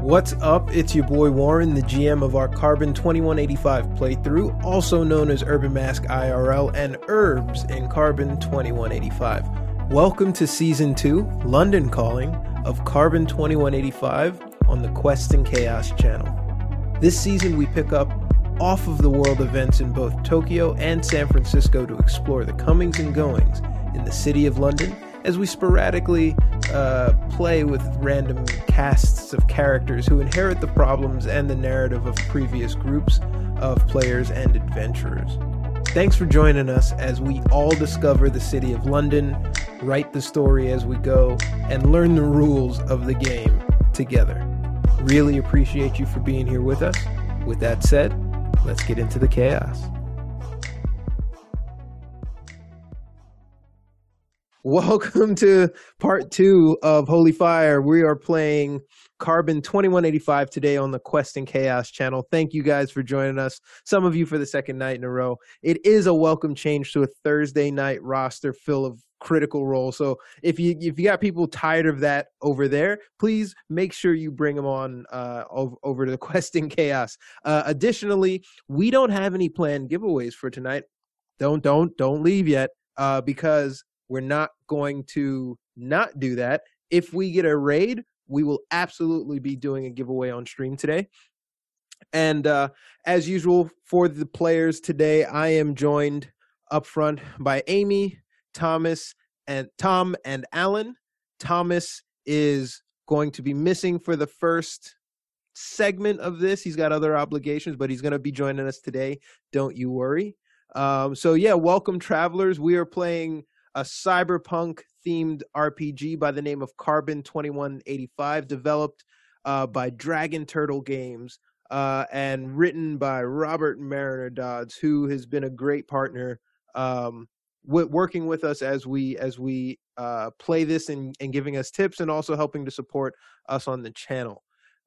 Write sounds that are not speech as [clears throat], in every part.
What's up? It's your boy Warren, the GM of our Carbon 2185 playthrough, also known as Urban Mask IRL and Herbs in Carbon 2185. Welcome to Season 2, London Calling, of Carbon 2185 on the Quest and Chaos channel. This season, we pick up off of the world events in both Tokyo and San Francisco to explore the comings and goings in the city of London as we sporadically uh, play with random casts of characters who inherit the problems and the narrative of previous groups of players and adventurers. Thanks for joining us as we all discover the city of London, write the story as we go, and learn the rules of the game together. Really appreciate you for being here with us. With that said, let's get into the chaos. Welcome to part two of Holy Fire. We are playing Carbon 2185 today on the Quest and Chaos channel. Thank you guys for joining us. Some of you for the second night in a row. It is a welcome change to a Thursday night roster full of critical role. So if you if you got people tired of that over there, please make sure you bring them on uh, over, over to the [laughs] Quest and Chaos. Uh, additionally, we don't have any planned giveaways for tonight. Don't don't don't leave yet uh, because we're not going to not do that. If we get a raid, we will absolutely be doing a giveaway on stream today. And uh, as usual for the players today, I am joined up front by Amy, Thomas, and Tom and Alan. Thomas is going to be missing for the first segment of this. He's got other obligations, but he's going to be joining us today. Don't you worry. Um, so yeah, welcome travelers. We are playing a cyberpunk themed RPG by the name of Carbon 2185, developed uh, by Dragon Turtle Games uh, and written by Robert Mariner Dodds, who has been a great partner um, working with us as we as we uh, play this and, and giving us tips and also helping to support us on the channel.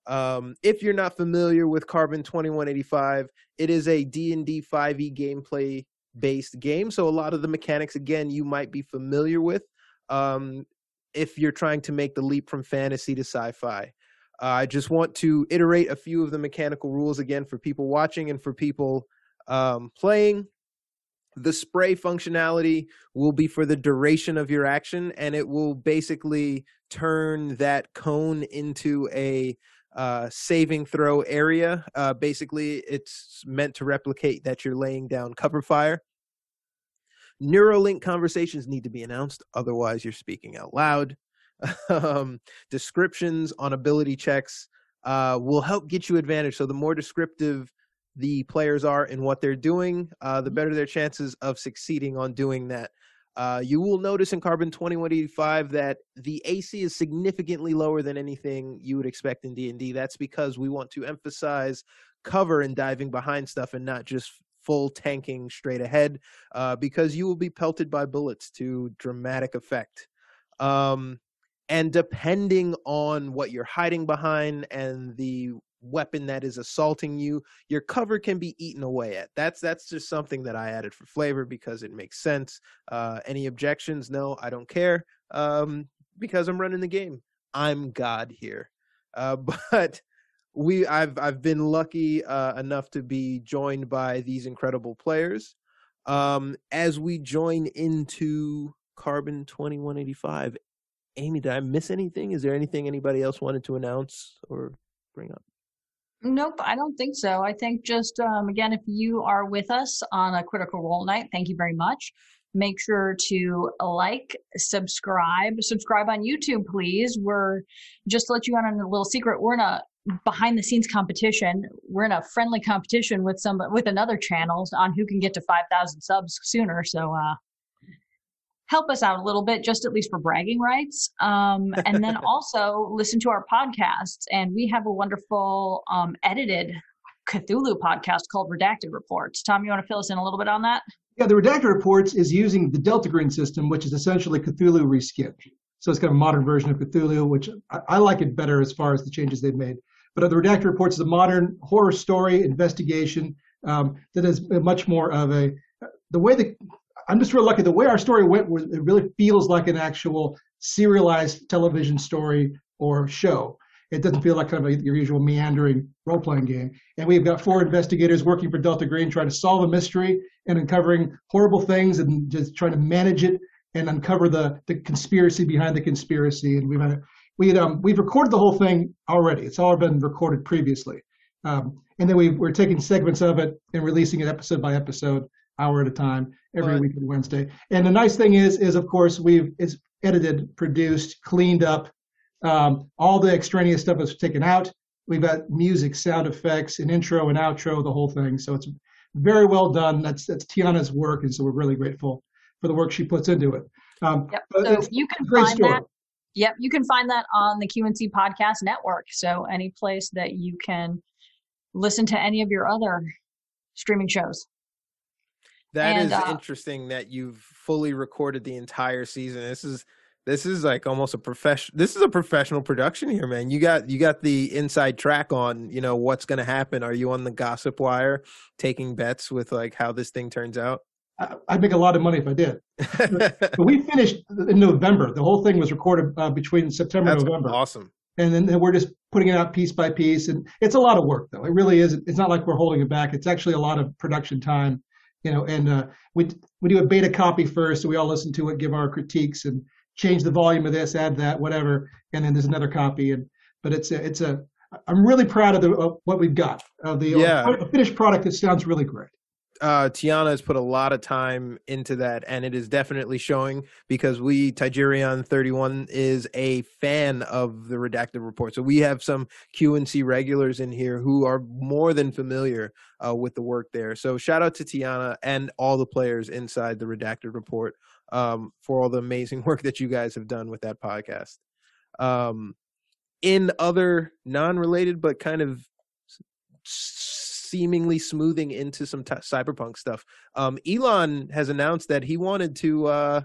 Um, if you're not familiar with Carbon 2185, it is a D&D 5e gameplay based game. So a lot of the mechanics, again, you might be familiar with um, if you're trying to make the leap from fantasy to sci-fi. Uh, I just want to iterate a few of the mechanical rules again for people watching and for people um, playing. The spray functionality will be for the duration of your action, and it will basically turn that cone into a uh, saving throw area. Uh, basically, it's meant to replicate that you're laying down cover fire. Neuralink conversations need to be announced, otherwise, you're speaking out loud. [laughs] um, descriptions on ability checks uh, will help get you advantage. So, the more descriptive the players are in what they're doing, uh, the mm-hmm. better their chances of succeeding on doing that. Uh, you will notice in Carbon 2185 that the AC is significantly lower than anything you would expect in D&D. That's because we want to emphasize cover and diving behind stuff and not just full tanking straight ahead uh, because you will be pelted by bullets to dramatic effect. Um, and depending on what you're hiding behind and the weapon that is assaulting you, your cover can be eaten away at. That's that's just something that I added for flavor because it makes sense. Uh, any objections? No, I don't care um, because I'm running the game. I'm God here. Uh, [laughs] but we I've I've been lucky uh, enough to be joined by these incredible players. Um, as we join into Carbon 2185, Amy, did I miss anything? Is there anything anybody else wanted to announce or bring up? Nope, I don't think so. I think just um, again, if you are with us on a critical role night, thank you very much. Make sure to like, subscribe, subscribe on YouTube, please. We're just to let you on a little secret. We're in a behind the scenes competition. We're in a friendly competition with some with another channels on who can get to 5,000 subs sooner. So uh, help us out a little bit, just at least for bragging rights. Um, and then [laughs] also listen to our podcasts. And we have a wonderful um, edited Cthulhu podcast called Redacted Reports. Tom, you want to fill us in a little bit on that? Yeah, the Redacted Reports is using the Delta Green system, which is essentially Cthulhu reskinned. So it's kind of a modern version of Cthulhu, which I, I like it better as far as the changes they've made. But the Redacted Reports is a modern horror story investigation um, that is much more of a the way that I'm just real lucky. The way our story went it really feels like an actual serialized television story or show. It doesn't feel like kind of a, your usual meandering role playing game. And we've got four investigators working for Delta Green trying to solve a mystery and uncovering horrible things and just trying to manage it and uncover the, the conspiracy behind the conspiracy. And we've had we um, we've recorded the whole thing already. It's all been recorded previously. Um, and then we, we're taking segments of it and releasing it episode by episode, hour at a time, every right. week on Wednesday. And the nice thing is, is of course we've it's edited, produced, cleaned up. Um, all the extraneous stuff is taken out. We've got music, sound effects, an intro and outro, the whole thing. So it's very well done. That's that's Tiana's work, and so we're really grateful for the work she puts into it. Um, yep. So you can find story. that. Yep, you can find that on the QNC Podcast Network. So any place that you can listen to any of your other streaming shows. That and, is uh, interesting that you've fully recorded the entire season. This is this is like almost a profession this is a professional production here man you got you got the inside track on you know what's going to happen are you on the gossip wire taking bets with like how this thing turns out I'd make a lot of money if I did. but we finished in November. The whole thing was recorded uh, between September That's and November. Awesome. And then we're just putting it out piece by piece, and it's a lot of work, though. It really is. It's not like we're holding it back. It's actually a lot of production time, you know. And uh, we we do a beta copy first, so we all listen to it, give our critiques, and change the volume of this, add that, whatever, and then there's another copy. And but it's a, it's a I'm really proud of the of what we've got of the yeah. finished product. that sounds really great. Uh, Tiana has put a lot of time into that, and it is definitely showing because we Tigerion thirty one is a fan of the redacted report. So we have some QNC regulars in here who are more than familiar uh, with the work there. So shout out to Tiana and all the players inside the redacted report um, for all the amazing [laughs] work that you guys have done with that podcast. Um, in other non-related but kind of seemingly smoothing into some t- cyberpunk stuff, um, Elon has announced that he wanted to uh,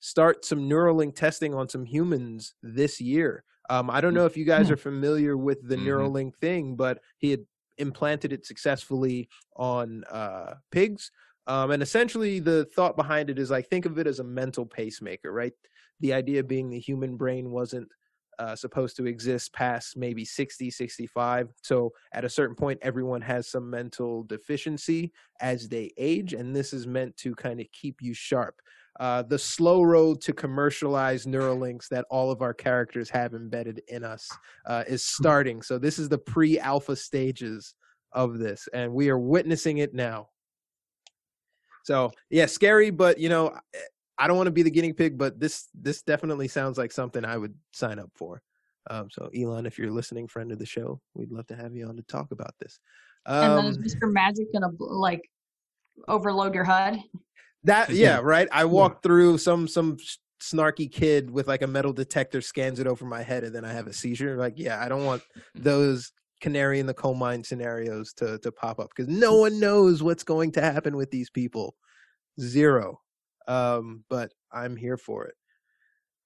start some Neuralink testing on some humans this year. Um, I don't know if you guys hmm. are familiar with the mm-hmm. Neuralink thing, but he had implanted it successfully on uh, pigs um, and essentially, the thought behind it is like think of it as a mental pacemaker, right? The idea being the human brain wasn't uh, supposed to exist past maybe 60, 65. So at a certain point, everyone has some mental deficiency as they age, and this is meant to kind of keep you sharp. Uh, the slow road to commercialize Neuralinks that all of our characters have embedded in us uh, is starting. So this is the pre-alpha stages of this, and we are witnessing it now. So yeah, scary, but you know, I don't want to be the guinea pig, but this this definitely sounds like something I would sign up for. Um, so Elon, if you're listening, friend of the show, we'd love to have you on to talk about this. Um, and then is um Mr. Magic gonna like overload your HUD? That [laughs] yeah, right. I walk yeah. through some some snarky kid with like a metal detector scans it over my head and then I have a seizure. Like, yeah, I don't want those canary in the coal mine scenarios to to pop up because no one knows what's going to happen with these people. Zero. Um, but I'm here for it.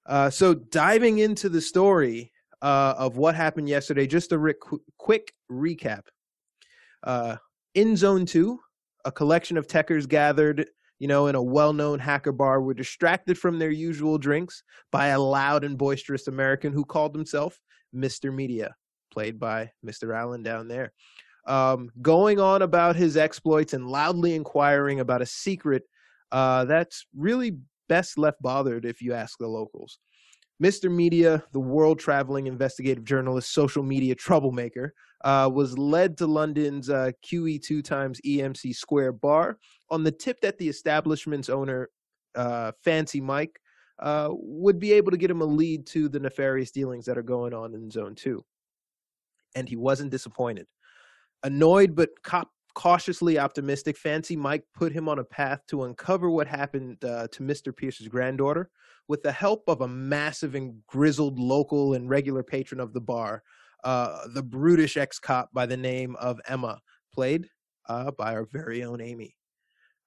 Uh, so diving into the story uh, of what happened yesterday, just a qu- quick recap. Uh, in Zone Two, a collection of techers gathered you know, in a well known hacker bar were distracted from their usual drinks by a loud and boisterous American who called himself Mr. Media played by Mr. Allen down there, um, going on about his exploits and loudly inquiring about a secret uh, that's really best left bothered if you ask the locals. Mr. Media, the world traveling investigative journalist, social media troublemaker, uh, was led to London's uh, QE2 times EMC Square bar on the tip that the establishment's owner, uh, Fancy Mike, uh, would be able to get him a lead to the nefarious dealings that are going on in Zone 2 and he wasn't disappointed. Annoyed but cop- cautiously optimistic, Fancy Mike put him on a path to uncover what happened uh, to Mr. Pierce's granddaughter with the help of a massive and grizzled local and regular patron of the bar, uh, the brutish ex cop by the name of Emma, played uh, by our very own Amy.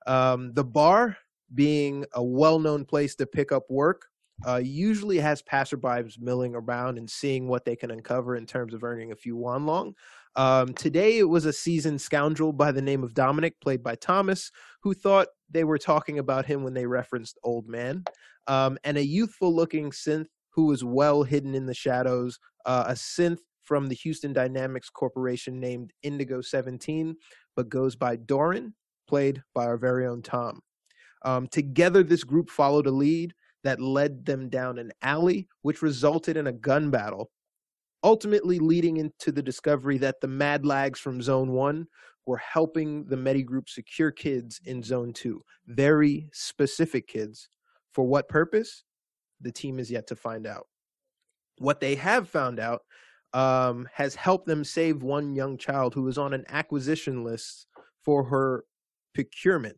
Um, the bar, being a well known place to pick up work, uh, usually has passerbys milling around and seeing what they can uncover in terms of earning a few won long. Um, today, it was a seasoned scoundrel by the name of Dominic, played by Thomas, who thought they were talking about him when they referenced Old Man, um, and a youthful looking synth who was well hidden in the shadows, uh, a synth from the Houston Dynamics Corporation named Indigo 17, but goes by Dorian, played by our very own Tom. Um, together, this group followed a lead that led them down an alley, which resulted in a gun battle, ultimately leading into the discovery that the Mad Lags from Zone 1 were helping the Medi Group secure kids in Zone 2. Very specific kids. For what purpose? The team is yet to find out. What they have found out um, has helped them save one young child who was on an acquisition list for her procurement.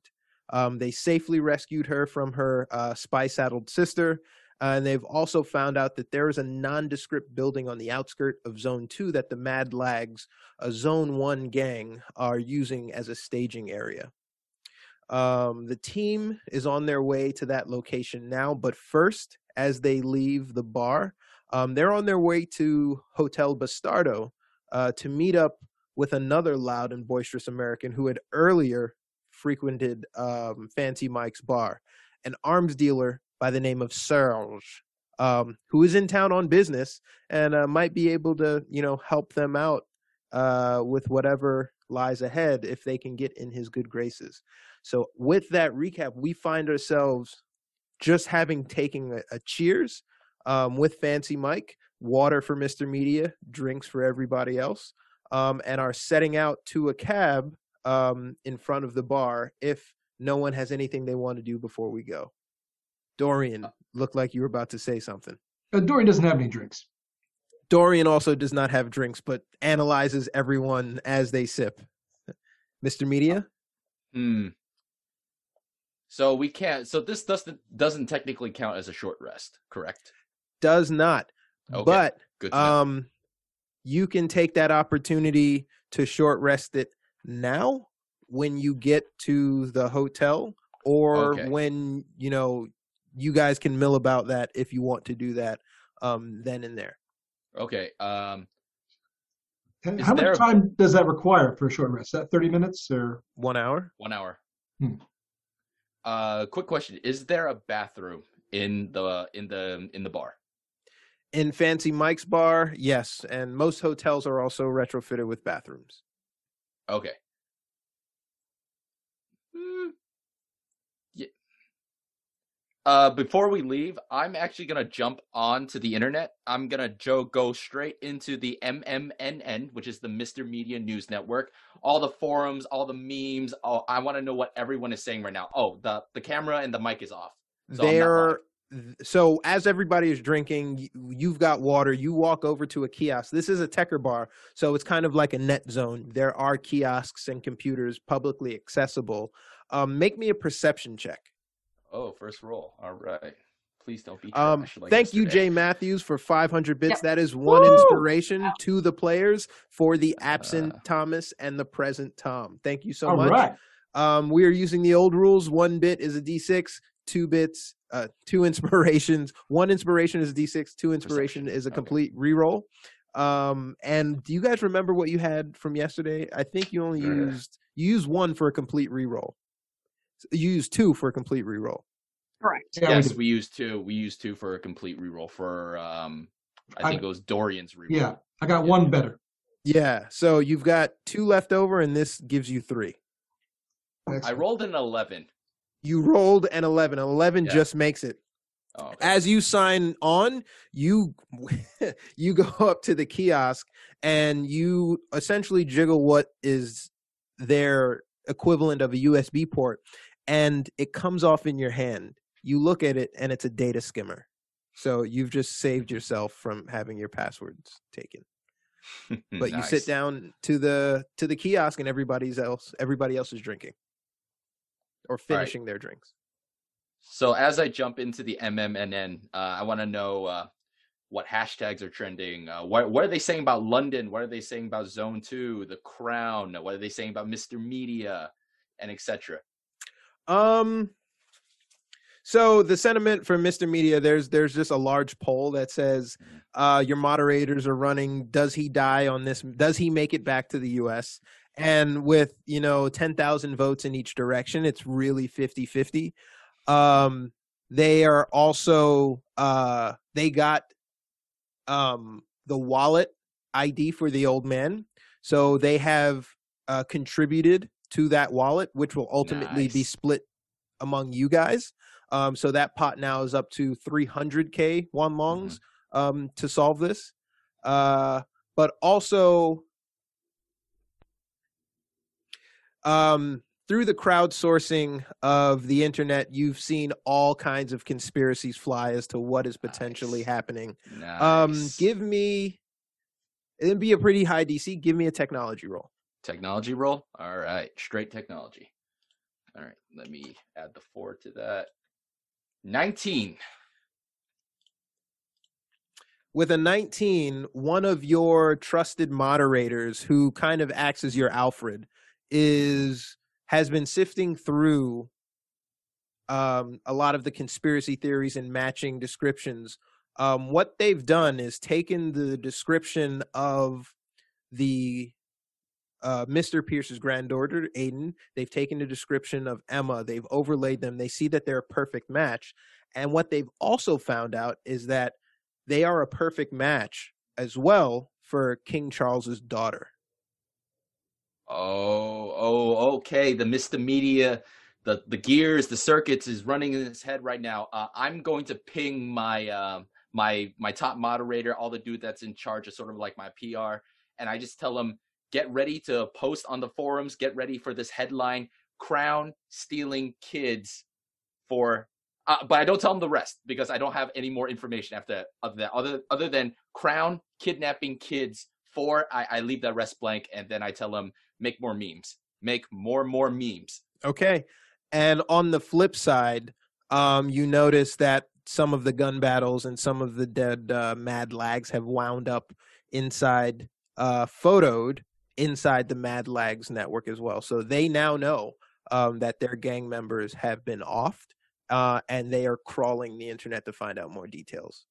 Um, they safely rescued her from her uh, spy saddled sister. Uh, and they've also found out that there is a nondescript building on the outskirt of Zone 2 that the Mad Lags, a Zone 1 gang, are using as a staging area. Um, the team is on their way to that location now, but first, as they leave the bar, um, they're on their way to Hotel Bastardo uh, to meet up with another loud and boisterous American who had earlier frequented um, Fancy Mike's bar, an arms dealer by the name of Serge, um, who is in town on business and uh, might be able to, you know, help them out uh, with whatever lies ahead if they can get in his good graces. So, with that recap, we find ourselves just having taken a, a cheers um, with Fancy Mike, water for Mr. Media, drinks for everybody else, um, and are setting out to a cab um, in front of the bar if no one has anything they want to do before we go. Dorian looked like you were about to say something. Uh, Dorian doesn't have any drinks. Dorian also does not have drinks, but analyzes everyone as they sip. Mr. Media? Hmm. So we can't. So this doesn't doesn't technically count as a short rest, correct? Does not. Okay. But Good. Um you can take that opportunity to short rest it now when you get to the hotel or Okay. when you know you guys can mill about that if you want to do that um then and there okay. Um. Is How there much a- time does that require for a short rest? Is that 30 minutes or? one hour One hour. Hmm. Uh. Quick question: Is there a bathroom in the in the in the bar? in fancy mike's bar yes and most hotels are also retrofitted with bathrooms Okay. Hmm. Yeah. Uh, before we leave, I'm actually gonna jump onto the internet. I'm gonna jo- go straight into the MMNN, which is the Mr. Media News Network. All the forums, all the memes. All, I want to know what everyone is saying right now. Oh, the the camera and the mic is off. So I'm they're so as everybody is drinking you've got water you walk over to a kiosk this is a techer bar so it's kind of like a net zone there are kiosks and computers publicly accessible um, make me a perception check Oh, first roll. All right. Please don't be. um, like thank you yesterday. jay matthews for 500 bits Yep. that is one Woo! inspiration to the players for the absent Uh. thomas and the present tom thank you so All much right. Um, we are using the old rules. One bit is a d6, two bits, uh, two [laughs] inspirations. One inspiration is a d6, two inspiration Perception, is a okay. complete reroll. Um, and do you guys remember what you had from yesterday? I think you only Uh. used you used one for a complete reroll. You used two for a complete reroll. Correct. Yeah, Yes, do. we used two. We used two for a complete reroll for um. I I- think it was Dorian's reroll. Yeah, I got one better. Yeah, so you've got two left over, and this gives you three. I rolled an eleven. You rolled an 11. 11 Yeah. just makes it. Oh, okay. as you sign on you [laughs] you go up to the kiosk and you essentially jiggle what is their equivalent of a usb port and it comes off in your hand you look at it and it's a data skimmer so you've just saved yourself from having your passwords taken [laughs] but you sit down to the to the kiosk and everybody's else everybody else is drinking or finishing their drinks So as I jump into the MMNN, uh, I want to know uh, what hashtags are trending. Uh, what what are they saying about London? What are they saying about Zone Two, The Crown? What are they saying about Mr. Media, and etc. Um. So the sentiment for Mr. Media, there's there's just a large poll that says, uh, your moderators are running. Does he die on this? Does he make it back to the U.S.? And with you know ten thousand votes in each direction, it's really 50-50. Um, they are also uh, they got um, the wallet ID for the old man. So they have uh, contributed to that wallet, which will ultimately nice. be split among you guys. Um, so that pot now is up to 300k one longs mm-hmm. um, to solve this. Uh, but also, um, through the crowdsourcing of the internet, you've seen all kinds of conspiracies fly as to what is potentially nice. happening. Um, nice. Um, give me, it'd be a pretty high DC. Give me a technology roll. Technology roll. All right, straight technology. All right, let me add the four to that. Nineteen. With a 19, one of your trusted moderators who kind of acts as your Alfred is has been sifting through um, a lot of the conspiracy theories and matching descriptions. Um, what they've done is taken the description of the uh, Mr. Pierce's granddaughter, Aiden. They've taken the description of Emma. They've overlaid them. They see that they're a perfect match. And what they've also found out is that they are a perfect match as well for King Charles's daughter. Oh, oh, okay. The Mr. Media, the the gears, the circuits is running in his head right now. Uh, I'm going to ping my uh, my my top moderator, all the dude that's in charge of sort of like my PR, and I just tell him get ready to post on the forums. Get ready for this headline: Crown stealing kids for. Uh, but I don't tell them the rest because I don't have any more information after other than other other than Crown kidnapping kids for. I, I leave that rest blank, and then I tell them make more memes, make more more memes. Okay. And on the flip side, um, you notice that some of the gun battles and some of the dead uh, mad lags have wound up inside, uh, photoed inside the Mad Lags network as well. So they now know um, that their gang members have been offed, uh, and they are crawling the internet to find out more details.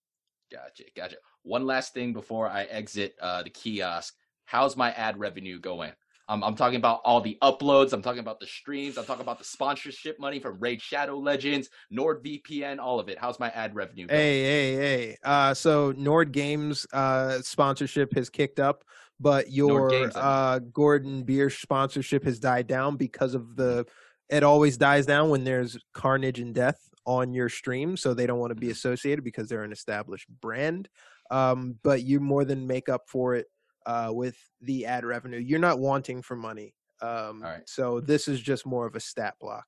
Gotcha, gotcha. One last thing before I exit uh, the kiosk. How's my ad revenue going? Um, I'm talking about all the uploads. I'm talking about the streams. I'm talking about the sponsorship money from Raid Shadow Legends, NordVPN, all of it. How's my ad revenue? Going? Hey, hey, hey. Uh, so Nord Games uh, sponsorship has kicked up, but your uh, Gordon beer sponsorship has died down because of the. It always dies down when there's carnage and death on your stream, so they don't want to be associated because they're an established brand. Um, but you more than make up for it uh, with the ad revenue. You're not wanting for money. Um, All right. So this is just more of a stat block.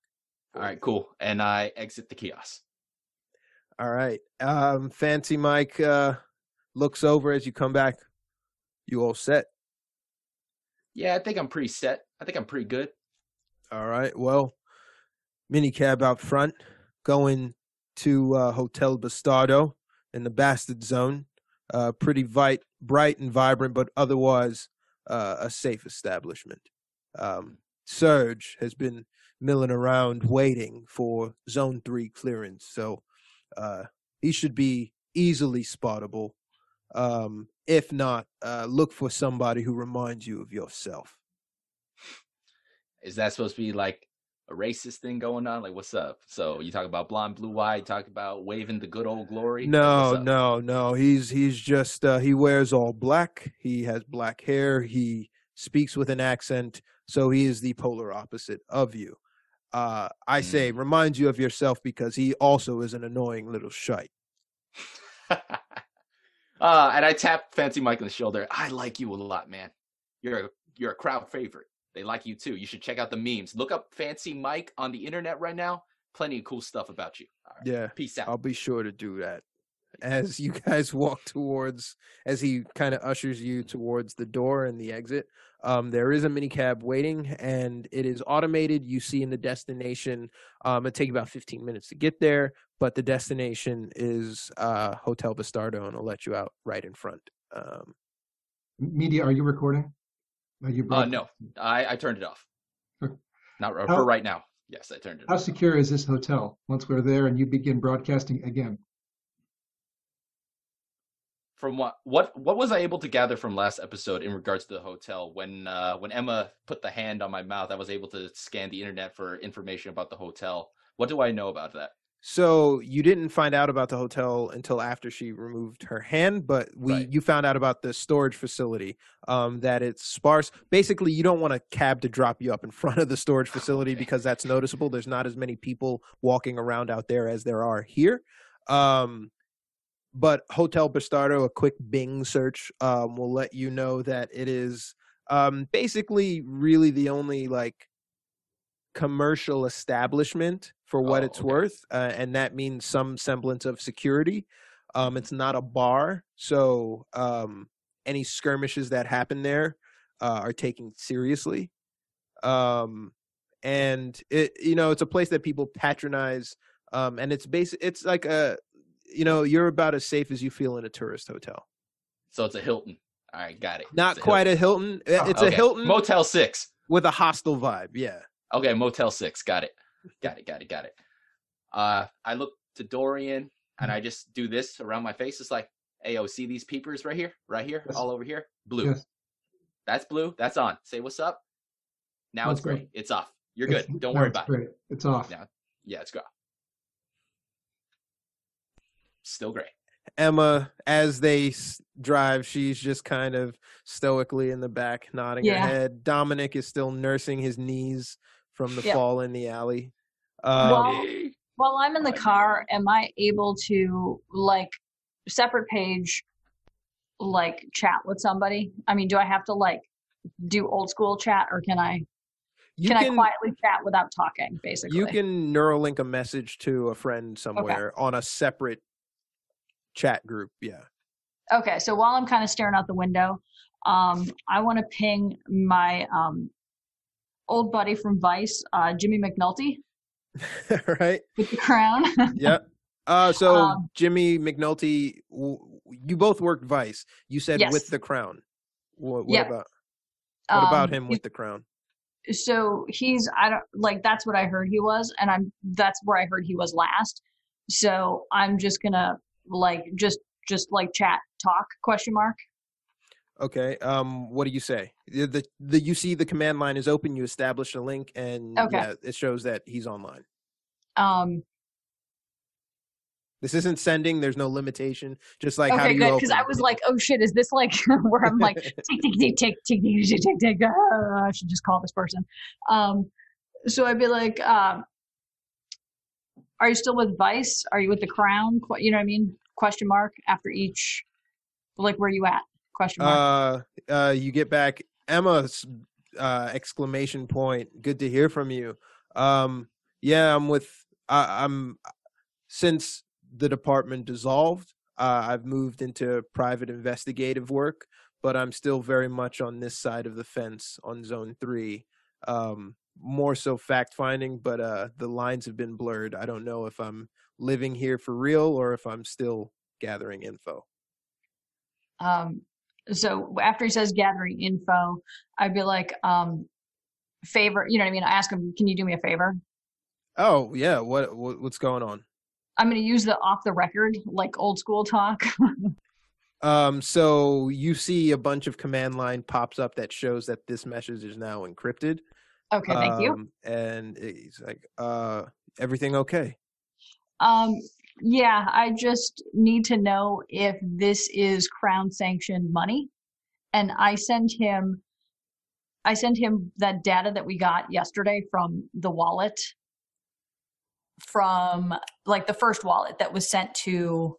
All right, cool. And I exit the kiosk. All right. Um, Fancy Mike uh, looks over as you come back. You all set? Yeah, I think I'm pretty set. I think I'm pretty good. All right. Well, minicab out front, going to uh, Hotel Bastardo in the Bastard Zone uh, pretty bright, bright and vibrant, but otherwise uh, a safe establishment. Um, Serge has been milling around waiting for Zone 3 clearance, so uh, he should be easily spottable. Um, if not, uh, look for somebody who reminds you of yourself. Is that supposed to be like a racist thing going on? Like, what's up? So you talk about blonde, blue eye. You talk about waving the good old glory. No, no, no. He's he's just uh, he wears all black. He has black hair. He speaks with an accent. So he is the polar opposite of you. Uh, I mm. say reminds you of yourself because he also is an annoying little shite. [laughs] uh, and I tap Fancy Mike on the shoulder. I like you a lot, man. You're a, you're a crowd favorite. They like you too. You should check out the memes. Look up Fancy Mike on the internet right now. Plenty of cool stuff about you. Yeah. Peace out. I'll be sure to do that. as you guys [laughs] walk towards as he kind of ushers you towards the door and the exit um, there is a minicab waiting and it is automated you see in the destination um, it take about 15 minutes to get there but the destination is uh, hotel bastardo and i'll let you out right in front um, Media, are you recording? Are you Uh, no, I, I turned it off. Not How- for right now. Yes, I turned it off. How off. secure is this hotel once we're there and you begin broadcasting again? From what what what was I able to gather from last episode in regards to the hotel? When uh, when Emma put the hand on my mouth, I was able to scan the internet for information about the hotel. What do I know about that? So you didn't find out about the hotel until after she removed her hand, but we Right. you found out about the storage facility. Um, that it's sparse. Basically, you don't want a cab to drop you up in [laughs] front of the storage [laughs] facility Okay. because that's noticeable. There's not as many people walking around out there as there are here. Um, but Hotel Bastardo, a quick Bing search um, will let you know that it is um, basically really the only like commercial establishment for what Oh, it's okay. worth, uh, and that means some semblance of security. Um, it's not a bar, so um, any skirmishes that happen there uh, are taken seriously. Um, and it, you know, it's a place that people patronize, um, and it's basic. It's like a, you know, you're about as safe as you feel in a tourist hotel. So it's a Hilton. All right, got it. Not It's quite a Hilton. Uh, Oh, It's a Hilton Motel Six. with a hostel vibe. Yeah. Okay, Motel Six. Got it. Got it. Got it. Got it. Uh, I look to Dorian and I just do this around my face. It's like, hey, oh, see these peepers right here, right here, Yes. all over here, blue. Yes. That's blue. That's on. Say what's up. Now That's it's gray. great. It's off. You're good. It's- Don't worry about it. It's off. Yeah. Yeah, it's gray. Still great. Emma, as they s- drive, she's just kind of stoically in the back, nodding Yeah. her head. Dominic is still nursing his knees from the Yeah. fall in the alley. Um, Well- While I'm in the car, am I able to like separate page like chat with somebody? I mean, do I have to like do old school chat or can I you can, can I quietly chat without talking basically? you can Neuralink a message to a friend somewhere on a separate chat group. Yeah. Okay, so while I'm kind of staring out the window, um, I want to ping my um, old buddy from Vice, uh, Jimmy McNulty, [laughs] right. with the crown. [laughs] Yep. Uh, so Um, Jimmy McNulty, w- you both worked Vice. You said Yes. with the crown. What, what Yeah. about what about Um, him with the crown? so he's I don't like that's what I heard he was, and I'm that's where I heard he was last. So I'm just gonna like just just like chat talk question mark. Okay. Um, what do you say? The, the the you see the command line is open. You establish a link, and Okay. yeah, it shows that he's online. Um, This isn't sending. There's no limitation. Just like okay, you good because I was like, oh shit, is this like [laughs] where I'm like [laughs] tick tick tick tick tick tick tick tick. Uh, I should just call this person. Um, so I'd be like, um, are you still with Vice? Are you with the Crown? You know what I mean? Question mark after each. Like, where you at? Question mark. uh, uh, you get back Emma's uh, exclamation point. Good to hear from you. Um, yeah, I'm with. I, I'm since the department dissolved. Uh, I've moved into private investigative work, but I'm still very much on this side of the fence on Zone Three. Um, more so fact finding, but uh, the lines have been blurred. I don't know if I'm living here for real or if I'm still gathering info. Um, so after he says gathering info, I'd be like, um, favor, you know what I mean? I ask him, can you do me a favor? Oh yeah, what, what what's going on? I'm going to use the off the record, like old school talk. [laughs] Um, so you see a bunch of command line pops up that shows that this message is now encrypted. Okay, thank you. Um, And he's like, uh, everything okay? Um, yeah, I just need to know if this is crown sanctioned money. And I send him I send him that data that we got yesterday from the wallet from like the first wallet that was sent to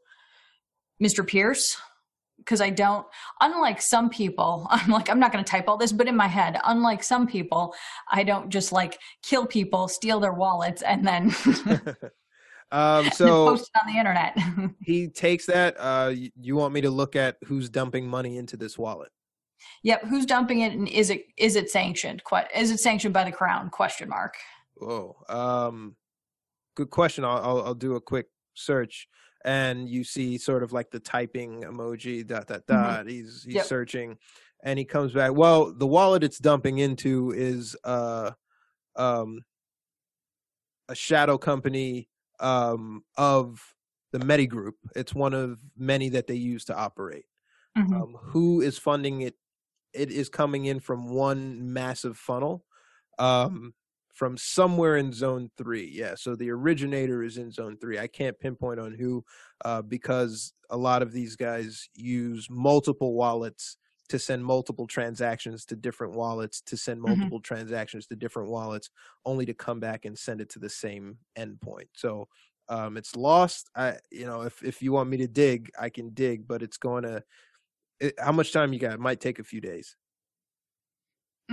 Mr. Pierce because I don't unlike some people [laughs] I'm like I'm not going to type all this but in my head unlike some people I don't just like kill people steal their wallets and then [laughs] [laughs] Um, so Post it on the internet. he takes that. Uh, you, you want me to look at who's dumping money into this wallet? yep. Who's dumping it, and is it is it sanctioned? Que- Is it sanctioned by the crown? Question mark. Whoa. Um, good question. I'll, I'll I'll do a quick search, and you see sort of like the typing emoji. Dot dot Mhm. dot. He's he's Yep. searching, and he comes back. Well, the wallet it's dumping into is uh, um, a shadow company um of the Medi Group. It's one of many that they use to operate. Mhm. um, who is funding it it is coming in from one massive funnel um, from somewhere in zone three yeah so the originator is in zone three i can't pinpoint on who uh, because a lot of these guys use multiple wallets to send multiple transactions to different wallets to send Mhm. multiple transactions to different wallets only to come back and send it to the same endpoint so um, it's lost i you know if, if you want me to dig i can dig but it's going to it, how much time you got? It might take a few days.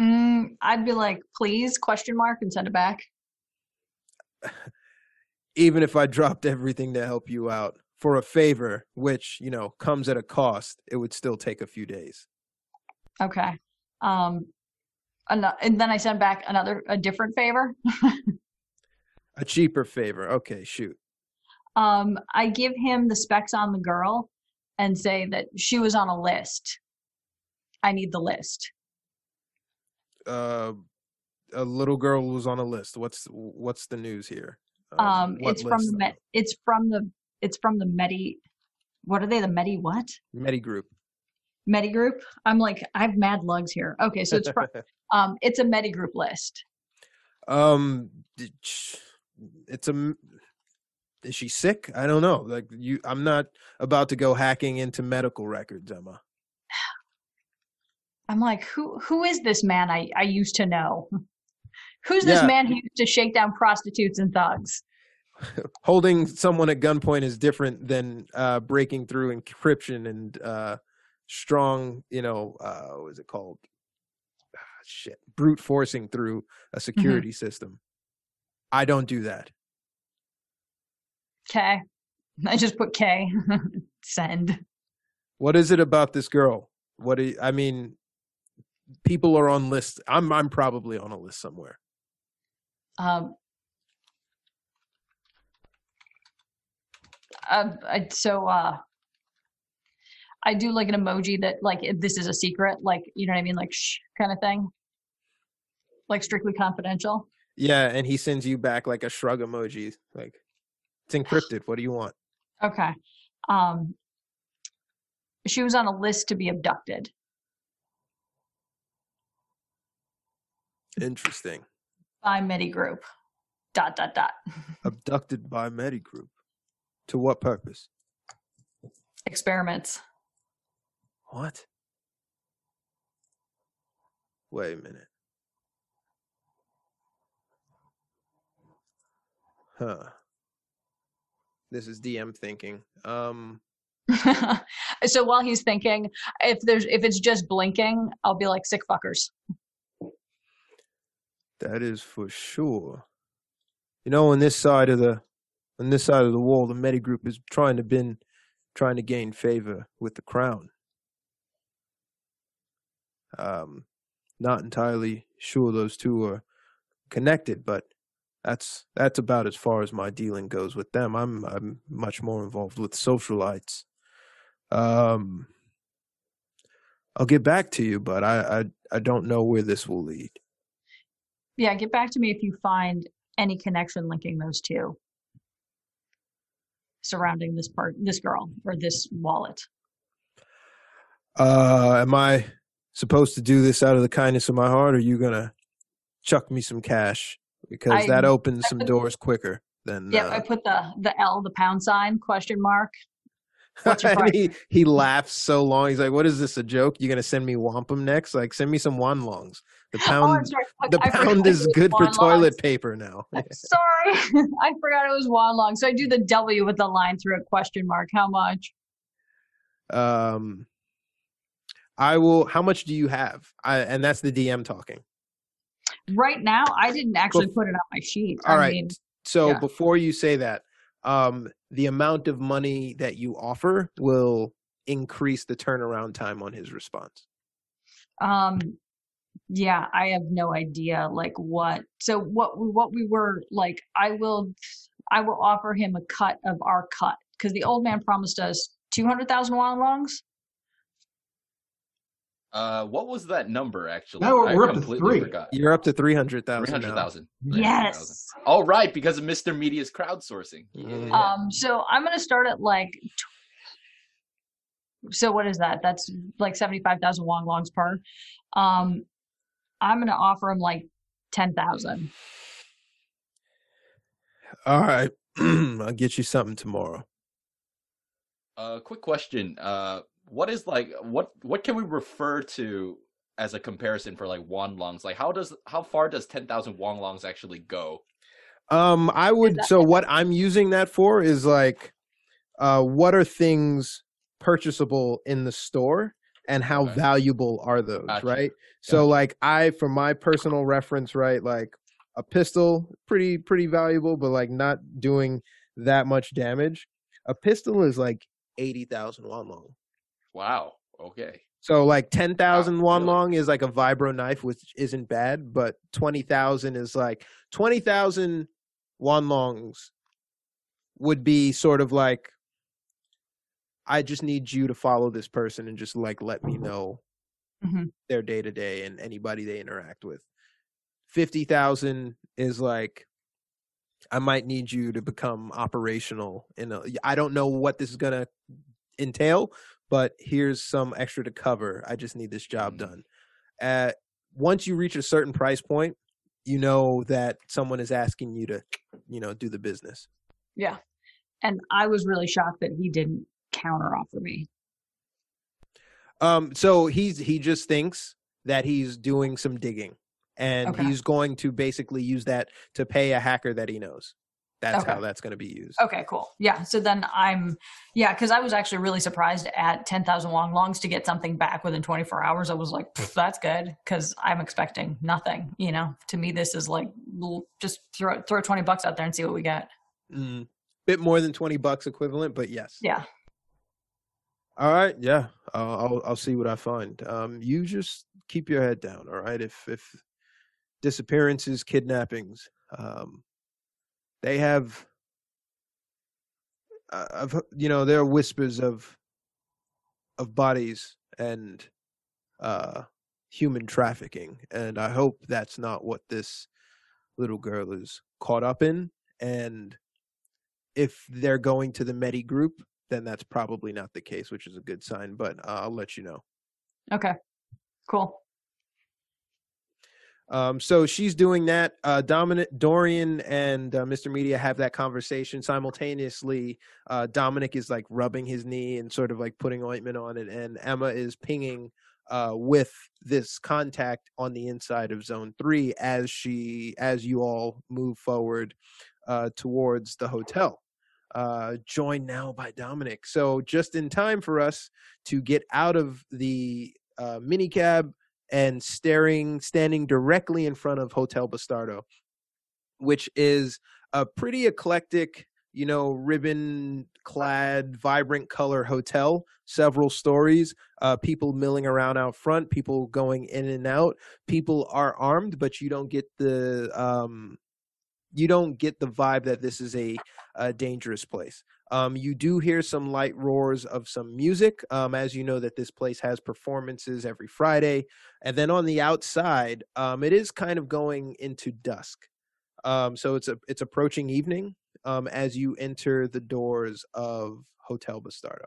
Mm, I'd be like, please? Question mark and send it back. [sighs] Even if I dropped everything to help you out for a favor, which you know comes at a cost, it would still take a few days. Okay. Um, and then I send back another a different favor. [laughs] A cheaper favor. Okay, shoot. Um, I give him the specs on the girl and say that she was on a list. I need the list. Uh, a little girl was on a list. What's what's the news here? Um, what it's from the? Met, it's from the it's from the Medi. What are they? The Medi what? Medi Group. Medi group. I'm like I have mad lugs here. Okay, so it's from [laughs] um it's a Medi group list. um, it's a Is she sick? I don't know. Like you, I'm not about to go hacking into medical records, Emma. I'm like who who is this man I I used to know? [laughs] Who's this Yeah. man who used to shake down prostitutes and thugs? [laughs] holding someone at gunpoint is different than uh, breaking through encryption and uh, strong, you know, uh, what is it called? Ah, shit, brute forcing through a security system. I don't do that. K. I just put K. [laughs] Send. What is it about this girl? What do you, I mean? People are on lists. I'm I'm probably on a list somewhere. Um, uh, I, so uh, I do like an emoji that like this is a secret, like you know what I mean, like shh kind of thing, like strictly confidential. Yeah, and he sends you back like a shrug emoji. Like it's encrypted. What do you want? [sighs] Okay. Um, she was on a list to be abducted. Interesting. by Medi Group. Dot dot dot. [laughs] Abducted by Medi Group. To what purpose? Experiments. What? Wait a minute. Huh. This is DM thinking. Um [laughs] so while he's thinking, if there's if it's just blinking, I'll be like sick fuckers. That is for sure. You know, on this side of the on this side of the wall, the Medi group is trying to been trying to gain favor with the crown. Um not entirely sure those two are connected, but that's that's about as far as my dealing goes with them. I'm I'm much more involved with socialites. Um, I'll get back to you, but I I, I don't know where this will lead. Yeah, get back to me if you find any connection linking those two surrounding this part, this girl or this wallet. Uh, am I supposed to do this out of the kindness of my heart, or are you gonna chuck me some cash because I- that opens I some doors quicker than? Yep, I uh, put the the L, the pound sign, question mark. [laughs] What's your and he he laughs so long. He's like, "What is this? A joke? You're gonna send me wampum next? Like, send me some wanlongs. The [laughs] Oh, pound, I'm the I pound is good for toilet Longs. paper now." Sorry, [laughs] I forgot it was Wan Long. So I do the W with the line through a question mark. How much? um, I will. How much do you have? I, and that's the DM talking. Right now, I didn't actually put it on my sheet. All I right. mean, So Yeah. before you say that, um, the amount of money that you offer will increase the turnaround time on his response. Um, yeah, I have no idea like what. So what we what we were like, I will, I will offer him a cut of our cut because the old man promised us two hundred thousand longs. Uh, what was that number actually? Now we're- I we're up to three. forgot. You're up to three hundred thousand. Three hundred thousand. Yes. All right, because of Mr. Media's crowdsourcing. Um, so I'm gonna start at like. tw- So what is that? That's like seventy five thousand wong longs per. Um, I'm gonna offer him like ten thousand. All right, [clears throat] I'll get you something tomorrow. Uh, quick question. Uh, what is like what what can we refer to as a comparison for like won longs? Like how does how far does ten thousand wong longs actually go? Um, I would. that- So what I'm using that for is like, uh, what are things purchasable in the store, and how Okay. valuable are those? Gotcha. Right. So like I, for my personal reference, right, like a pistol, pretty pretty valuable, but like not doing that much damage. A pistol is like eighty thousand won long. Wow. Okay. So like ten thousand won really? long is like a vibro knife, which isn't bad, but twenty thousand is like twenty thousand won longs would be sort of like I just need you to follow this person and just like let me know Mhm. their day to day and anybody they interact with. Fifty thousand is like I might need you to become operational in a I don't know what this is gonna entail, but here's some extra to cover. I just need this job Mhm. done. Uh, once you reach a certain price point, you know that someone is asking you to, you know, do the business. Yeah, and I was really shocked that he didn't counter offer me. Um, so he's he just thinks that he's doing some digging, and Okay. he's going to basically use that to pay a hacker that he knows. That's Okay. how that's going to be used. Okay, cool. Yeah, so then I'm yeah, because I was actually really surprised at ten thousand long longs to get something back within twenty four hours. I was like, that's good because I'm expecting nothing. You know, to me this is like just throw throw twenty bucks out there and see what we get. Mm, bit more than twenty bucks equivalent, but yes. Yeah. All right, yeah, I'll I'll, I'll see what I find. Um, you just keep your head down, all right? If if disappearances, kidnappings, um, they have, I've you know there are whispers of of bodies and uh human trafficking, and I hope that's not what this little girl is caught up in. And if they're going to the Medi group, then that's probably not the case, which is a good sign. But uh, I'll let you know. Okay. Cool. Um, so she's doing that. Uh, Dominic, Dorian, and uh, Mr. Media have that conversation simultaneously. Uh, Dominic is like rubbing his knee and sort of like putting ointment on it, and Emma is pinging uh, with this contact on the inside of Zone Three as she, as you all move forward uh, towards the hotel. Uh, joined now by Dominic. So just in time for us to get out of the uh, minicab and staring standing directly in front of Hotel Bastardo, which is a pretty eclectic, you know, ribbon clad, vibrant color hotel, several stories, uh, people milling around out front, people going in and out. People are armed, but you don't get the um you don't get the vibe that this is a, a dangerous place. Um, you do hear some light roars of some music, um, as you know that this place has performances every Friday. And then on the outside, um, it is kind of going into dusk. Um, so it's a it's approaching evening um, as you enter the doors of Hotel Bastardo.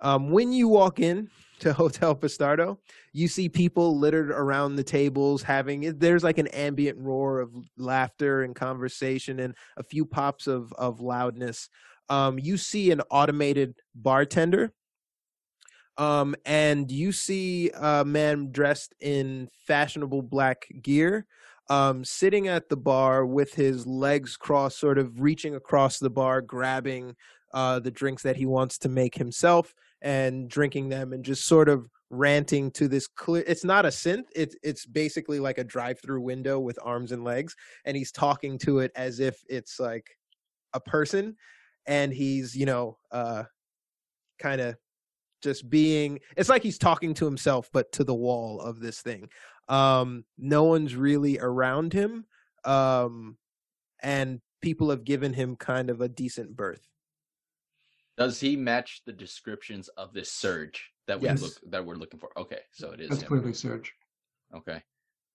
Um, when you walk in to [laughs] Hotel Bastardo, you see people littered around the tables having there's like an ambient roar of laughter and conversation and a few pops of of loudness. Um, you see an automated bartender um, and you see a man dressed in fashionable black gear um, sitting at the bar with his legs crossed, sort of reaching across the bar, grabbing uh, the drinks that he wants to make himself and drinking them and just sort of ranting to this clear it's not a synth it's it's basically like a drive-through window with arms and legs and he's talking to it as if it's like a person and he's you know uh kind of just being it's like he's talking to himself but to the wall of this thing. Um no one's really around him um and people have given him kind of a decent berth Does he match the descriptions of this surge that we Yes. look that we're looking for? Okay, so it is That's him. clearly Surge. Okay.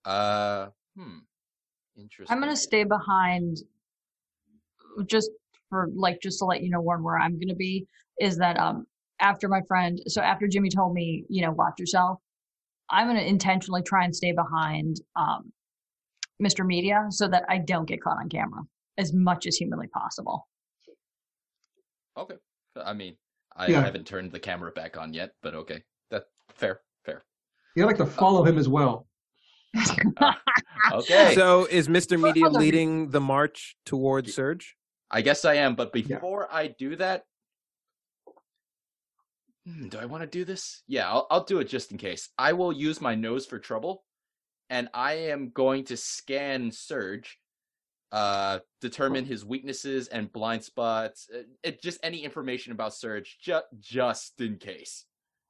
Uh, hmm. Interesting. I'm gonna stay behind just for like just to let you know Warren where I'm gonna be is that um after my friend so after Jimmy told me, you know, watch yourself, I'm gonna intentionally try and stay behind um Mr. Media so that I don't get caught on camera as much as humanly possible. Okay. I mean, I Yeah. haven't turned the camera back on yet, but okay. That fair, fair. You like to follow him as well. Okay. so is mr media leading the march towards surge I guess I am, but Yeah. before I do that, Hmm, do I want to do this? Yeah, I'll, I'll do it just in case. I will use my nose for trouble, and I am going to scan Surge, uh, determine his weaknesses and blind spots. uh, It, just any information about Surge, just just in case.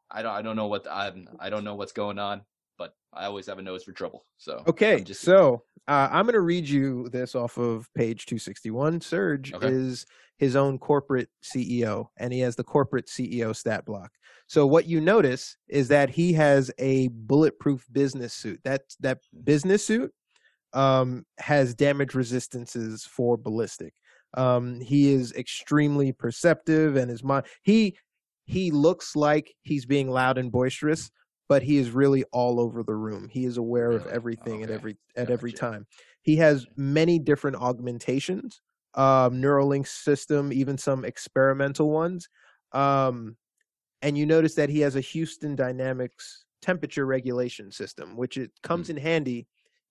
I don't I don't know what I'm I don't know what's going on, but I always have a nose for trouble. So Okay, I'm just so uh, I'm going to read you this off of page 261. Surge Okay. is his own corporate CEO, and he has the corporate CEO stat block. So what you notice is that he has a bulletproof business suit. That that business suit um, has damage resistances for ballistic. Um, he is extremely perceptive, and his mind he he looks like he's being loud and boisterous, but he is really all over the room. He is aware of Really? everything at Okay. every at every time. He has many different augmentations, um, Neuralink system, even some experimental ones. Um, and you notice that he has a Houston Dynamics temperature regulation system, which it comes in handy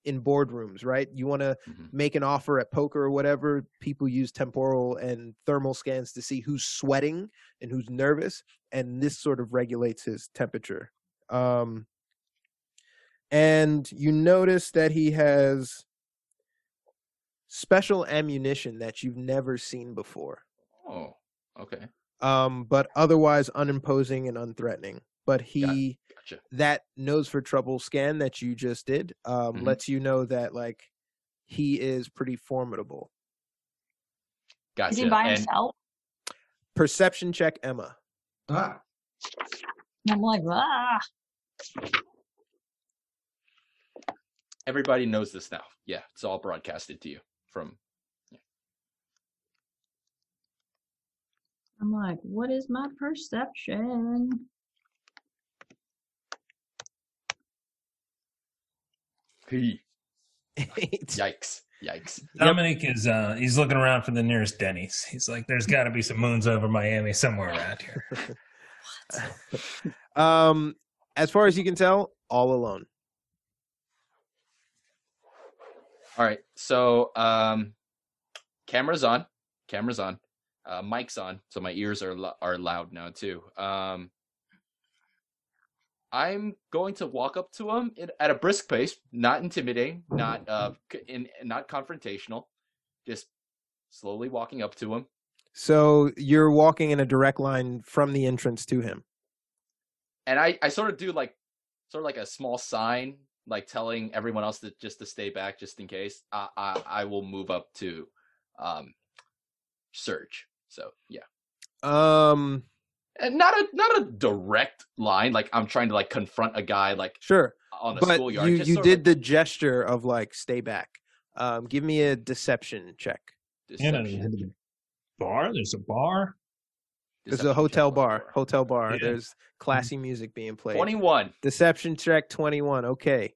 in boardrooms, right? You want to Mhm. make an offer at poker or whatever, people use temporal and thermal scans to see who's sweating and who's nervous, and this sort of regulates his temperature. Um, and you notice that he has special ammunition that you've never seen before, Oh, okay. um, but otherwise unimposing and unthreatening. But he Gotcha. that nose for trouble scan that you just did um, Mhm. lets you know that like he is pretty formidable. Gotcha. Is he by and himself? Perception check, Emma. Ah, I'm like, ah. everybody knows this now. Yeah, it's all broadcasted to you from I'm like, what is my perception? P. Eight. [laughs] Yikes. Yikes. Dominic is uh he's looking around for the nearest Denny's. He's like, there's [laughs] got to be some moons over Miami somewhere around here. [laughs] um, as far as you can tell, all alone. All right. So, um, camera's on. Camera's on. Uh, mic's on. So my ears are lo- are loud now too. Um, I'm going to walk up to him at a brisk pace, not intimidating, not uh, in not confrontational, just slowly walking up to him. So you're walking in a direct line from the entrance to him. and I, I sort of do like sort of like a small sign like telling everyone else to just to stay back just in case i i, I will move up to um surge so yeah Um, and not a not a direct line like i'm trying to like confront a guy like sure, on a but schoolyard you you sort of did the gesture of like stay back. Um, give me a deception check. You know, deception, bar. There's a bar. There's deception a hotel check bar, hotel bar. Yeah. There's classy music being played. 21 Deception check 21. Okay.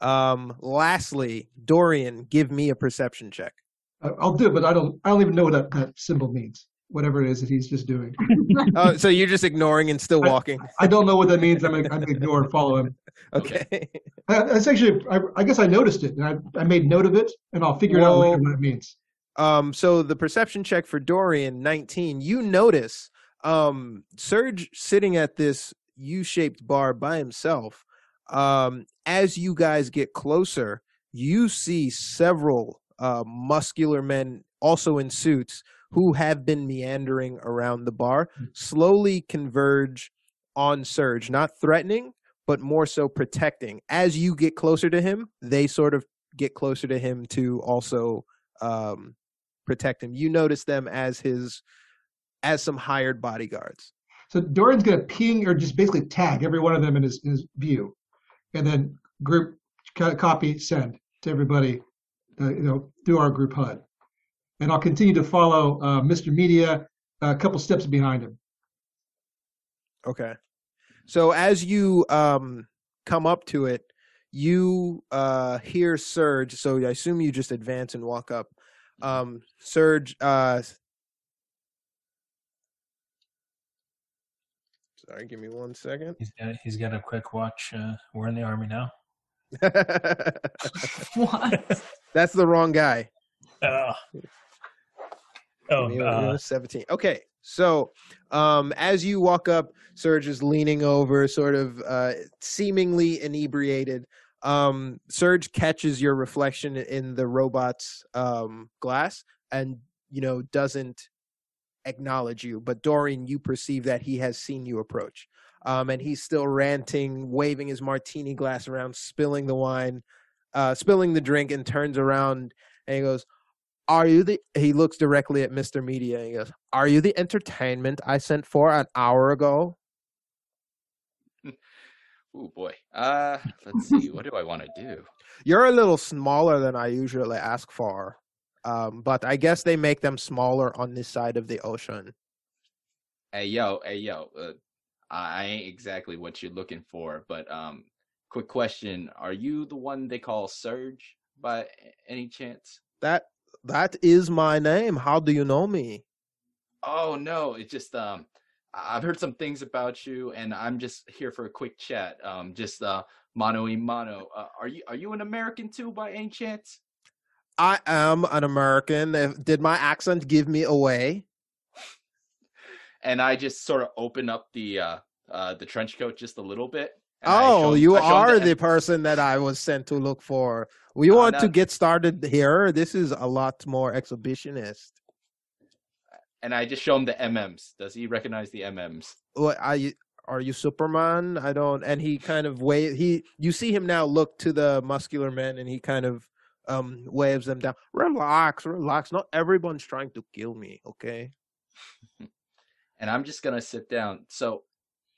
Um, lastly, Dorian, give me a perception check. I- I'll do it, but I don't. I don't even know what that, that symbol means. Whatever it is that he's just doing. [laughs] Oh, so you're just ignoring and still walking. I don't know what that means. I'm I'm ignore follow him. Okay. Uh, That's actually. I, I guess I noticed it, and I, I made note of it, and I'll figure it out later what it means. Um, so the perception check for Dorian, 19, you notice um Surge sitting at this U-shaped bar by himself. Um, as you guys get closer, you see several uh, muscular men, also in suits, who have been meandering around the bar, slowly converge on Surge, not threatening, but more so protecting. As you get closer to him, they sort of get closer to him to also um, protect him. You notice them as his as some hired bodyguards. So Dorian's going to ping or just basically tag every one of them in his, in his view, and then group copy send to everybody, uh, you know, through our group HUD. And I'll continue to follow uh, Mr. Media a couple steps behind him. Okay. So as you um come up to it, you uh hear Surge. So I assume you just advance and walk up. Um Surge uh Sorry, give me one second. He's got he's got a quick watch. Uh, we're in the army now. [laughs] [laughs] What? That's the wrong guy. Oh, oh uh, 17. Okay. So, um, as you walk up, Surge is leaning over, sort of uh, seemingly inebriated. Um, Surge catches your reflection in the robot's um, glass and, you know, doesn't acknowledge you. But Dorian, you perceive that he has seen you approach. Um, and he's still ranting, waving his martini glass around, spilling the wine, uh, spilling the drink, and turns around and he goes, are you the he looks directly at mr media and he goes are you the entertainment i sent for an hour ago [laughs] Oh boy. Uh, let's see. what do I want to do? [laughs] you're a little smaller than i usually ask for um, but i guess they make them smaller on this side of the ocean Hey yo, hey yo. Uh, I ain't exactly what you're looking for, but um, quick question: Are you the one they call Surge by any chance? that that is my name how do you know me Oh no, it's just um, I've heard some things about you, and I'm just here for a quick chat. Um, just uh, mano y mano. Uh, are you are you an American too, by any chance? i am an american If- did my accent give me away [laughs] And I just sort of open up the uh, uh, the trench coat just a little bit. And I oh 'em- you I are the the person that i was sent to look for. We Uh, want to get started here. This is a lot more exhibitionist. And I just show him the MMs. Does he recognize the MMs? what are you are you superman? I don't and he kind of wave he you see him now look to the muscular men and he kind of um waves them down. Relax relax. Not everyone's trying to kill me okay? [laughs] And I'm just gonna sit down. So,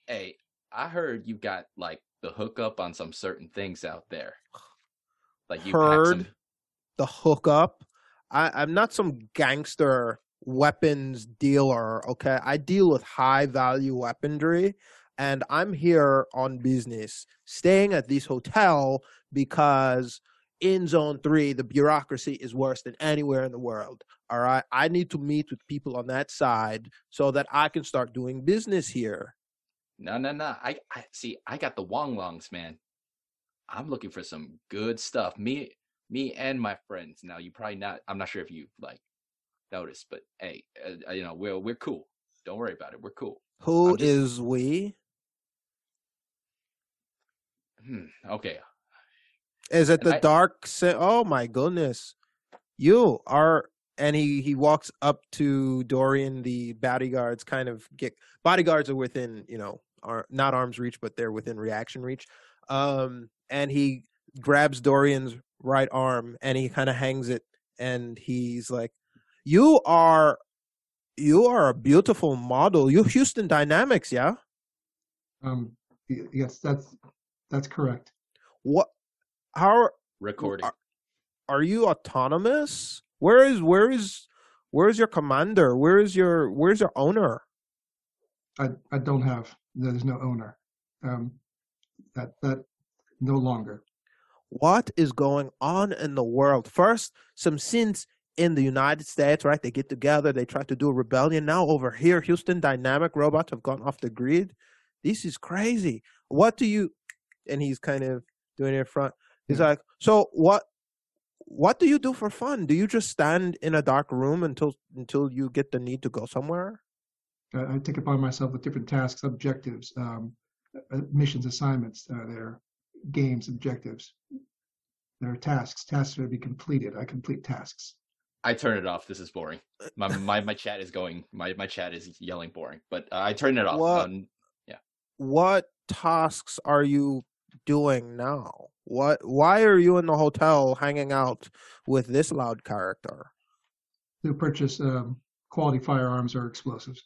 hey, I heard you got like the hookup on some certain things out there. [sighs] Like you heard some. the hookup i i'm not some gangster weapons dealer okay i deal with high value weaponry and i'm here on business staying at this hotel because in zone 3 the bureaucracy is worse than anywhere in the world all right i need to meet with people on that side so that i can start doing business here No, no, no. I, I see. I got the Wong Longs, man. I'm looking for some good stuff. Me, me, and my friends. Now, you probably not. I'm not sure if you like noticed, but hey, uh, you know, we're we're cool. Don't worry about it. We're cool. Who just- is we Hmm. Okay. Is it And the I- dark? Sa- oh my goodness, you are. And he he walks up to Dorian. The bodyguards kind of get bodyguards are within you know are not arm's reach, but they're within reaction reach. Um, and he grabs Dorian's right arm and he kind of hangs it, and he's like, "You are, you are a beautiful model. You Houston Dynamics, yeah? Um, yes, that's that's correct. What? How Recording. are- are you autonomous? Where is where is where is your commander? Where is your where's your owner? I I don't have. There's no owner. Um, that that no longer. What is going on in the world? First, some synths in the United States, right? They get together, they try to do a rebellion. Now over here, Houston Dynamic robots have gone off the grid. This is crazy. What do you? And he's kind of doing it in front. He's Yeah. like, so what? What do you do for fun? Do you just stand in a dark room until until you get the need to go somewhere? I, I take upon myself with different tasks, objectives. Um, uh, missions, assignments. Uh, they're games, objectives. They're tasks. Tasks are to be completed. I complete tasks. I turn it off. This is boring. My my, my chat is going. My my chat is yelling boring. But uh, I turn it off. What? Um, What tasks are you doing now? What? Why are you in the hotel hanging out with this loud character? To purchase um, quality firearms or explosives.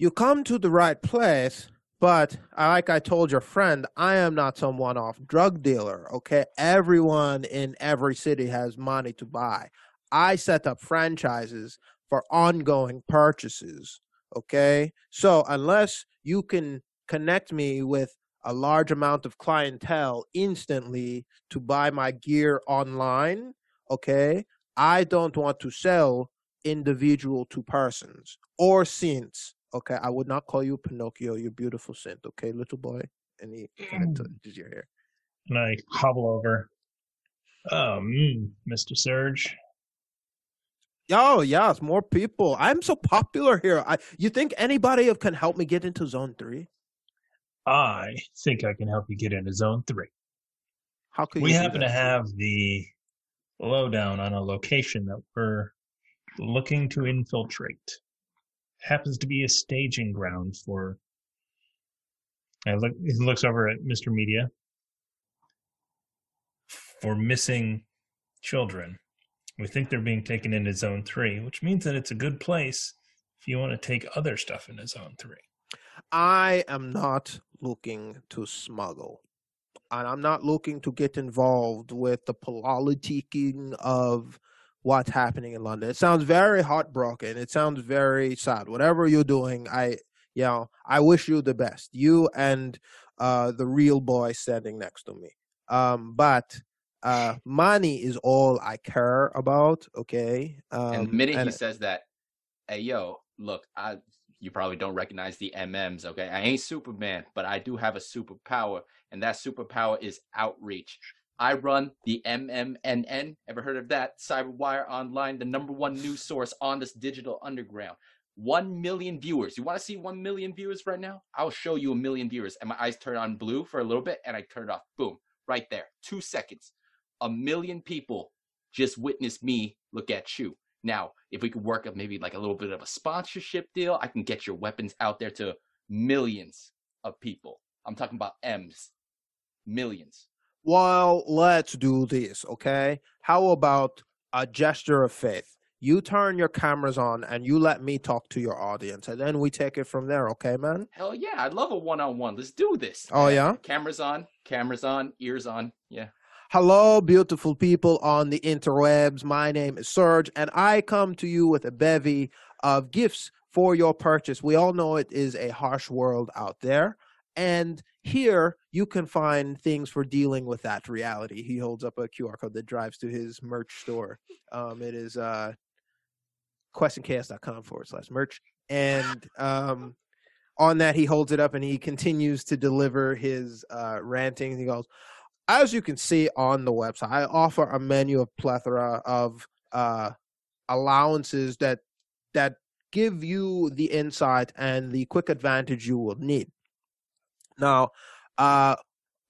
You come to the right place, but uh, like I told your friend, I am not some one-off drug dealer. Okay, everyone in every city has money to buy. I set up franchises for ongoing purchases. Okay, so unless you can connect me with a large amount of clientele instantly to buy my gear online, okay, I don't want to sell individual to persons or scenes. Okay, I would not call you Pinocchio, You're beautiful saint. Okay, little boy, and he kind of touches your hair. And I hobble over. Oh, mm, Mr. Surge. Oh yes, more people. I'm so popular here. I, you think anybody can help me get into Zone Three? I think I can help you get into Zone 3. How could We you happen to have the lowdown on a location that we're looking to infiltrate. Happens to be a staging ground for. I look. He looks over at Mr. Media. For missing children, we think they're being taken into Zone Three, which means that it's a good place if you want to take other stuff into Zone Three. I am not looking to smuggle. And I'm not looking to get involved with the politicking of what's happening in London. It sounds very heartbroken. It sounds very sad. Whatever you're doing, I you know, I wish you the best. You and uh the real boy standing next to me. Um, but uh money is all I care about, okay? Um and the minute and- he says that, hey yo, look, I you probably don't recognize the MMs, okay? I ain't Superman, but I do have a superpower, and that superpower is outreach. I run the MMNN. Ever heard of that? Cyberwire Online, the number one news source on this digital underground. One million viewers. You want to see one million viewers right now? I'll show you a million viewers. And my eyes turn on blue for a little bit, and I turn it off. Boom, right there. Two seconds. A million people just witnessed me look at you. Now, if we could work up maybe like a little bit of a sponsorship deal, I can get your weapons out there to millions of people. I'm talking about M's. Millions. Well, let's do this, okay? How about a gesture of faith? You turn your cameras on and you let me talk to your audience, and then we take it from there, okay, man? Hell yeah, I'd love a one on one. Let's do this. Oh, yeah? Cameras on, cameras on, ears on. Yeah. Hello, beautiful people on the interwebs. My name is Surge, and I come to you with a bevy of gifts for your purchase. We all know it is a harsh world out there. And here you can find things for dealing with that reality. He holds up a QR code that drives to his merch store. Um, it is uh, questandchaos.com forward slash merch. And um, on that, he holds it up and he continues to deliver his uh, ranting. He goes, as you can see on the website, I offer a menu of plethora of uh, allowances that that give you the insight and the quick advantage you will need. Now, uh,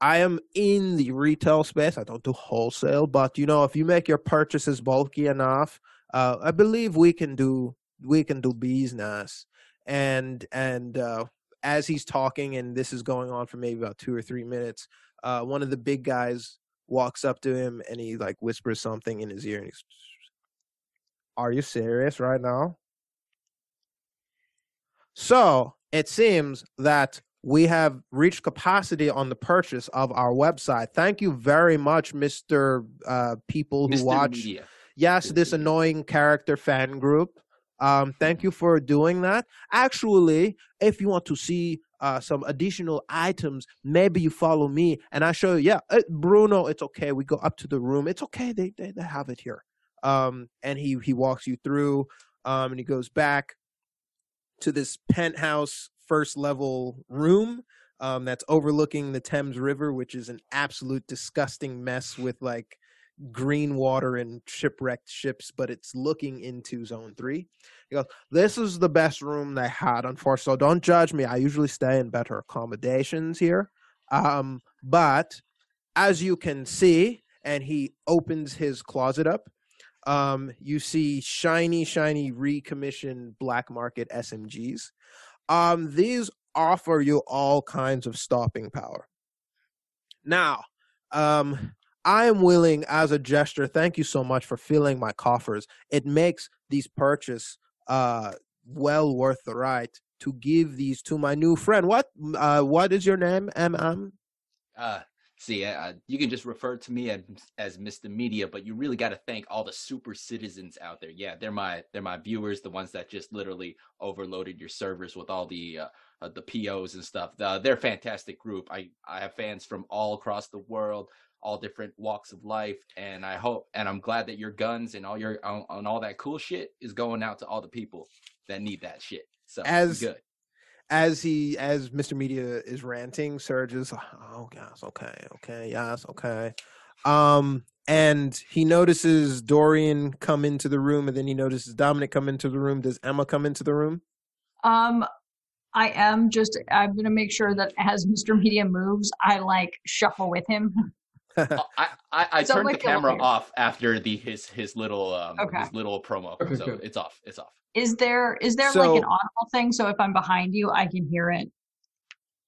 I am in the retail space. I don't do wholesale, but you know, if you make your purchases bulky enough, uh, I believe we can do we can do business. And and uh, as he's talking, and this is going on for maybe about two or three minutes, uh, one of the big guys walks up to him and he like whispers something in his ear and he's are you serious right now so it seems that we have reached capacity on the purchase of our website. Thank you very much mr uh, people who Mr. watch Media. yes this annoying character fan group. Um, thank you for doing that. Actually if you want to see uh, some additional items maybe you follow me and i show you. Yeah uh, bruno it's okay. We go up to the room. It's okay. They, they, they have it here. Um, and he he walks you through um, and he goes back to this penthouse first level room um, that's overlooking the thames river which is an absolute disgusting mess with like green water and shipwrecked ships, but it's looking into zone three. He goes, "This is the best room they had, unfortunately. So don't judge me. I usually stay in better accommodations here, um, but as you can see." And he opens his closet up. Um, you see shiny, shiny recommissioned black market SMGs. Um, these offer you all kinds of stopping power. Now, um, I am willing, as a gesture, thank you so much for filling my coffers. It makes these purchase uh, well worth the right to give these to my new friend. What uh, what is your name, MM? Uh, see, uh, you can just refer to me as, as Mr. Media, but you really got to thank all the super citizens out there. Yeah, they're my they're my viewers, the ones that just literally overloaded your servers with all the uh, uh, the POs and stuff. they're a fantastic group. I I have fans from all across the world all different walks of life and i hope and i'm glad that your guns and all your on, on all that cool shit is going out to all the people that need that shit so as good as he as mr media is ranting surge is oh yes okay okay yes okay um and he notices dorian come into the room and then he notices dominic come into the room does emma come into the room um I am just I'm gonna make sure that as Mr. Media moves, I like shuffle with him. [laughs] Oh, I I, I so turned the camera off after the his his little um okay. his little promo, okay, so good. it's off. It's off. Is there is there so, like an audible thing so if I'm behind you, I can hear it?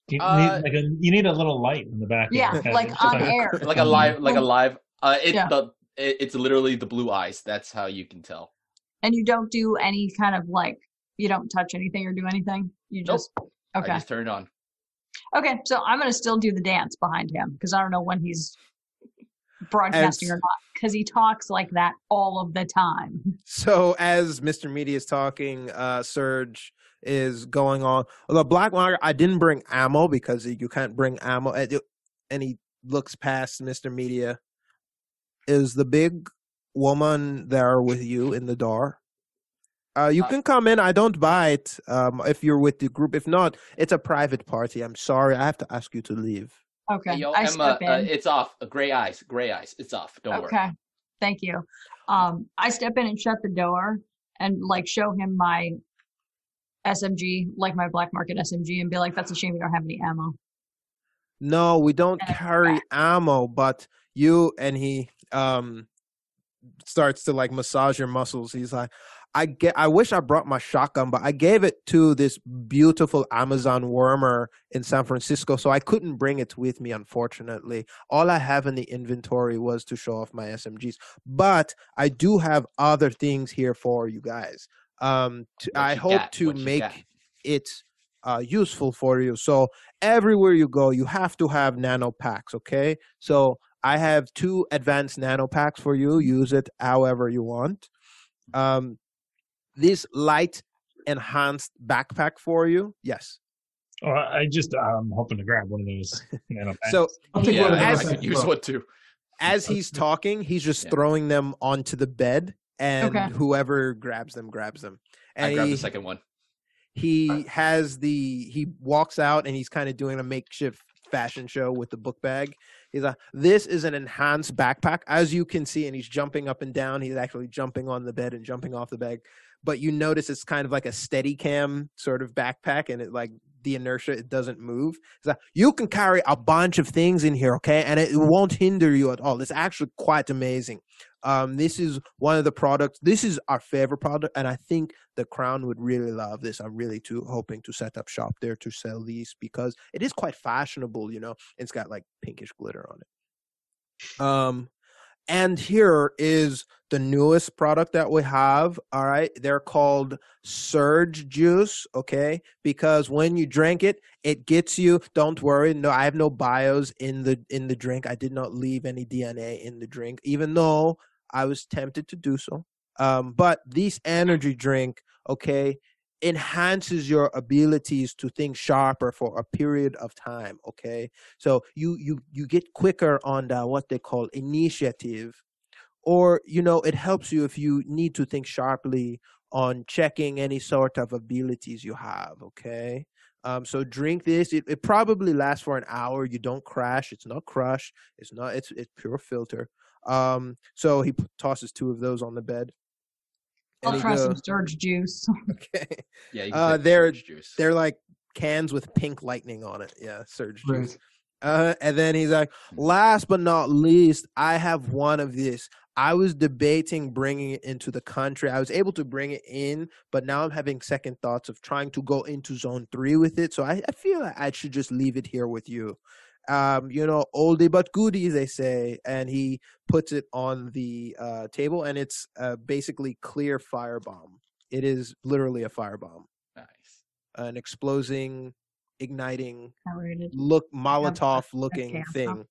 You, uh, need, like a, you need a little light in the back. Yeah, like on air, [laughs] like a live, like a live. Uh, it, yeah. the it, it's literally the blue eyes. That's how you can tell. And you don't do any kind of like you don't touch anything or do anything. You just nope. okay. I just turn it on. Okay, so I'm gonna still do the dance behind him because I don't know when he's broadcasting as, or not because he talks like that all of the time. So as Mr. Media is talking, uh, Surge is going on. The Black Market, I didn't bring ammo because you can't bring ammo. And he looks past Mr. Media. Is the big woman there with you in the door? Uh, you uh, can come in. I don't buy it um, if you're with the group. If not, it's a private party. I'm sorry. I have to ask you to leave. Okay. yo, I Emma, uh, it's off. Gray eyes. Gray eyes. It's off. Don't okay. worry. Okay. Thank you. Um, I step in and shut the door and like show him my SMG, like my black market SMG, and be like, "That's a shame you don't have any ammo." No, we don't and carry ammo, but you and he um starts to like massage your muscles. He's like, I get. I wish I brought my shotgun, but I gave it to this beautiful Amazon wormer in San Francisco, so I couldn't bring it with me. Unfortunately, all I have in the inventory was to show off my SMGs. But I do have other things here for you guys. Um, to, I hope got? to make it uh, useful for you. So everywhere you go, you have to have nano packs. Okay, so I have two advanced nano packs for you. Use it however you want. Um, this light enhanced backpack for you? Yes. Oh, I just I'm hoping to grab one of those. [laughs] so I'll take yeah, one as, I could use one too. As he's [laughs] talking, he's just yeah. throwing them onto the bed, and okay. whoever grabs them grabs them. And I grab the second one. He has the he walks out and he's kind of doing a makeshift fashion show with the book bag. He's like, this is an enhanced backpack, as you can see, and he's jumping up and down. He's actually jumping on the bed and jumping off the bed but you notice it's kind of like a steady cam sort of backpack and it like the inertia it doesn't move. So you can carry a bunch of things in here okay and it won't hinder you at all. It's actually quite amazing. Um, this is one of the products this is our favorite product and i think the crown would really love this. I'm really too hoping to set up shop there to sell these because it is quite fashionable you know? It's got like pinkish glitter on it. Um and here is the newest product that we have. All right. They're called Surge Juice. Okay. Because when you drink it, it gets you, don't worry. No, I have no bios in the in the drink. I did not leave any DNA in the drink, even though I was tempted to do so. Um, but this energy drink, okay, enhances your abilities to think sharper for a period of time okay? So you you you get quicker on the, what they call initiative or you know it helps you if you need to think sharply on checking any sort of abilities you have okay? Um, so drink this. It, it probably lasts for an hour. You don't crash. It's not crush it's not it's it's pure filter. Um, so he tosses two of those on the bed I'll And he try some surge juice. [laughs] Okay. Yeah, you can Uh, they're- surge juice. They're like cans with pink lightning on it. Yeah, surge juice. Right. Uh, and then he's like, last but not least, I have one of this. I was debating bringing it into the country. I was able to bring it in, but now I'm having second thoughts of trying to go into zone three with it. So I, I feel like I should just leave it here with you. Um, you know, oldie but goodie, they say. And he puts it on the uh, table, and it's uh, basically clear firebomb. It is literally a firebomb, nice. an exploding, igniting, look Molotov looking thing.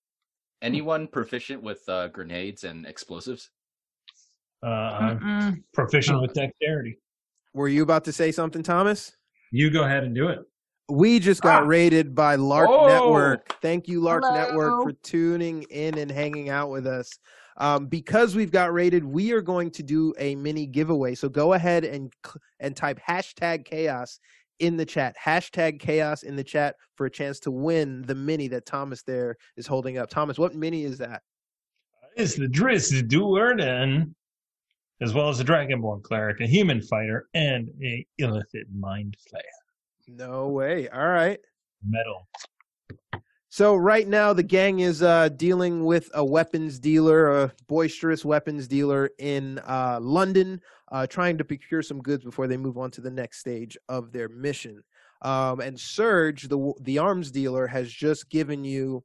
Anyone proficient with uh, grenades and explosives? Uh, I'm Mm-mm. proficient with dexterity. Were you about to say something, Thomas? You go ahead and do it. We just got Ah. raided by Lark Oh. Network. Thank you, Lark Network, for tuning in and hanging out with us. Um, because we've got raided, we are going to do a mini giveaway. So go ahead and and type hashtag chaos in the chat. Hashtag chaos in the chat for a chance to win the mini that Thomas there is holding up. Thomas, what mini is that? It's the Drizzt Do'Urden, as well as a Dragonborn cleric, a human fighter, and a illicit mind flayer. No way. All right. Metal. So right now the gang is uh, dealing with a weapons dealer, a boisterous weapons dealer in uh, London, uh, trying to procure some goods before they move on to the next stage of their mission. Um, and Surge, the the arms dealer, has just given you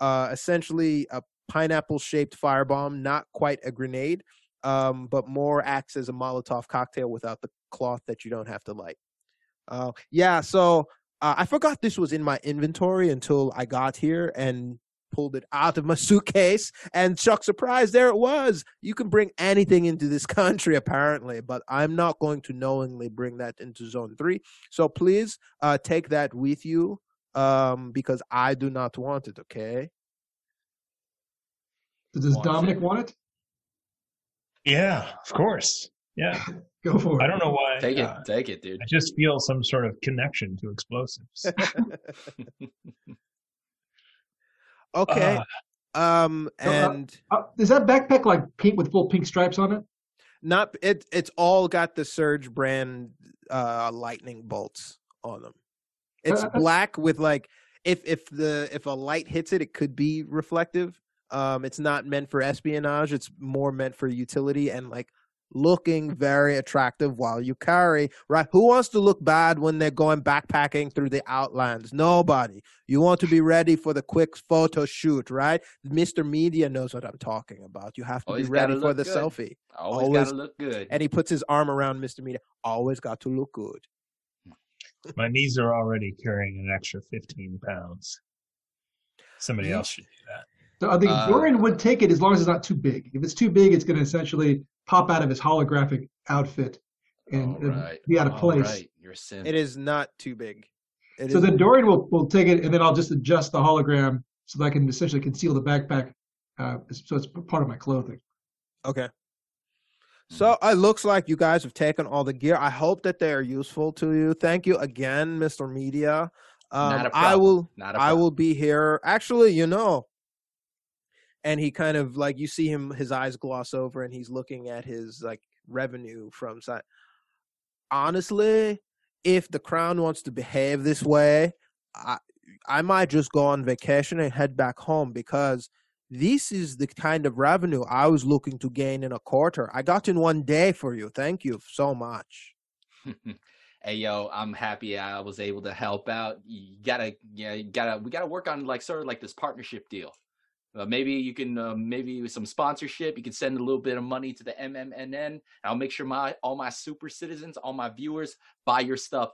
uh, essentially a pineapple shaped firebomb, not quite a grenade, um, but more acts as a Molotov cocktail without the cloth that you don't have to light. Uh, yeah, so uh, I forgot this was in my inventory until I got here and pulled it out of my [laughs] suitcase. And shock surprise, there it was. You can bring anything into this [laughs] country, apparently, but I'm not going to knowingly bring that into Zone 3. So please uh, take that with you um, because I do not want it, okay? Does Want Dominic it? want it? Yeah, of course. Yeah. [laughs] Go for it. I don't know why. Take it, uh, take it, dude. I just feel some sort of connection to explosives. [laughs] [laughs] okay. um, So, uh, and Uh, is that backpack like pink with full pink stripes on it? not it. It's all got the Surge brand uh, lightning bolts on them. It's Uh, uh, black with like if if the if a light hits it, it could be reflective. Um, it's not meant for espionage. It's more meant for utility and like looking very attractive while you carry. Right? Who wants to look bad when they're going backpacking through the outlands? Nobody. You want to be ready for the quick photo shoot, right? Mister Media knows what I'm talking about. You have to Always be ready for the good. selfie. Always, always- gotta look good. And he puts his arm around Mr. Media. Always got to look good. My knees are already carrying an extra 15 pounds. Somebody else should do that. So I think Uh, Dorian would take it as long as it's not too big. If it's too big, it's going to essentially pop out of his holographic outfit and, all and be out of all place. right, You're a. It is not too big. It So is- then Dorian will, will take it, and then I'll just adjust the hologram so that I can essentially conceal the backpack, uh, so it's part of my clothing. Okay. So it looks like you guys have taken all the gear. I hope that they are useful to you. Thank you again, Mr. Media. Um, Not a I problem. will Not a I problem. will be here. Actually, you know. And he kind of like you see him his eyes gloss over and he's looking at his like revenue from side. Honestly, if the crown wants to behave this way, I I might just go on vacation and head back home because this is the kind of revenue I was looking to gain in a quarter. I got in one day for you. Thank you so much. [laughs] hey yo, I'm happy I was able to help out. You gotta, yeah, you gotta, we gotta work on like sort of like this partnership deal. Uh, maybe you can, uh, maybe with some sponsorship, you can send a little bit of money to the MMNN. I'll make sure my all my super citizens, all my viewers buy your stuff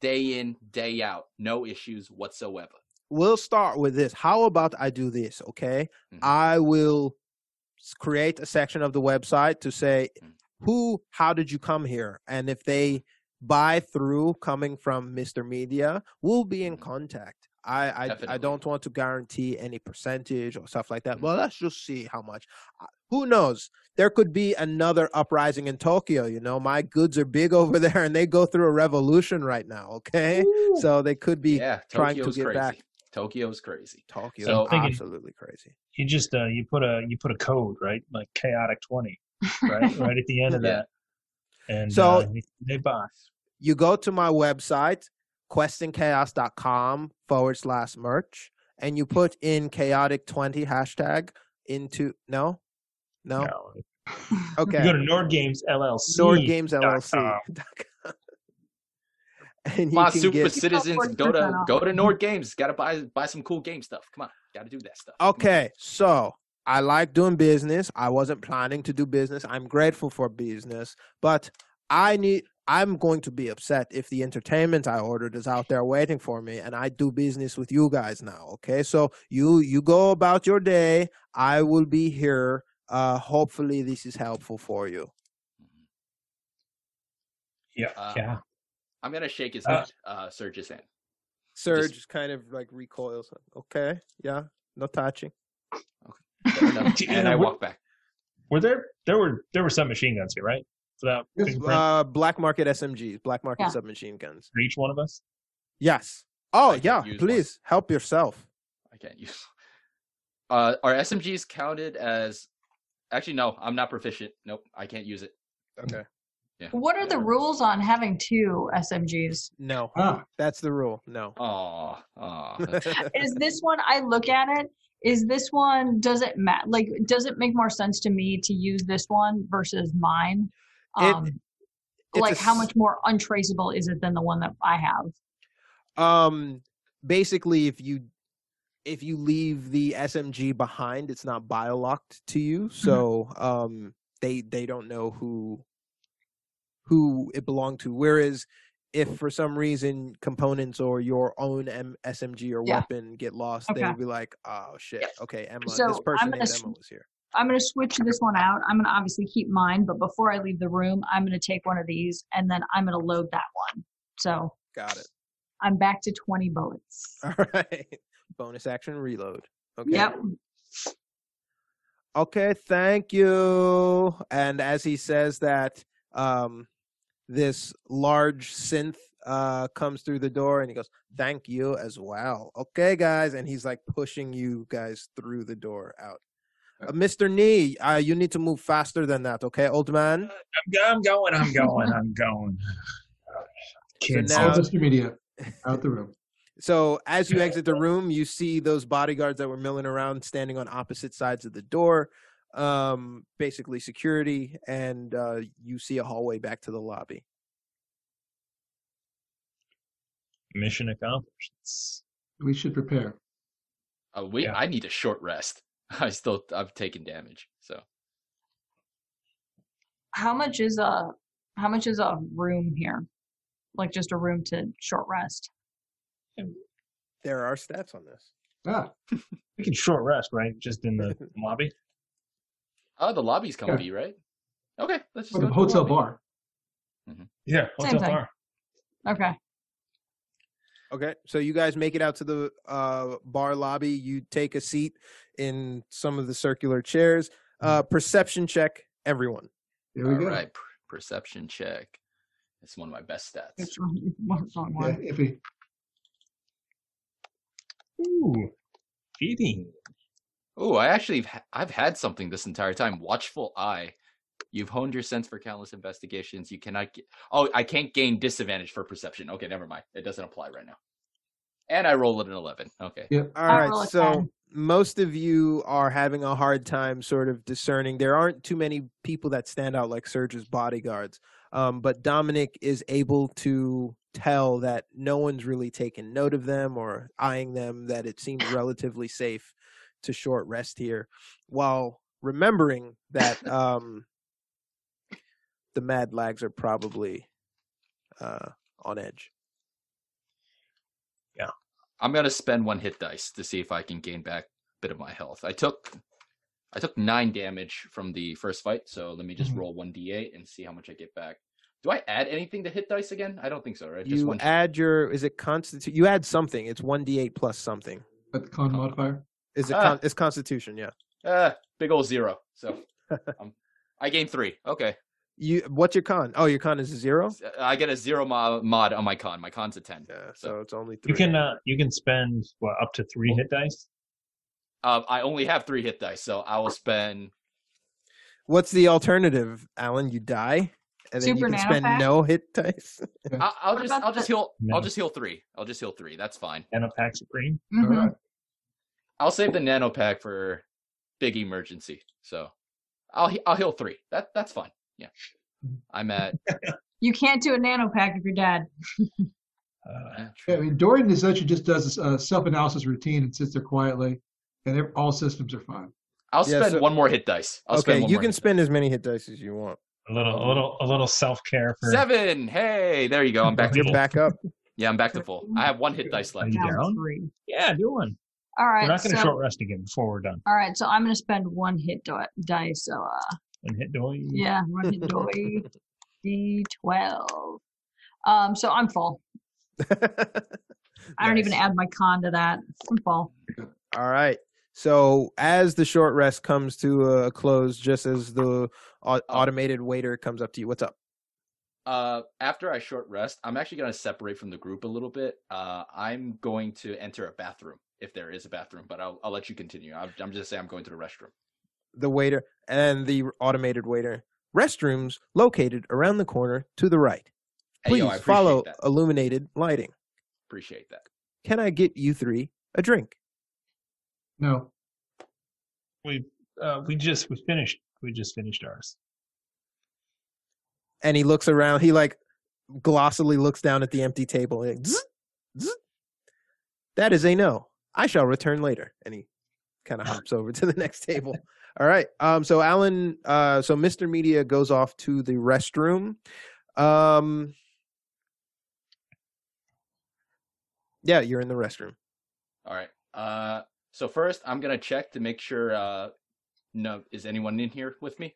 day in, day out, no issues whatsoever. We'll start with this. How about I do this? Okay. Mhm. I will create a section of the website to say, Mhm. who, how did you come here? And if they buy through coming from Mr. Media, we'll be in Mhm. contact. I, I, I don't want to guarantee any percentage or stuff like that. Well, let's just see how much. Uh, Who knows? There could be another uprising in Tokyo. You know, my goods are big [laughs] over there and they go through a revolution right now. Okay. So they could be yeah, trying to Tokyo's get crazy. back. Tokyo's crazy. Tokyo. So- is absolutely crazy. You just uh, you put a you put a code right, like chaotic 20, right, [laughs] right at the end of Yeah. that. And So- uh, they buy. you go to my website, questingchaos.com forward slash merch, and you put in chaotic 20 hashtag into no? No? No. [laughs] Okay. You go to Nord Games LLC. Nord Games LLC. com. [laughs] and you on, can super get citizens, go to off. go to Nord Games. Got to buy buy some cool game stuff. Come on, got to do that stuff. Okay, so I like doing business. I wasn't planning to do business. I'm grateful for business, but I need I'm going to be upset if the entertainment I ordered is out there waiting for me and I do business with you guys now, okay? So you you go about your day. I will be here. Uh hopefully this is helpful for you. Yeah. Uh, yeah. I'm gonna shake his Uh, hand, uh, Surge's hand. Surge kind of like recoils. Okay, yeah, no touching. Okay. [laughs] and I walk back. Were there there were there were some machine guns here, right? For that Uh black market SMGs, black market Yeah. submachine guns. for each one of us. Yes. Oh, I yeah, use one. please help yourself. I can't use. [laughs] Uh, are SMGs counted as? Actually, no. I'm not proficient. Nope, I can't use it. Okay. Yeah. What are the rules on having two SMGs? No, Ah, that's the rule. No. Oh, [laughs] oh. Is this one? I look at it. Is this one? Does it matter? Like, does it make more sense to me to use this one versus mine? Um, like, a how much more untraceable is it than the one that I have? um basically if you if you leave the SMG behind, it's not biolocked to you. So um they they don't know who who it belonged to. Whereas if for some reason components or your own M- SMG or Yeah. weapon get lost, Okay. they'll be like, "Oh shit, Yep. okay, Emma, So, this person named Emma was here." I'm going to switch this one out. I'm going to obviously keep mine, but before I leave the room, I'm going to take one of these and then I'm going to load that one. So Got it. I'm back to 20 bullets. [laughs] All right. Bonus action reload. Okay. Yep. Okay, thank you. And as he says that, um, this large synth uh comes through the door and he goes, "Thank you as well." Okay, guys, and he's like pushing you guys through the door out. Uh, Mr. Nee, uh, you need to move faster than that, okay, old man? I'm, I'm going. I'm going. I'm going. [laughs] Kids. now- all Mr. Media out the room. [laughs] So as you exit the room, you see those bodyguards that were milling around standing on opposite sides of the door, um, basically security, and uh, you see a hallway back to the lobby. Mission accomplished. We should prepare. Uh, we. Yeah. I need a short rest. [laughs] I still. I've taken damage. So How much is a how much is a room here? Like just a room to short rest. There are stats on this. Ah, We can short rest, right? Just in the [laughs] lobby. Oh, the lobby's Yeah. comfy, right? Okay, let's just or go the to hotel lobby. bar. Yeah, Same hotel thing. bar. Okay. Okay, so you guys make it out to the uh, bar lobby. You take a seat in some of the circular chairs. Uh, perception check, everyone. There we All go. right, per- perception check. It's one of my best stats. It's wrong, wrong Yeah, one. iffy. Ooh, cheating. Oh, I actually ha- I've had something this entire time. Watchful eye. You've honed your sense for countless investigations. You cannot get. Oh, I can't gain disadvantage for perception. Okay, never mind. It doesn't apply right now. And I roll it an eleven. Okay. All I roll a so 10. most of you are having a hard time sort of discerning. There aren't too many people that stand out like Surge's bodyguards, um, but Dominic is able to tell that no one's really taken note of them or eyeing them. That it seems relatively safe to short rest here, while remembering that [laughs] um, the Mad Lags are probably uh, on edge. I'm gonna spend one hit dice to see if I can gain back a bit of my health. I took I took nine damage from the first fight, so let me just Mhm. roll one d8 and see how much I get back. Do I add anything to hit dice again? I don't think so, right? Just You one. add your is it constitute? You add something. It's one d eight plus something. At the con modifier. Is it? Ah. Con- it's Constitution, yeah. Ah, big old zero. So [laughs] um, I gain three. Okay, You what's your con? Oh, your con is a zero. I get a zero mod, mod on my con. My con's a ten. Yeah, So- so it's only three. You can uh, you can spend what up to three hit dice. Um, I only have three hit dice, so I will spend. What's the alternative, Alan? You die, and then Super you can spend pack? no hit dice. I'll, I'll just I'll just the- heal No. I'll just heal three. I'll just heal three. That's fine. Nanopack Supreme. Mhm. All right. I'll save the nano pack for big emergency. So I'll I'll heal three. That that's fine. Yeah. I'm at You can't do a nano pack if you're dead. [laughs] Uh, Yeah, I mean, Dorian essentially just does a self-analysis routine and sits there quietly, and all systems are fine. I'll Yeah, spend so- one more hit dice. I'll okay, spend one you more can hit spend as many hit dice as you want. a little, a little, a little self care for. Seven. Hey, there you go. I'm back to Get full. back up. Yeah, I'm back to full. I have one hit dice Are left. you Down down? three. Yeah, do one. All right. We're not going to so, short rest again before we're done. all right. So I'm going to spend one hit di- dice. So uh, And hit doy. yeah, one hit [laughs] die. D12. Um, so I'm full. I don't even add my con to that. I'm full. All right. So as the short rest comes to a close, just as the automated waiter comes up to you, what's up? Uh, after I short rest, I'm actually going to separate from the group a little bit. Uh, I'm going to enter a bathroom if there is a bathroom, but I'll I'll let you continue. I'm, I'm just saying I'm going to the restroom. The waiter and the automated waiter. Restrooms located around the corner to the right. Hey, Please yo, follow that. illuminated lighting. Appreciate that. Can I get you three a drink? No, We, uh, we just, we finished, we just finished ours. And he looks around. He like glossily looks down at the empty table. and zzz, zzz. That is a no. I shall return later. And he kind of hops over to the next table. All right. Um. So Alan. Uh. So Mr. Media goes off to the restroom. Um. Yeah, you're in the restroom. All right. Uh, so first I'm gonna check to make sure. Uh, no, is anyone in here with me?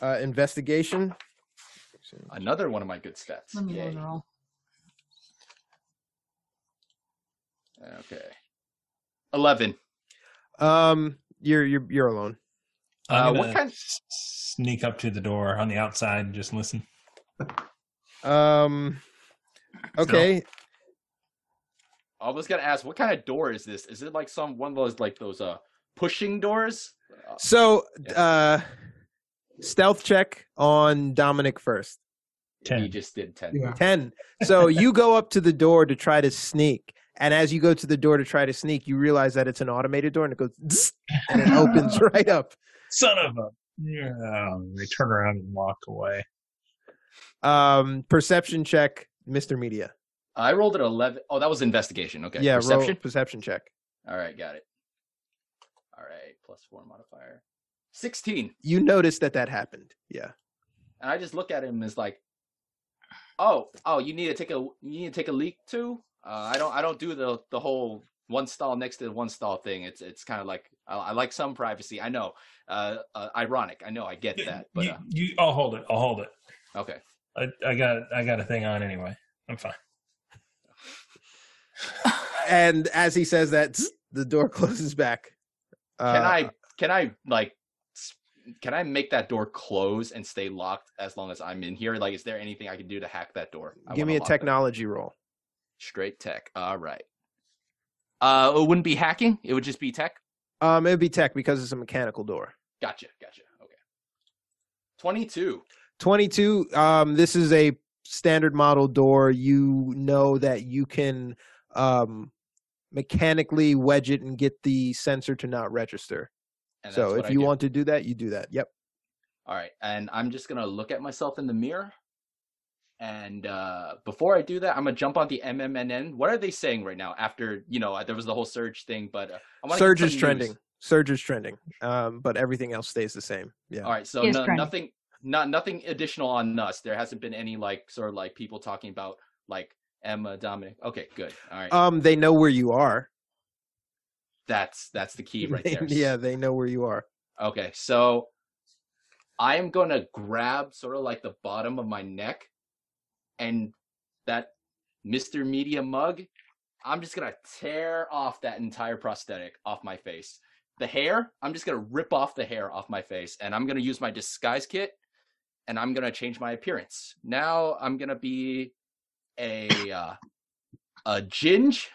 Uh. Investigation. Another one of my good stats. Let me Yay. roll. Okay. Eleven. Um. You're you're you're alone. I'm Uh, what gonna kind- s- Sneak up to the door on the outside and just listen. [laughs] Um. Okay. I was gonna ask, what kind of door is this? Is it like some one of those like those uh pushing doors? Uh, So, uh, stealth check on Dominic first. He Ten. just did ten. yeah, 10. So [laughs] you go up to the door to try to sneak. And as you go to the door to try to sneak, you realize that it's an automated door and it goes [laughs] and it opens right up. Son of a. Yeah. They turn around and walk away. Um, perception check, Mr. Media. I rolled an eleven. Oh, that was investigation. Okay. yeah, Perception. roll perception check. All right, got it. All right, plus four modifier. Sixteen. You notice that that happened. Yeah. And I just look at him as like, oh, oh, you need to take a you need to take a leak too. Uh, I don't I don't do the the whole one stall next to the one stall thing. It's it's kind of like I, I like some privacy. I know. Uh, uh, ironic. I know. I get that. But you, uh, you, I'll hold it. I'll hold it. okay. I, I got, I got a thing on anyway. I'm fine. [laughs] And as he says that, the door [laughs] closes back. Can Uh, I can I like can I make that door close and stay locked as long as I'm in here? Like, is there anything I can do to hack that door? I Give me a lock that technology roll. Straight tech. All right. Uh, it wouldn't be hacking. It would just be tech. Um, it'd be tech because it's a mechanical door. Gotcha. Gotcha. Okay. Twenty-two. 22 um this is a standard model door you know that you can um mechanically wedge it and get the sensor to not register And so if I you do. want to do that you do that yep All right, and I'm just gonna look at myself in the mirror. And uh, before I do that, I'm gonna jump on the MMNN. What are they saying right now? After you know, there was the whole surge thing, but uh, I want surge is trending surge is trending um but everything else stays the same yeah All right, so no, nothing, not nothing additional on us. There hasn't been any like sort of like people talking about like Emma, Dominic. Okay, good. All right, um they know where you are that's that's the key right there. [laughs] yeah they know where you are Okay, so I am going to grab sort of like the bottom of my neck and that Mr. Media mug. I'm just going to tear off that entire prosthetic off my face. The hair, I'm just to rip off the hair off my face and I'm to use my disguise kit and I'm to change my appearance. Now I'm to be a uh, a ginge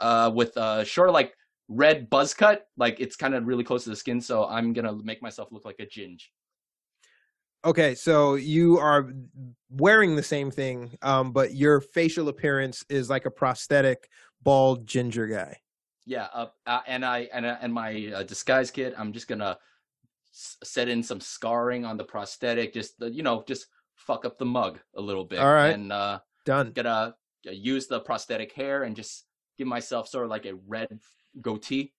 uh, with a short like red buzz cut. Like it's kind of really close to the skin, so I'm gonna make myself look like a ginge. Okay, so you are wearing the same thing, um, but your facial appearance is like a prosthetic bald ginger guy. Yeah, uh, uh, and I and uh, and my uh, disguise kit. I'm just gonna s- set in some scarring on the prosthetic, just you know, just fuck up the mug a little bit. All right. and uh, Done. gonna uh, use the prosthetic hair and just give myself sort of like a red goatee.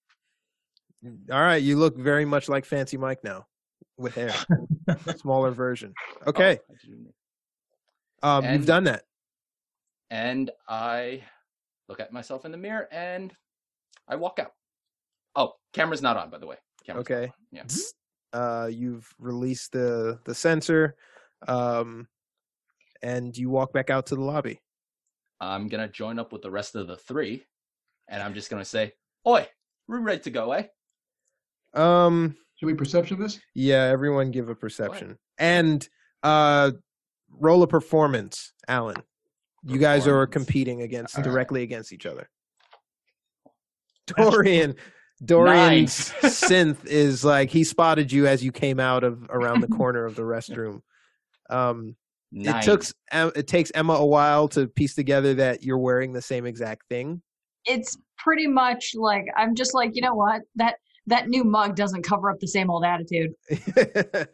All right, you look very much like Fancy Mike now with hair, smaller version. [laughs] Okay, Oh, I didn't- um, you've done that. and I look at myself in the mirror and I walk out. Oh, camera's not on, by the way. Camera's Okay. Yeah. Uh, you've released the the sensor, um, and you walk back out to the lobby. I'm gonna join up with the rest of the three, and I'm just gonna say, "Oi, we're ready to go, eh?" Um, Should we perception this? yeah, everyone give a perception and uh, roll a performance, Alan. You guys are competing against All right. directly against each other. Dorian, Dorian's [laughs] synth is like he spotted you as you came out of around the corner of the restroom. Um, Nine. it took it takes Emma a while to piece together that you're wearing the same exact thing. It's pretty much like I'm just like, you know what? That that new mug doesn't cover up the same old attitude. [laughs]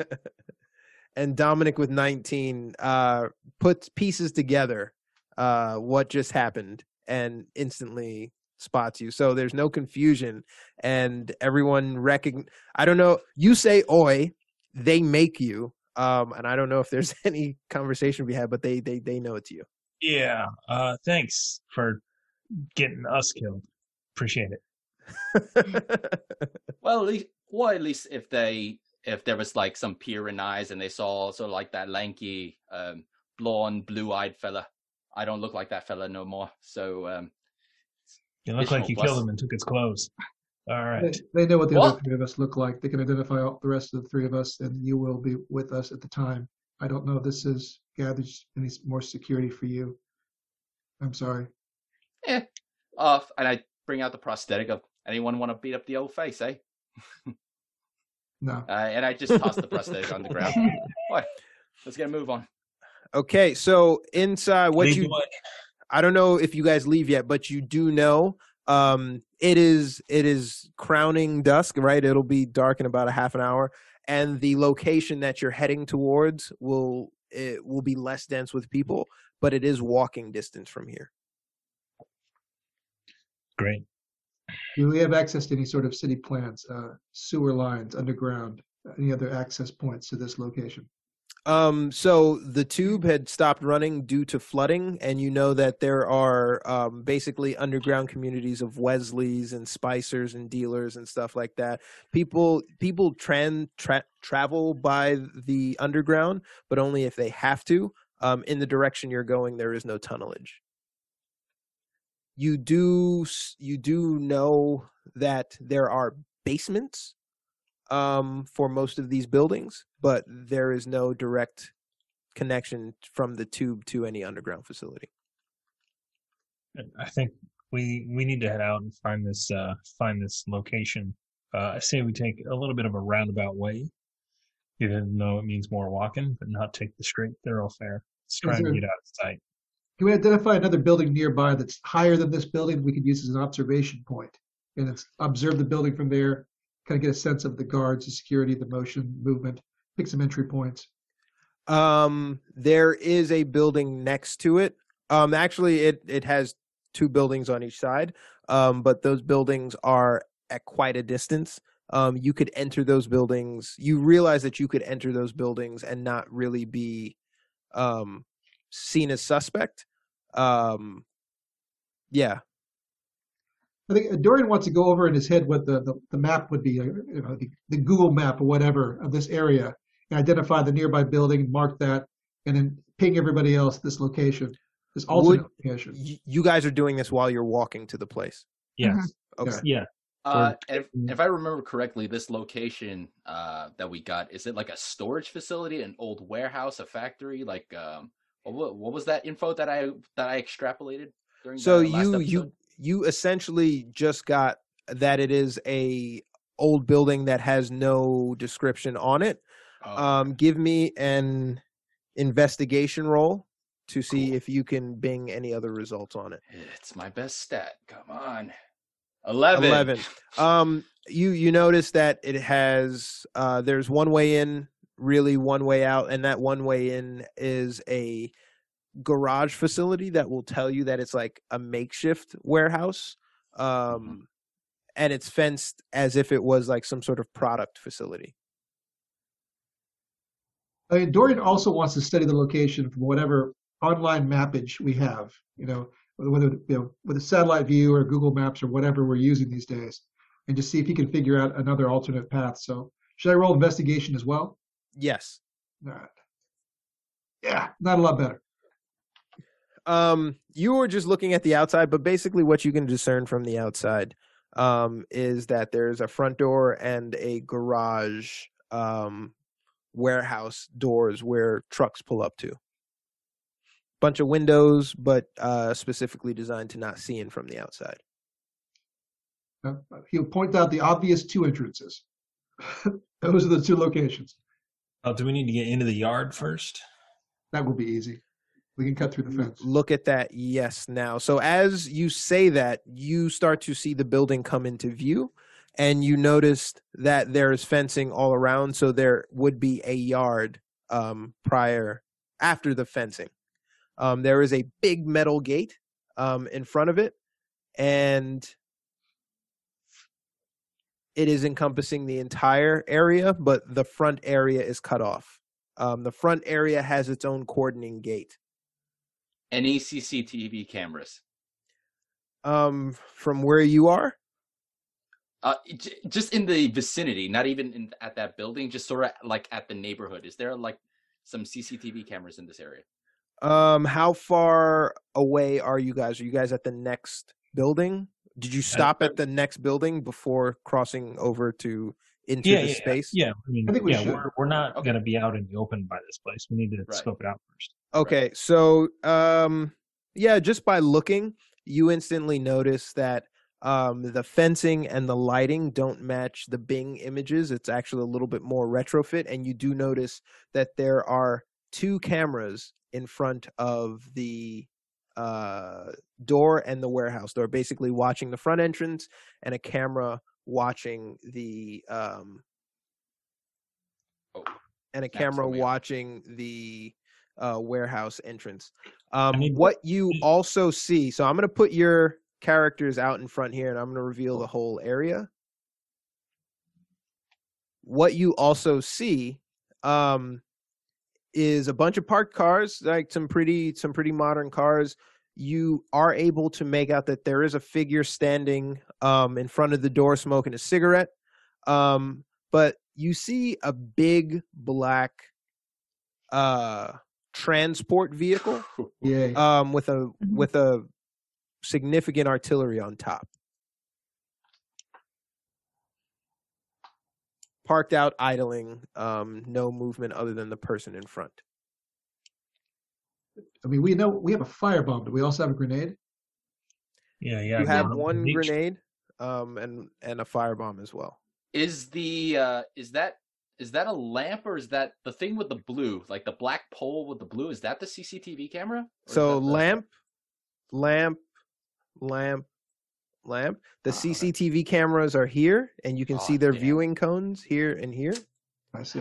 and Dominic with 19 uh, puts pieces together uh, what just happened and instantly spots you. So there's no confusion and everyone recognize. I don't know. You say "oi," they make you. Um, and I don't know if there's [laughs] any conversation we had, but they they they know it's you. Yeah. Uh, thanks for getting us killed. Appreciate it. [laughs] Well, at least, well, at least if they, if there was like some peer in eyes and they saw sort of like that lanky, um, blonde, blue-eyed fella. I don't look like that fella no more. So, um, You look like you plus- killed him and took its clothes. [laughs] All right. They, they know what the other three of us look like. They can identify all the rest of the three of us, and you will be with us at the time. I don't know if this is gathers any more security for you. I'm sorry. eh, off. And I bring out the prosthetic of anyone want to beat up the old face, eh? No. [laughs] Uh, and I just toss the prosthetic on the ground. [laughs] What? Let's get a move on. okay, so inside what Lead you the way. I don't know if you guys leave yet, but you do know um it is it is crowning dusk, right? It'll be dark in about a half an hour and the location that you're heading towards will it will be less dense with people, but it is walking distance from here. Great. Do we have access to any sort of city plans, uh, sewer lines, underground, any other access points to this location? Um, so the tube had stopped running due to flooding, and you know that there are um, basically underground communities of Wesleys and Spicers and dealers and stuff like that. People people tran tra- travel by the underground, but only if they have to. Um, in the direction you're going, there is no tunnelage. You do you do know that there are basements um, for most of these buildings, but there is no direct connection from the tube to any underground facility. I think we we need to head out and find this uh find this location. Uh, I say we take a little bit of a roundabout way, even though it means more walking, but not take the straight thoroughfare. Let's try and get out of sight. Can we identify another building nearby that's higher than this building we could use as an observation point? And it's observe the building from there, kind of get a sense of the guards, the security, the motion, movement, pick some entry points. Um, there is a building next to it. Um, actually, it it has two buildings on each side. Um, but those buildings are at quite a distance. Um, you could enter those buildings. You realize that you could enter those buildings and not really be um seen as suspect. Um, yeah, I think Dorian wants to go over in his head what the, the, the map would be, uh, you know, the, the Google map or whatever of this area, and identify the nearby building, mark that, and then ping everybody else this location, this alternate location. y- you guys are doing this while you're walking to the place. Yes. Okay. Yeah. Uh, if, if I remember correctly, this location uh, that we got is it like a storage facility, an old warehouse, a factory? Like, um, what, what was that info that I that I extrapolated during? So the last you episode? you you essentially just got that it is a old building that has no description on it. Oh, Um, give me an investigation roll to see Cool. if you can bing any other results on it. it's my best stat. Come on. 11. 11. [laughs] Um, you you notice that it has uh, there's one way in, really one way out, and that one way in is a garage facility that will tell you that it's like a makeshift warehouse. Um, and it's fenced as if it was like some sort of product facility. I mean, Dorian also wants to study the location from whatever online mappage we have. You know, whether you know with a satellite view or Google Maps or whatever we're using these days, and just see if he can figure out another alternate path. So, should I roll investigation as well? Yes. All right. Yeah, not a lot better. Um you were just looking at the outside but basically what you can discern from the outside um is that there's a front door and a garage um warehouse doors where trucks pull up to bunch of windows but uh specifically designed to not see in from the outside Uh, He'll point out the obvious two entrances. [laughs] Those are the two locations. Oh, do we need to get into the yard first? That will be easy. We can cut through the fence. look at that yes now. So as you say that you start to see the building come into view and you noticed that there is fencing all around so there would be a yard um, prior after the fencing. Um, there is a big metal gate um, in front of it and it is encompassing the entire area but the front area is cut off. Um, the front area has its own cordoning gate Any CCTV cameras? um from where you are Uh, j- just in the vicinity, not even in, at that building, just sort of like at the neighborhood. Is there like some CCTV cameras in this area? um how far away are you guys are you guys at the next building did you stop at the next building before crossing over to into Yeah, the yeah, space Yeah, I mean, I think we yeah, should. we're, we're not Okay. going to be out in the open by this place. We need to Right. scope it out first. okay so um yeah just by looking you instantly notice that um the fencing and the lighting don't match the bing images it's actually a little bit more retrofit and you do notice that there are two cameras in front of the uh door and the warehouse door basically watching the front entrance and a camera watching the um Oh, and a camera watching the uh warehouse entrance. Um mean, what you also see so i'm going to put your characters out in front here and i'm going to reveal the whole area. What you also see um is a bunch of parked cars like some pretty some pretty modern cars you are able to make out that there is a figure standing um in front of the door smoking a cigarette um but you see a big black uh transport vehicle [laughs] Yay. um with a Mhm. with a significant artillery on top parked out idling um no movement other than the person in front I mean, we know we have a firebomb. Do we also have a grenade? Yeah, yeah. you yeah. have one Each- grenade um and and a firebomb as well Is the uh is that is that a lamp or is that the thing with the blue, like the black pole with the blue? Is that the CCTV camera? So that the- lamp lamp lamp lamp the Ah, okay. cctv cameras are here and you can Aw, see their damn. viewing cones here and here I see.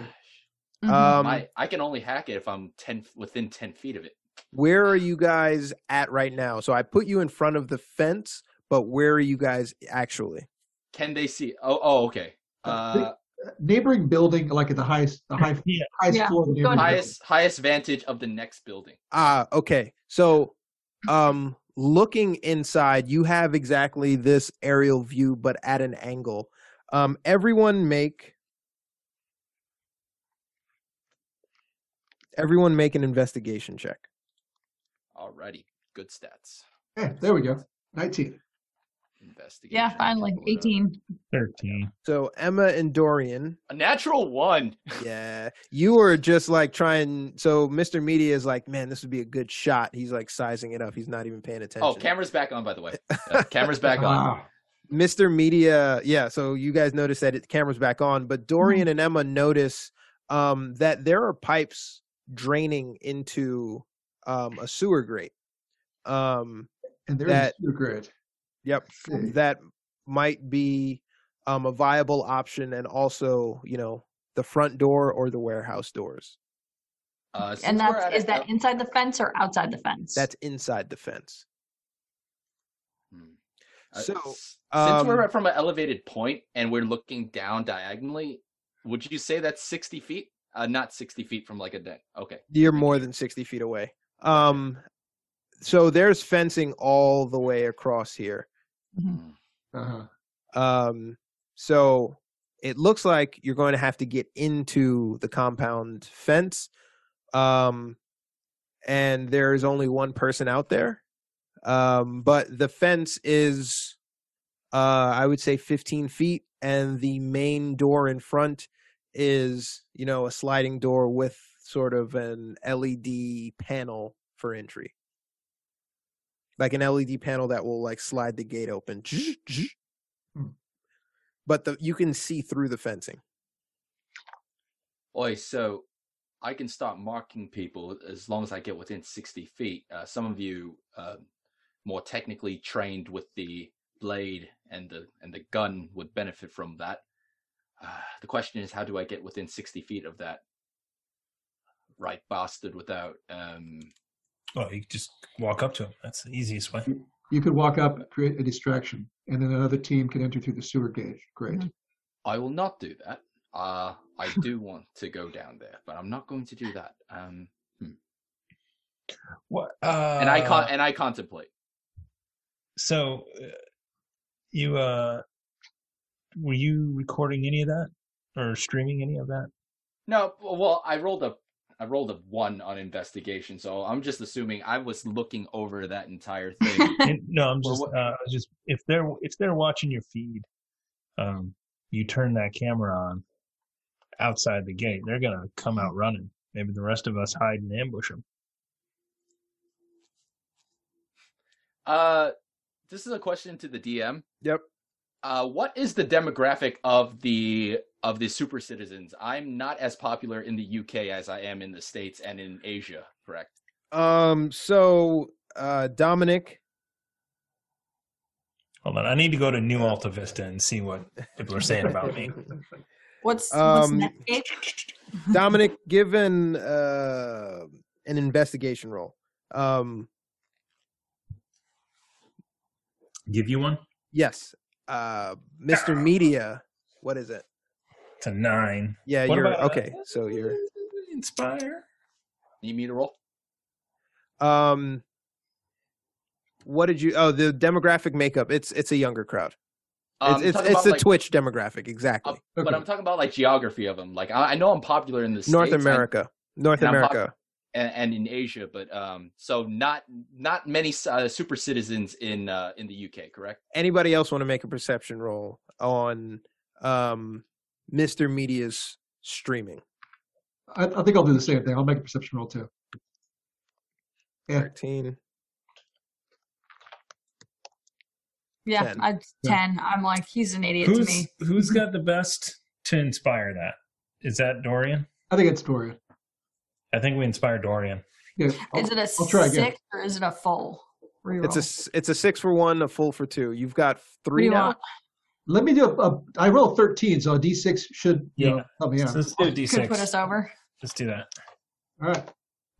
Um I I can only hack it if I'm ten within ten feet of it. Where are you guys at right now so i put you in front of the fence but where are you guys actually Can they see? Oh, oh, okay. Uh, Neighboring building, like at the highest, the high, Yeah. highest Yeah. floor of the Go building. highest highest vantage of the next building. Ah, okay. So, um, looking inside, you have exactly this aerial view, but at an angle. Um, everyone make everyone make an investigation check. Alrighty, good stats. Yeah, there we go. 19. Investigation. yeah, finally, Hold 18. 13. So Emma and Dorian, A natural one. [laughs] yeah, you were just like trying. So Mr. Media is like, man, this would be a good shot. He's like sizing it up. He's not even paying attention. Oh, camera's back on, by the way. [laughs] Yeah, camera's back on. Wow. Mr. Media, yeah. So you guys notice that it, the camera's back on, but Dorian and Emma notice um, that there are pipes draining into um, a sewer grate. Um, And there's that- a sewer grate. Yep. That might be um, a viable option, and also, you know, the front door or the warehouse doors. Uh, And that's is that inside the fence or outside the fence? That's inside the fence. Hmm. Uh, So, s- since we're um, from an elevated point and we're looking down diagonally, would you say that's sixty feet? Uh, not sixty feet from like a deck. Okay. You're more than 60 feet away. Um, so there's fencing all the way across here. Mhm. Uh-huh. Um, so it looks like you're going to have to get into the compound fence. Um, and there is only one person out there. Um, but the fence is, uh, I would say 15 feet, and the main door in front is, you know, a sliding door with sort of an LED panel for entry. Like an LED panel that will like slide the gate open. Hmm. But the you can see through the fencing. Oi, so I can start marking people as long as I get within 60 feet. Uh, some of you uh, more technically trained with the blade and the and the gun would benefit from that. Uh, the question is, how do I get within 60 feet of that right bastard without? Um, Well, you just walk up to him. That's the easiest way. You could walk up, create a distraction, and then another team can enter through the sewer gate. Great. Mhm. I will not do that. Uh, I do [laughs] want to go down there, but I'm not going to do that. Um, What? Uh, and I con- and I contemplate. So, uh, you uh, were you recording any of that or streaming any of that? No, well, I rolled a I rolled a one on investigation, so I'm just assuming I was looking over that entire thing. [laughs] And- no, I'm just what- uh, just if they're if they're watching your feed, um, you turn that camera on outside the gate, they're gonna come out running. Maybe the rest of us hide and ambush them. uh, this is a question to the DM. Yep. Uh, what is the demographic of the of the super citizens? I'm not as popular in the UK as I am in the states and in Asia. Correct. Um so uh Dominic Hold on, I need to go to New Alta Vista and see what people are saying about me. [laughs] What's what's Um, Netscape? Dominic given uh an investigation role, Um Give you one. yes. Uh Mr. Media, what is it? It's a nine. Yeah, What you're about, uh, okay. So you're [laughs] Inspire. Need me to roll? um what did you oh the demographic makeup it's it's a younger crowd Um, it's it's, talking it's the like, twitch demographic exactly uh, But Okay. I'm talking about like geography of them. Like I, I know I'm popular in the north States and- america north and I'm pop- america and, and in Asia, but um, so not not many uh, super citizens in uh, in the UK, correct? anybody else want to make a perception roll on um mr media's streaming I, I think I'll do the same thing. I'll make a perception roll too. Yeah. 13 Yeah, 10. I ten. I'm like he's an idiot Who's to me. who's got the best to inspire that? Is that Dorian? I think it's Dorian. I think we inspire Dorian. Yeah. Is it a I'll again. six or is it a full? Reroll. it's a s- it's a six for one a full for two you've got three now Let me do a, a. I roll 13, so a D6 should you know, Yeah. help me out. So let's do a Could put us over. Let's do that. All right.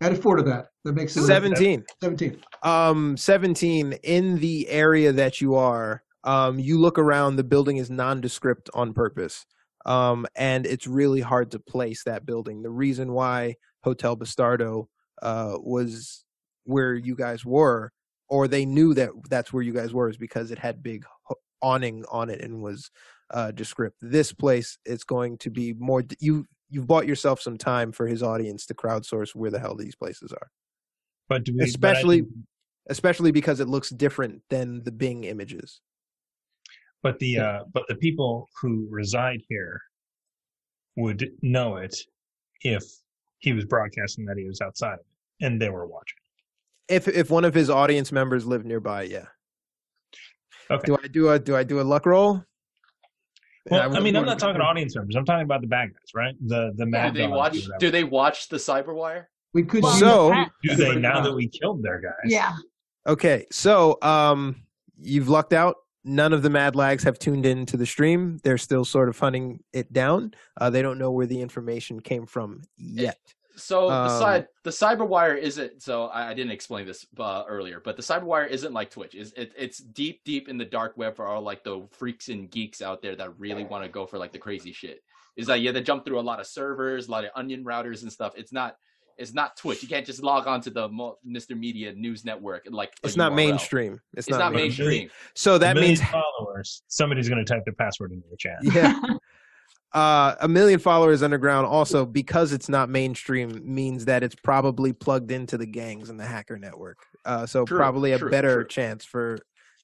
Added four to that. That makes it 17 17. um 17 in the area that you are um you look around the building is nondescript on purpose um and it's really hard to place that building the reason why hotel bastardo uh was where you guys were or they knew that that's where you guys were is because it had big awning on it and was uh descript this place is going to be more you you've bought yourself some time for his audience to crowdsource where the hell these places are But do we, but I Especially- think- especially because it looks different than the Bing images. but the uh, but the people who reside here would know it if he was broadcasting that he was outside and they were watching. If if one of his audience members lived nearby, yeah. Okay. Do I do a do I do a luck roll? Well, I I, mean, I'm not talking audience members. I'm talking about the bad guys, right? The the Do mad they dogs or watch? Do they watch the Cyberwire? We could Well, So- Do they now that we killed their guys? yeah. Okay, so um, you've lucked out. None of the Mad Lags have tuned in to the stream. They're still sort of hunting it down. Uh, they don't know where the information came from yet. So the Um, side the Cyberwire isn't. So I, I didn't explain this uh, earlier, but the Cyberwire isn't like Twitch. It's, it, it's deep, deep in the dark web for all like the freaks and geeks out there that really want to go for like the crazy shit. Is that you have to jump through a lot of servers, a lot of onion routers and stuff. It's not. It's not Twitch. You can't just log on to the Mr. Media News Network and like. It's not URL. mainstream. It's, It's, not, mainstream. So that million means followers. Somebody's going to type their password into the chat. yeah. [laughs] Uh, a million followers underground also because it's not mainstream means that it's probably plugged into the gangs and the hacker network. Uh, so True, probably a true, better true. chance for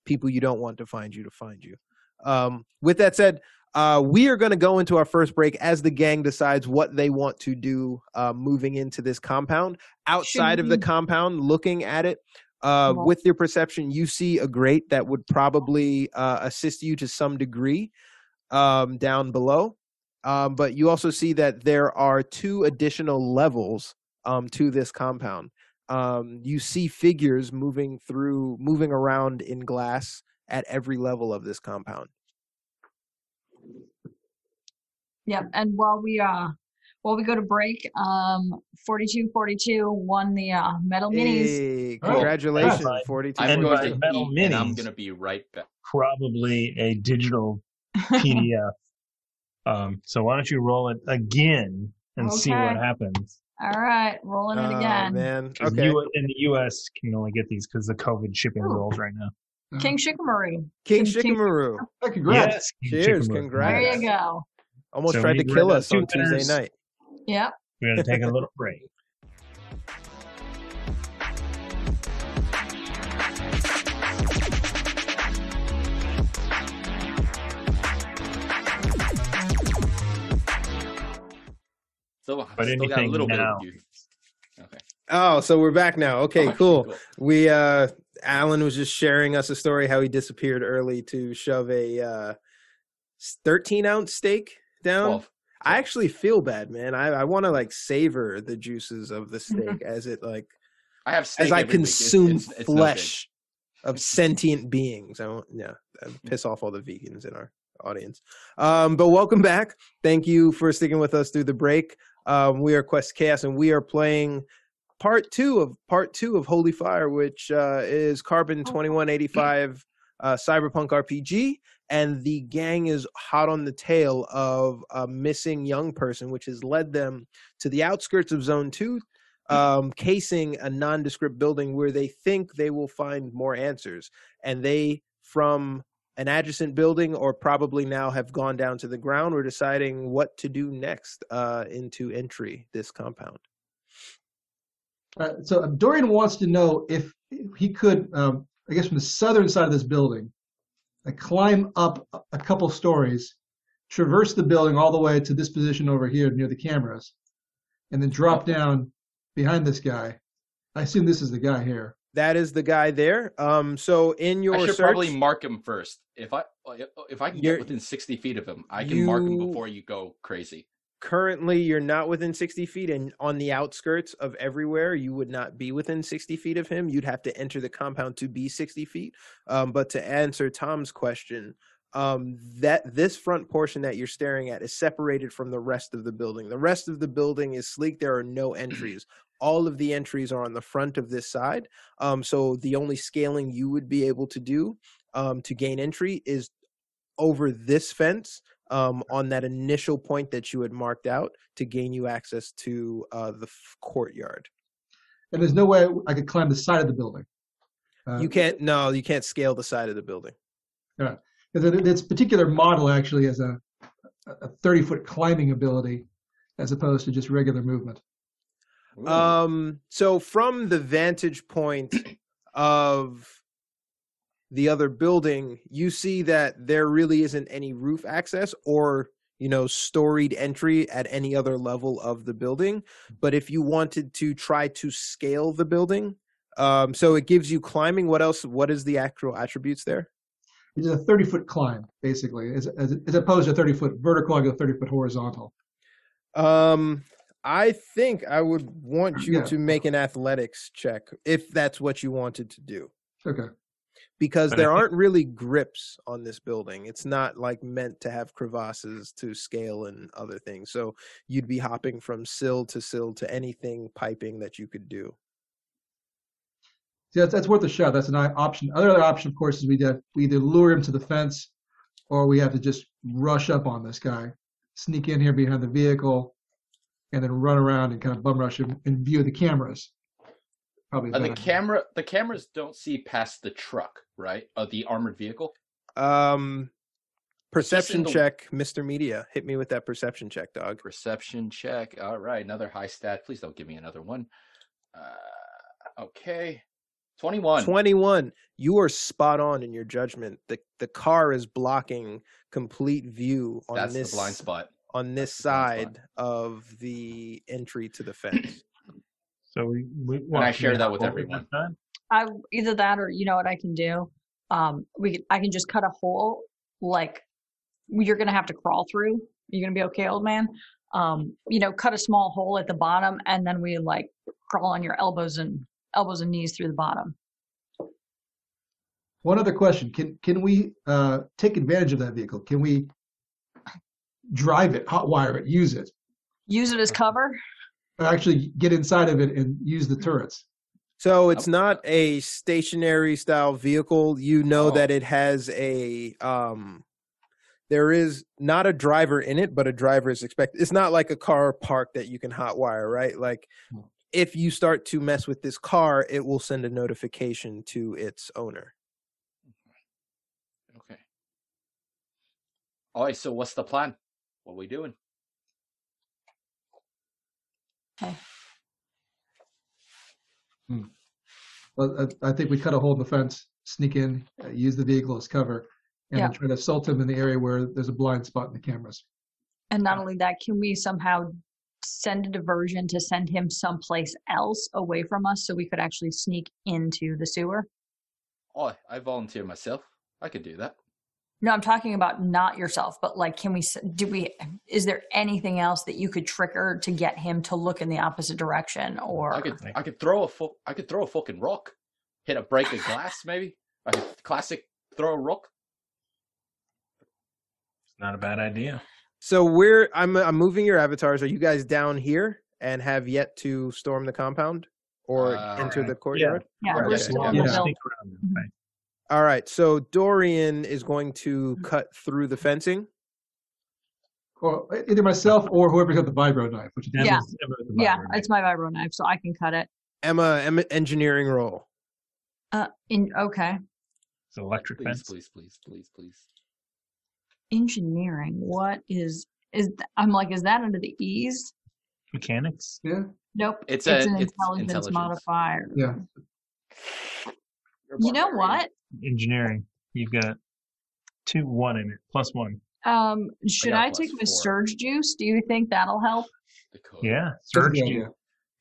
people you don't want to find you to find you. Um, with that said, uh, we are going to go into our first break as the gang decides what they want to do uh, moving into this compound. Outside of the compound, looking at it, uh, with your perception, you see a grate that would probably uh, assist you to some degree um, down below. Um, but you also see that there are two additional levels um, to this compound. Um, you see figures moving through, moving around in glass at every level of this compound. Yep. And while we uh while we go to break, um 4242 won the uh metal minis. Hey, Oh, congratulations, yeah. 42. I'm And going by to metal eat, and I'm minis. gonna be right back. Probably a digital [laughs] PDF. um, so why don't you roll it again and see what Okay. happens? All right, rolling it Oh, again. man. 'Cause Okay. you- in the U.S., can only get these because the COVID shipping Ooh. rules right now. King Shikamaru. King King- King- Shikamaru Oh, congrats. King Cheers, Shikamaru. congrats. There Nice. you go. Almost So tried to kill us on two Tuesday night. Yep. We're gonna take a little [laughs] break. So But still got a anything little now. bit of you. Okay. Oh, so we're back now. Okay, Okay, cool. We uh Alan was just sharing us a story how he disappeared early to shove a uh 13 ounce steak down. Twelve. I actually feel bad, man. I, I want to like savor the juices of the Mm-hmm. steak as it like I have steak as I every week. It's- consume it's- it's no good. flesh of sentient beings. I won't, yeah, I'd piss off all the vegans in our audience. Um, but welcome back. Thank you for sticking with us through the break. Um, we are Quest Chaos, and we are playing part two of part two of Holy Fire, which uh, is Carbon Twenty One Eighty Five uh, Cyberpunk RPG. And the gang is hot on the tail of a missing young person, which has led them to the outskirts of Zone Two, um, casing a nondescript building where they think they will find more answers. And they, from an adjacent building, or probably now have gone down to the ground, we're deciding what to do next uh, into entry this compound. Uh, so um, Dorian wants to know if he could, um, I guess, from the southern side of this building, uh, climb up a- a couple stories, traverse the building all the way to this position over here near the cameras, and then drop down behind this guy. I assume this is the guy here. That is the guy there. Um, so in your I should search, probably mark him first. If I if I can get within sixty feet of him, I can mark him before you go crazy. Currently you're not within 60 feet and on the outskirts of everywhere you would not be within 60 feet of him. You'd have to enter the compound to be 60 feet. Um, but to answer tom's question um, that this front portion that you're staring at is separated from the rest of the building. The rest of the building is sleek. There are no [clears throat] entries. All of the entries are on the front of this side. Um, so the only scaling you would be able to do um, to gain entry is over this fence um, on that initial point that you had marked out to gain you access to uh, the f- courtyard. And there's no way I could climb the side of the building. Uh, You can't. No, you can't scale the side of the building. because it- This particular model actually has a, a 30 foot climbing ability as opposed to just regular movement. Ooh. Um. So from the vantage point of the other building, you see that there really isn't any roof access or you know storied entry at any other level of the building. But if you wanted to try to scale the building, um, so it gives you climbing. What else? What is the actual attributes there? It's a 30 foot climb, basically, as, as, as opposed to 30 foot vertical, I go 30 foot horizontal. Um, I think I would want you Yeah. to make an athletics check if that's what you wanted to do. Okay. Because there aren't really grips on this building. It's not like meant to have crevasses to scale and other things. So you'd be hopping from sill to sill to anything piping that you could do. See, that's, that's worth a shot. That's an option. Other option, of course, is we, did, we either lure him to the fence or we have to just rush up on this guy, sneak in here behind the vehicle, and then run around and kind of bum rush him in view of the cameras. Probably Uh, the better. camera, the cameras don't see past the truck, right? Of the armored vehicle. Um, perception the- check, Mr. Media. Hit me with that perception check, dog. Perception check. All right, another high stat. Please don't give me another one. Uh, okay, twenty-one. 21 you are spot on in your judgment the the car is blocking complete view on That's this the blind spot. on this That's the spot. side of the entry to the fence So we, we I share that with everyone. I either that or you know what I can do. Um, we could- I can just cut a hole like you're gonna have to crawl through. You're gonna be okay, old man. Um, you know, cut a small hole at the bottom, and then we like crawl on your elbows and elbows and knees through the bottom. One other question: Can can we uh, take advantage of that vehicle? Can we drive it, hotwire it, use it, Use it as cover. Or actually get inside of it and use the turrets? so it's not a stationary style vehicle you know Oh. that it has a um there is not a driver in it but a driver is expected it's not like a car park that you can hotwire right like if you start to mess with this car it will send a notification to its owner Okay. All right. So what's the plan? What are we doing? Well, I, I think we cut a hole in the fence, sneak in, uh, use the vehicle as cover, and Yeah. then try to assault him in the area where there's a blind spot in the cameras. And not only that, can we somehow send a diversion to send him someplace else away from us so we could actually sneak into the sewer? Oh, I volunteer myself. I could do that. No, I'm talking about not yourself, but like, can we, do we, is there anything else that you could trigger to get him to look in the opposite direction or? I could I could throw a fu- I could throw a fucking rock, hit a break of glass [laughs] maybe. I could classic throw a rock. It's not a bad idea. So we're I'm I'm moving your avatars. Are you guys down here and have yet to storm the compound or Uh, enter the courtyard? Yeah, Right, we're yeah, still yeah, in yeah. All right. So Dorian is going to cut through the fencing. Or either myself or whoever's got the vibro knife, which is Yeah. Emma's- Emma's the Yeah, buyer. it's my vibro knife, so I can cut it. Emma, Emma engineering roll. Uh, in okay, It's an electric Please, fence. please, please, please, please. engineering. What is is? th- I'm like, is that under the ease? Mechanics. yeah, Nope. It's it's a- an it's intelligence, intelligence. modifier. yeah. You're know what? Engineering. You've got two one in it. Plus one. Um, should got I, take my four. surge juice? Do you think that'll help? The code. Yeah. That's Surge juice. idea.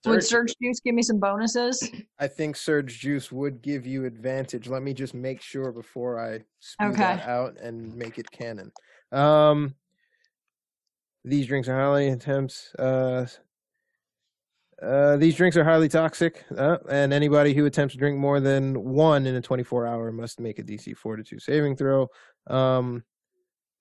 Would Surge- surge juice give me some bonuses? I think Surge Juice would give you advantage. Let me just make sure before I spew that out and make it canon. Um, these drinks are highly intense. Uh, uh, these drinks are highly toxic, uh, and anybody who attempts to drink more than one in a 24 hour must make a DC Fortitude saving throw. Um,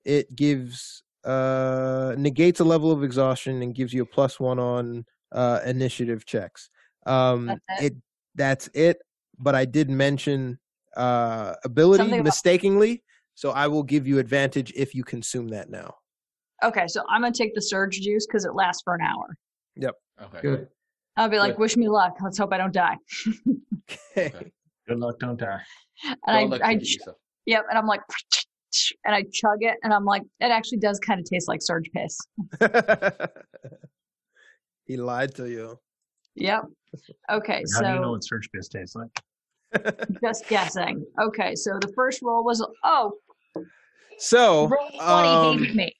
it gives uh, negates a level of exhaustion and gives you a plus one on uh, initiative checks. Um, That's it? it that's it. But I did mention uh, ability Something about- mistakenly, so I will give you advantage if you consume that now. Okay, so I'm gonna take the surge juice because it lasts for an hour. Yep. Okay. Good. I'll be like, Good. wish me luck. Let's hope I don't die. Okay. Okay. Good luck, don't die. And Don't I, I ch- yep. And I'm like, [laughs] and I chug it, and I'm like, it actually does kind of taste like surge piss. [laughs] he lied to you. Yep. Okay, How do you know what surge piss tastes like? [laughs] just guessing. Okay, so the first roll was oh, So, roll twenty um, hated me.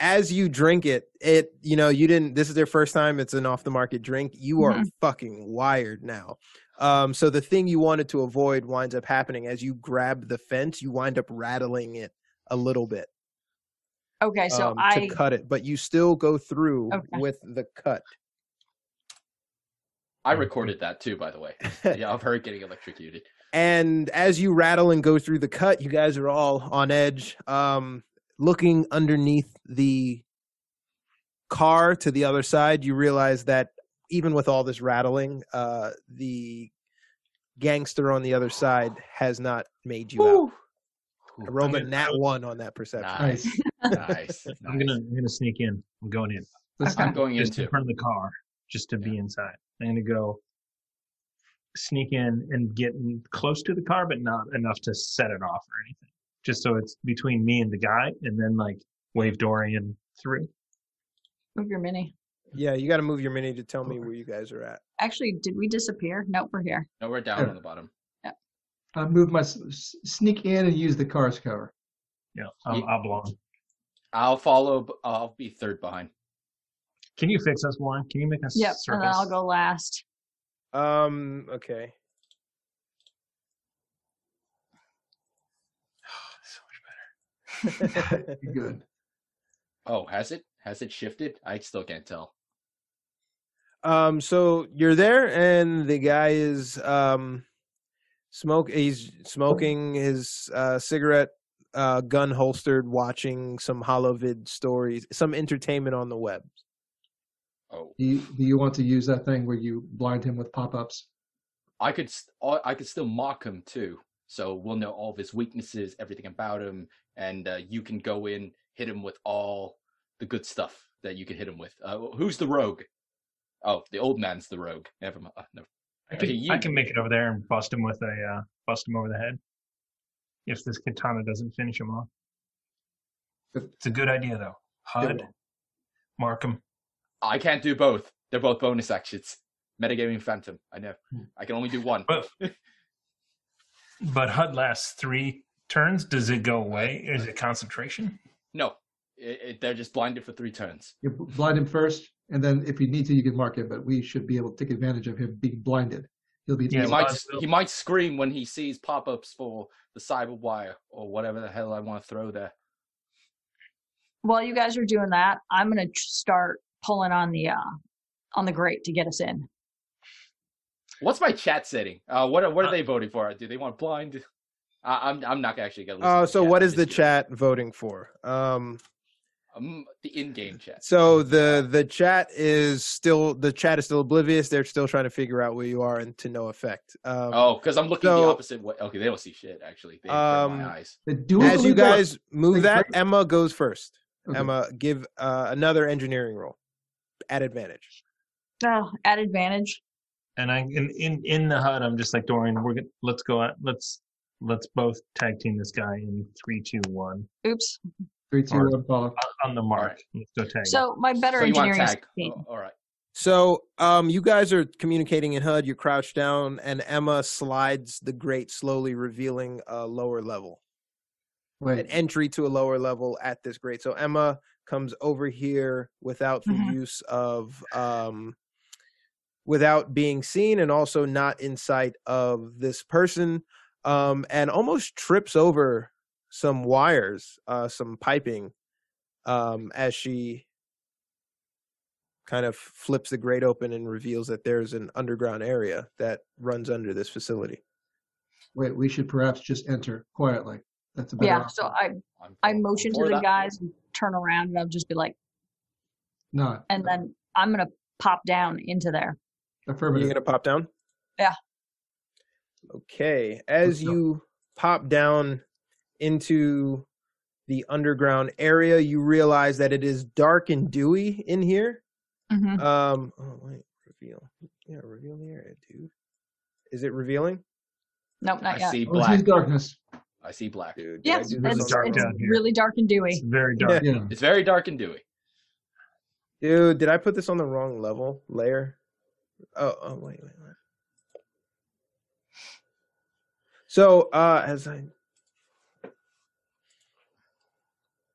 As you drink it, it you know you didn't. This is their first time. It's an off the market drink. You are Mhm. fucking wired now. Um, so the thing you wanted to avoid winds up happening as you grab the fence. You wind up rattling it a little bit Okay, so um, I to cut it, but you still go through Okay. with the cut. I recorded that too, by the way. [laughs] Yeah, of her getting electrocuted. and as you rattle and go through the cut, you guys are all on edge. Um, looking underneath the car to the other side, you realize that even with all this rattling, uh, the gangster on the other side has not made you out. I rolled a gonna- nat one on that perception. Nice, [laughs] Nice. nice. [laughs] I'm gonna I'm gonna sneak in. I'm going in. Let's I'm going just in into. front of the car, just to be inside. I'm gonna go sneak in and get close to the car, but not enough to set it off or anything. Just so it's between me and the guy, and then like wave Dorian through. move your mini. Yeah, you got to move your mini to tell me where you guys are at. Actually, did we disappear? Nope, we're here. No, we're down Yeah. on the bottom. Yeah. I move my s- s- sneak in and use the car's cover. Yeah, I'm Ye- oblong. I'll follow. b- I'll be third behind. Can you fix us one? Can you make us Yep, and circles? then I'll go last. Um. Okay. so much better. [laughs] Good. Oh, has it? Has it shifted? I still can't tell. Um, so you're there, and the guy is um, smoke. He's smoking his uh, cigarette, uh, gun holstered, watching some holovid stories, some entertainment on the web. Oh, Do you, do you want to use that thing where you blind him with pop-ups? I could. st- I I could still mock him too. So we'll know all of his weaknesses, everything about him, and uh, you can go in, hit him with all the good stuff that you can hit him with. Uh, who's the rogue? Oh, the old man's the rogue. Never mind. Uh, no. I can, Okay, you- I can make it over there and bust him with a uh, bust him over the head. If this katana doesn't finish him off, it's a good idea though. Hud, mark him. I can't do both. They're both bonus actions. Metagaming Phantom. I know. Hmm. I can only do one. But but HUD lasts three turns. Does it go away? Is it concentration? No, it, it, they're just blinded for three turns. You blind him first, and then if you need to, you can mark him. But we should be able to take advantage of him being blinded. He'll be Yeah, he might he might scream when he sees pop-ups for the cyber wire or whatever the hell I want to throw there. While you guys are doing that, I'm gonna start pulling on the uh on the grate to get us in. What's my chat setting? Uh, what are, what are they voting for? Do they want blind? I, I'm I'm not actually gonna. listen Oh, to so chat. what I'm the just curious. chat voting for? Um, Um, the in-game chat. so the the chat is still the chat is still oblivious. They're still trying to figure out where you are, and to no effect. Um, Oh, because I'm looking the opposite way. Okay, they don't see shit. Actually, they Um, my eyes. As you guys move that. Emma goes first. Okay. Emma, give uh, another engineering roll at advantage. Oh, at advantage. And I in in in the HUD, I'm just like Dorian. We're gonna let's go out. Let's let's both tag team this guy in three, two, one Oops. Three, two, Alright. one, follow. on, on the mark. Alright. Let's go tag. him. So my better So engineering is tag? 16. Oh, all right. So, um, you guys are communicating in HUD. You're crouched down, and Emma slides the grate slowly, revealing a lower level, an entry to a lower level at this grate. So Emma comes over here without the Mhm. use of, um, without being seen, and also not in sight of this person, um, and almost trips over some wires, uh, some piping, um, as she kind of flips the grate open and reveals that there's an underground area that runs under this facility. wait. We should perhaps just enter quietly. That's a better. Yeah, option. so I I'm I for- motion to the that. guys and turn around and I'll just be like, "No." and then I'm gonna pop down into there. You're gonna pop down? Yeah. Okay. As you pop down into the underground area, you realize that it is dark and dewy in here. hmm Um oh wait, reveal. Yeah, reveal the area, dude. Is it revealing? Nope, not I yet. see Oh, it's darkness. I see black. Dude, did I Yes, do really this it's, on dark it's down here. really dark and it's dewy. very dark. Yeah. It's very dark and dewy. Dude, did I put this on the wrong level layer? Oh, oh wait, wait, wait. So, uh as I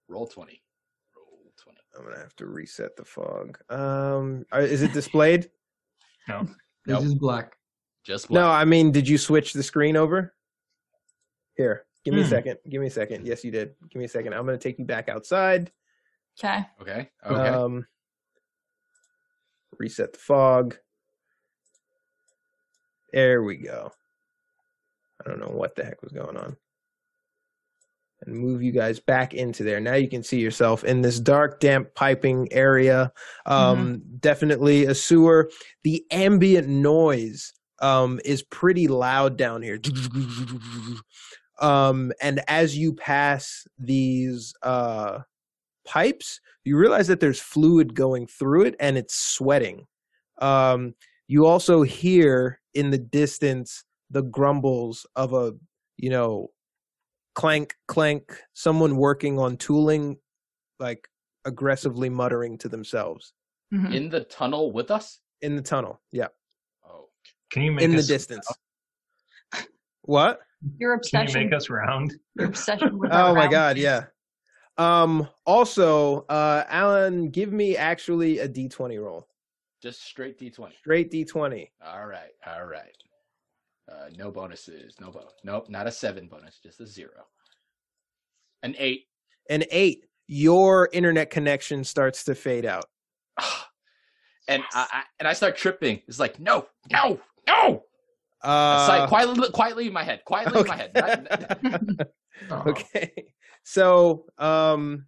Roll twenty. Roll twenty. I'm gonna have to reset the fog. Um, is it displayed? [laughs] No. This Nope. is black. Just no. I mean, did you switch the screen over? Here, give me a Hmm. second. Give me a second. Yes, you did. Give me a second. I'm gonna take you back outside. Okay. Okay. Okay. Um, reset the fog. There we go. I don't know what the heck was going on. And move you guys back into there. Now you can see yourself in this dark, damp piping area. Um, Definitely a sewer. The ambient noise um, is pretty loud down here. Um, and as you pass these uh, pipes, you realize that there's fluid going through it and it's sweating. Um, you also hear in the distance the grumbles of a, you know, clank, clank, someone working on tooling, like aggressively muttering to themselves Mhm. In the tunnel with us? in the tunnel. Yeah, Oh. Can you make in the us, distance. [laughs] What? Your Can you obsession. make us round? Your obsession [laughs] with. Oh my round god, yeah. Um also, uh Alan, give me actually a D20 roll. Just straight D20. Straight D20. All right. All right. Uh, no bonuses. No bonus. Nope. Not a seven bonus. Just a zero. An eight. An 8. Your internet connection starts to fade out. [sighs] and I, I and I start tripping. It's like no, no, no. Uh like quietly, quietly in my head. Quietly in my head. okay. Not- [laughs] Oh. okay. So, um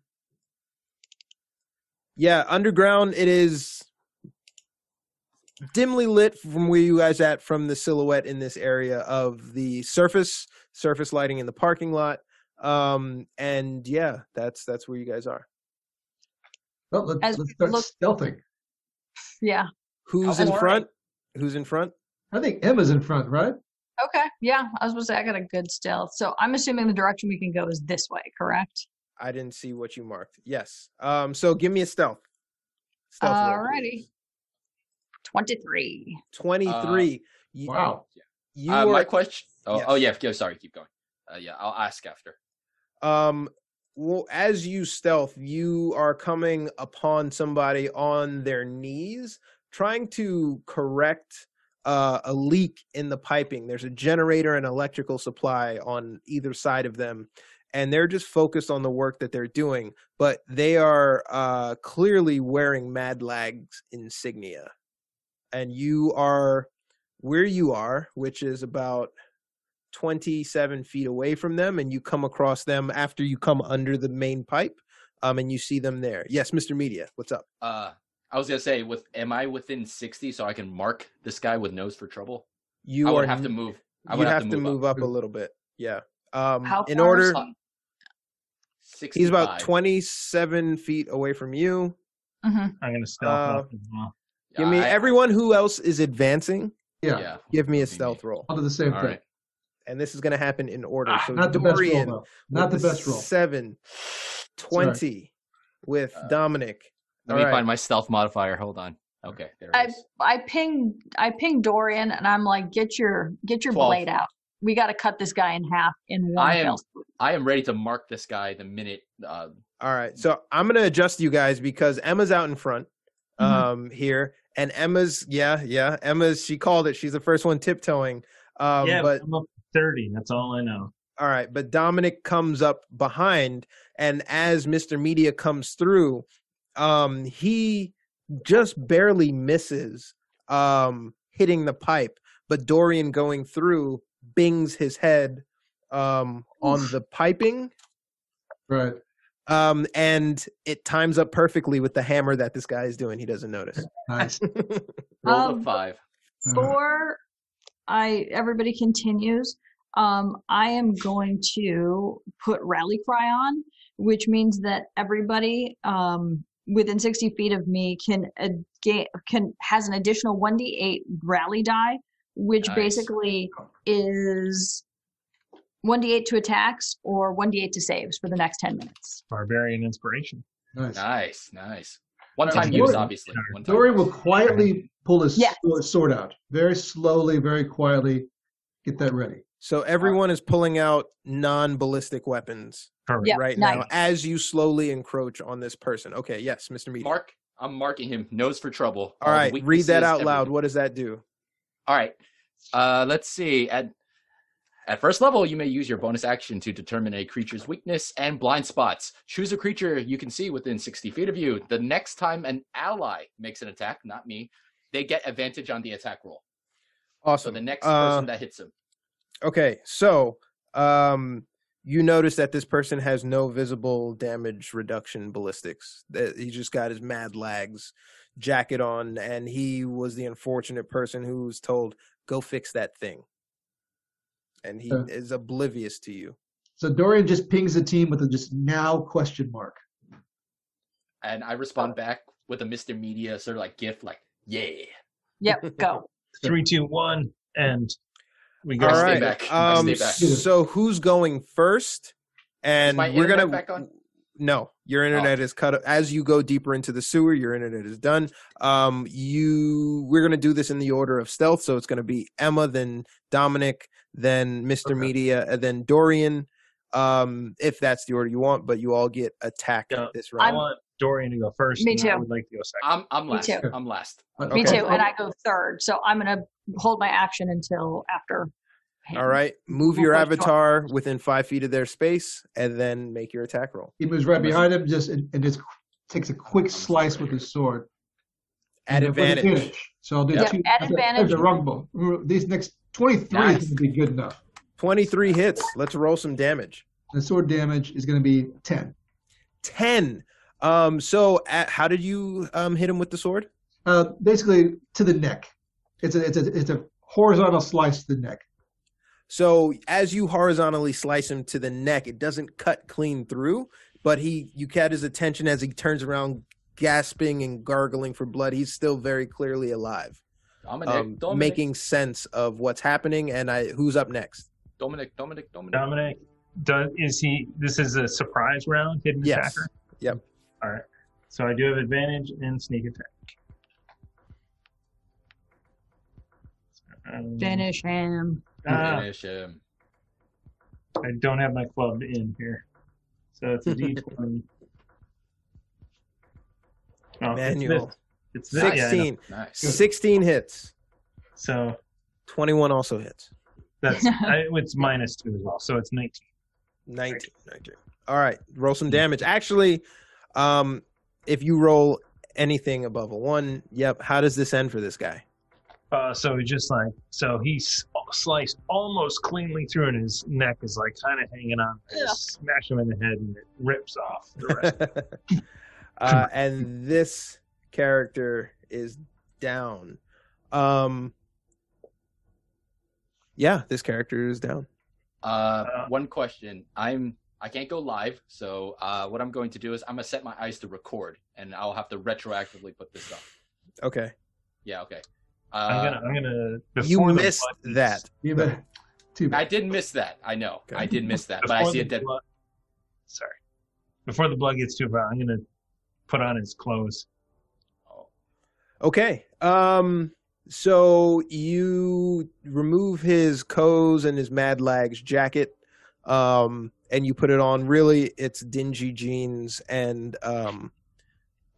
yeah, underground it is dimly lit from where you guys at from the silhouette in this area of the surface surface lighting in the parking lot um and yeah that's that's where you guys are Well, let's, As let's start look- stealthing. Yeah. who's in far? front who's in front I think Emma's in front, right? Okay. Yeah. I was supposed to say I got a good stealth. So I'm assuming the direction we can go is this way, correct? i didn't see what you marked yes um so give me a stealth stealth roll, Alrighty. Please. 23. 23 You- Wow. you uh, are my question. Oh, oh yeah. Go. Sorry. Keep going. Uh, yeah. I'll ask after. um well as you stealth you are coming upon somebody on their knees trying to correct uh, a leak in the piping there's a generator and electrical supply on either side of them and they're just focused on the work that they're doing but they are uh, clearly wearing mad lags insignia and you are where you are which is about 27 feet away from them and you come across them after you come under the main pipe um and you see them there yes mr media what's up Uh, I was gonna say, with am I within sixty so I can mark this guy with nose for trouble? you I would are have to move. I you'd would have, to move up. a little bit yeah um How in far is order he? Sixty. he's about 27 feet away from you hmm I'm gonna stop. Uh, up as well. Give me everyone who else is advancing Yeah. Yeah. give me a stealth roll I'll do the same All thing. right. and this is going to happen in order Ah, so Not the best roll, though. Not the best roll. 7 20 with Uh, dominic Let All me right. find my stealth modifier. Hold on. Okay. There it I is. I ping I ping Dorian and I'm like, get your get your 12. blade out. We got to cut this guy in half in one I am- fell. I am ready to mark this guy the minute. Uh, All right. So I'm gonna adjust you guys because Emma's out in front Mhm. um here. And Emma's yeah, yeah. Emma's she called it. She's the first one tiptoeing. Um yeah, but I'm up 30. That's all I know. all right, but Dominic comes up behind and as Mr. Media comes through, um he just barely misses um hitting the pipe, but Dorian going through bings his head um on the piping Right. Um and it times up perfectly with the hammer that this guy is doing he doesn't notice Nice. [laughs] roll Um, the five. Four. I everybody continues, um, I am going to put rally cry on, which means that everybody um, within 60 feet of me can ga- can has an additional 1d8 rally die, which Nice. basically is 1d8 to attacks or 1d8 to saves for the next 10 minutes. Barbarian inspiration. nice. Nice, nice. One time use, obviously. One time Dorian will quietly pull his Yes. sword- sword out. Very slowly, very quietly. Get that ready. so everyone is pulling out non-ballistic weapons Yep, right nice. now as you slowly encroach on this person. Okay, yes, Mr. Media. Mark, I'm marking him nose for trouble. All the right, read that weaknesses, out loud. What does that do? All right. Uh, let's see. At at first level, you may use your bonus action to determine a creature's weakness and blind spots. Choose a creature you can see within 60 feet of you. The next time an ally makes an attack, not me, they get advantage on the attack roll. So the next Uh, person that hits him. Okay, so um, you notice that this person has no visible damage reduction ballistics. He just got his mad lags jacket on, and he was the unfortunate person who was told, "Go fix that thing," and he Uh. is oblivious to you. So Dorian just pings the team with a just now question mark. And I respond back with a Mr. Media sort of like gift, like, yeah. Yep, go. [laughs] Three, two, one, and we go. All stay right. back. Um, stay back. so who's going first? And we're internet gonna. Back on? No, your internet is cut. As you go deeper into the sewer, your internet is done. Um, you. We're gonna do this in the order of stealth, so it's gonna be Emma, then Dominic, then Mr. Okay. Media, and then Dorian. Um, if that's the order you want, but you all get attacked Yeah. this I want Dorian to go first. Me too I would like to go second. I'm, I'm Me last. too. I'm last. Uh, Me too. And I go third. So I'm going to hold my action until after. Him. all right, move your avatar within five feet of their space, and then make your attack roll He moves right behind him, just and, and just takes a quick slice with his sword. at And with advantage. So I'll do Yep, two. at there's advantage. There's a rumble. Remember, These next 23 Nice. is going to be good enough. Twenty-three hits. Let's roll some damage. The sword damage is going to be 10. 10 um so at, how did you um hit him with the sword Uh, basically to the neck. It's a it's a it's a horizontal slice to the neck. So as you horizontally slice him to the neck it doesn't cut clean through but he you catch his attention as he turns around gasping and gargling for blood he's still very clearly alive Dominic, um, Dominic, making sense of what's happening and i who's up next Dominic, Dominic, Dominic. Dominic, does is he? This is a surprise round, hidden Yes. attacker. Yep. All right. So I do have advantage in sneak attack. Um, Finish him. Ah, Finish him. I don't have my club in here, so it's a D20. [laughs] Oh, manual It's this. It's this. Yeah, 16 Nice. 16 hits so 21 also hits that's [laughs] I, it's minus two as well, so it's 19. 19, 19. All right, roll some damage. Actually, um, if you roll anything above a one, yep. How does this end for this guy? Uh, so he just like so he's sliced almost cleanly through, and his neck is like kind of hanging on. I just smash him in the head, and it rips off the rest. [laughs] uh, and this character is down. Um, yeah, this character is down. Uh, Uh, one question. I'm I can't go live, so uh, what I'm going to do is I'm gonna set my eyes to record, and I'll have to retroactively put this up. Okay, Yeah, okay. I'm Uh, gonna I'm gonna you missed blood that. gets- You bet. Too I bad. did miss that. I know. Okay. I did miss that, but I see a the dead. blood- Sorry, before the blood gets too far, I'm gonna put on his clothes. Oh, Okay. Um so you remove his coes and his mad lags jacket um and you put it on really it's dingy jeans and um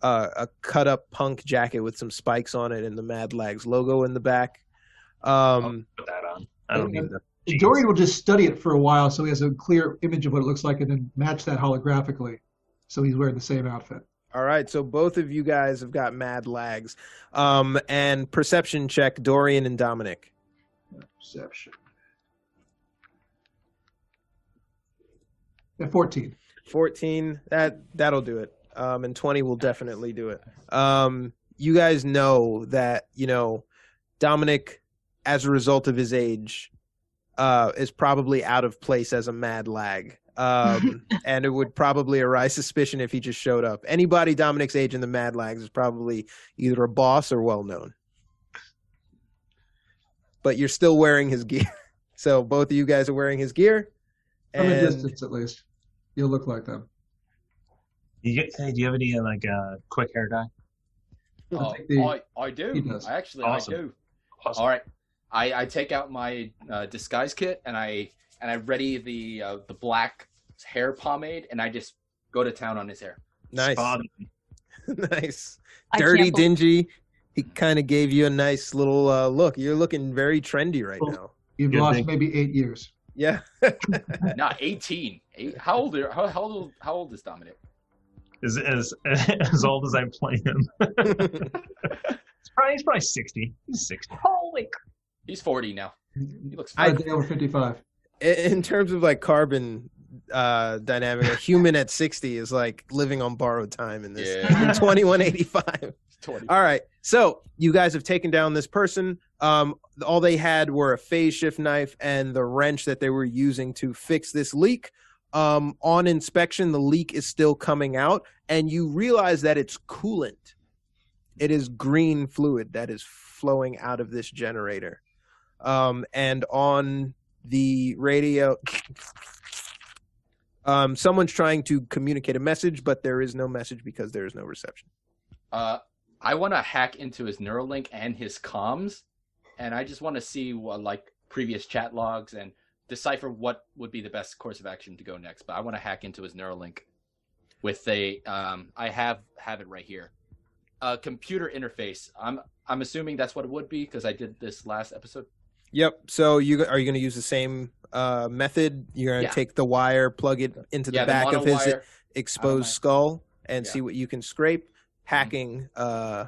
uh, a cut up punk jacket with some spikes on it and the mad lags logo in the back. Um Put that on. I don't need the. jeans. Dorian will just study it for a while so he has a clear image of what it looks like and then match that holographically. So he's wearing the same outfit. all right, so both of you guys have got mad lags. Um and perception check Dorian and Dominic. Perception. At 14. 14 that that'll do it um and 20 will definitely do it. Um you guys know that you know dominic as a result of his age uh is probably out of place as a mad lag. Um [laughs] and it would probably arise suspicion if he just showed up. Anybody dominic's age in the mad lags is probably either a boss or well known but you're still wearing his gear. [laughs] So both of you guys are wearing his gear. From a and distance, at least. You'll look like them. You get, hey, do you have any uh, like uh, quick hair dye? oh, I, I do. I actually Awesome. I do. Awesome. All right. I, I take out my uh, disguise kit and I and I ready the uh, the black hair pomade, and I just go to town on his hair. Nice, Spot [laughs] nice, dirty, can't dingy. He kind of gave you a nice little uh, look. You're looking very trendy right Well- now. You've Good lost thing. maybe eight years. Yeah. [laughs] Not 18. Eight, how old are how, how old how old is Dominic? Is as [laughs] as old as I play him. [laughs] He's probably, he's probably sixty. He's sixty. Holy He's 40 now. He looks I- fine. I think over 55. in in terms of like carbon uh dynamic a human at 60 is like living on borrowed time in this Yeah. 2185 [laughs] 20. all right so you guys have taken down this person um all they had were a phase shift knife and the wrench that they were using to fix this leak um on inspection the leak is still coming out and you realize that it's coolant. It is green fluid that is flowing out of this generator. Um and on the radio [laughs] um someone's trying to communicate a message but there is no message because there is no reception. Uh, I want to hack into his Neuralink and his comms, and I just want to see what like previous chat logs and decipher what would be the best course of action to go next. But I want to hack into his Neuralink with a um, I have have it right here, a computer interface. I'm I'm assuming that's what it would be because I did this last episode. Yep. So you are you going to use the same uh, method? You're going to Yeah. take the wire, plug it into the yeah, back the of his exposed skull, and Yeah. see what you can scrape. Hacking, uh,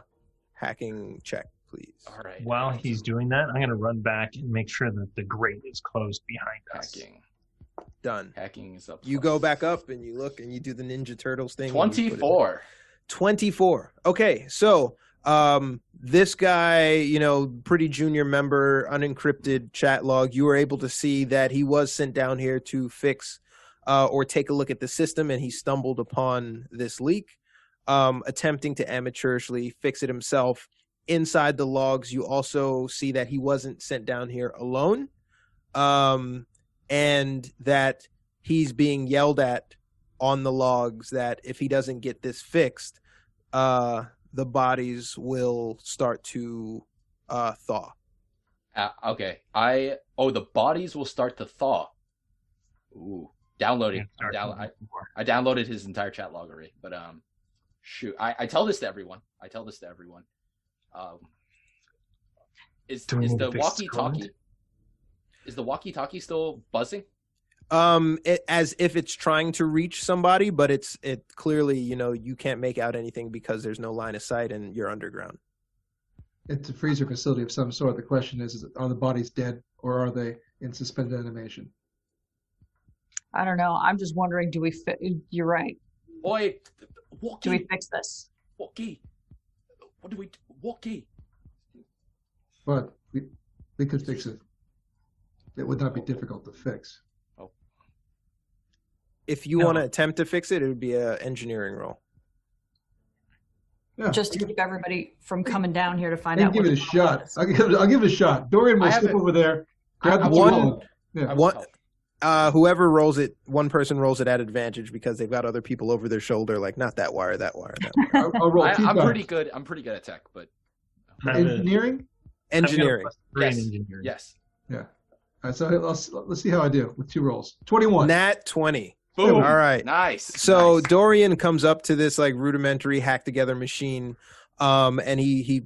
hacking check, please. All right. While he's doing that, I'm gonna run back and make sure that the grate is closed behind us. hacking, Done. hacking is up. You go back up and you look and you do the Ninja Turtles thing. and you put it- Twenty four. 24. Okay, so um this guy, you know, pretty junior member, unencrypted chat log, you were able to see that he was sent down here to fix uh or take a look at the system and he stumbled upon this leak, um attempting to amateurishly fix it himself. Inside the logs, you also see that he wasn't sent down here alone. Um and that he's being yelled at on the logs that if he doesn't get this fixed, uh, the bodies will start to uh, thaw. Uh, okay. I oh the bodies will start to thaw. Ooh, downloading. I'm down, I. I downloaded his entire chat log already, but um, shoot, I, I tell this to everyone. I tell this to everyone. Um, is Do is the walkie-talkie? Scotland? Is the walkie-talkie still buzzing? Um, it, as if it's trying to reach somebody, but it's it clearly you know you can't make out anything because there's no line of sight and you're underground. It's a freezer facility of some sort. The question is, is are the bodies dead or are they in suspended animation? I don't know. I'm just wondering, do we fi- you're right. Oi, Do walkie, we fix this? walkie. What do we? Do? Walkie. But we, we could fix it. It would not be difficult to fix. Oh. If you No. want to attempt to fix it, it would be an engineering roll. Yeah, Just to keep everybody from coming down here to find I'll out. give it a shot. I'll give it, I'll give it a shot. Dorian will I step over there, grab I- the One- one. Yeah. I What- was- Uh, whoever rolls it, one person rolls it at advantage because they've got other people over their shoulder, like not that wire, that wire, that wire. I'll, I'll roll I, I'm times. pretty good. I'm pretty good at tech, but I have a- Engineering? I've got a engineering. plus three Yes. engineering. yes. Yeah. All right, so let's let's see how I do with two rolls. Twenty-one. Nat twenty. Boom. All right. Nice. So nice. Dorian comes up to this like rudimentary hack together machine, um, and he he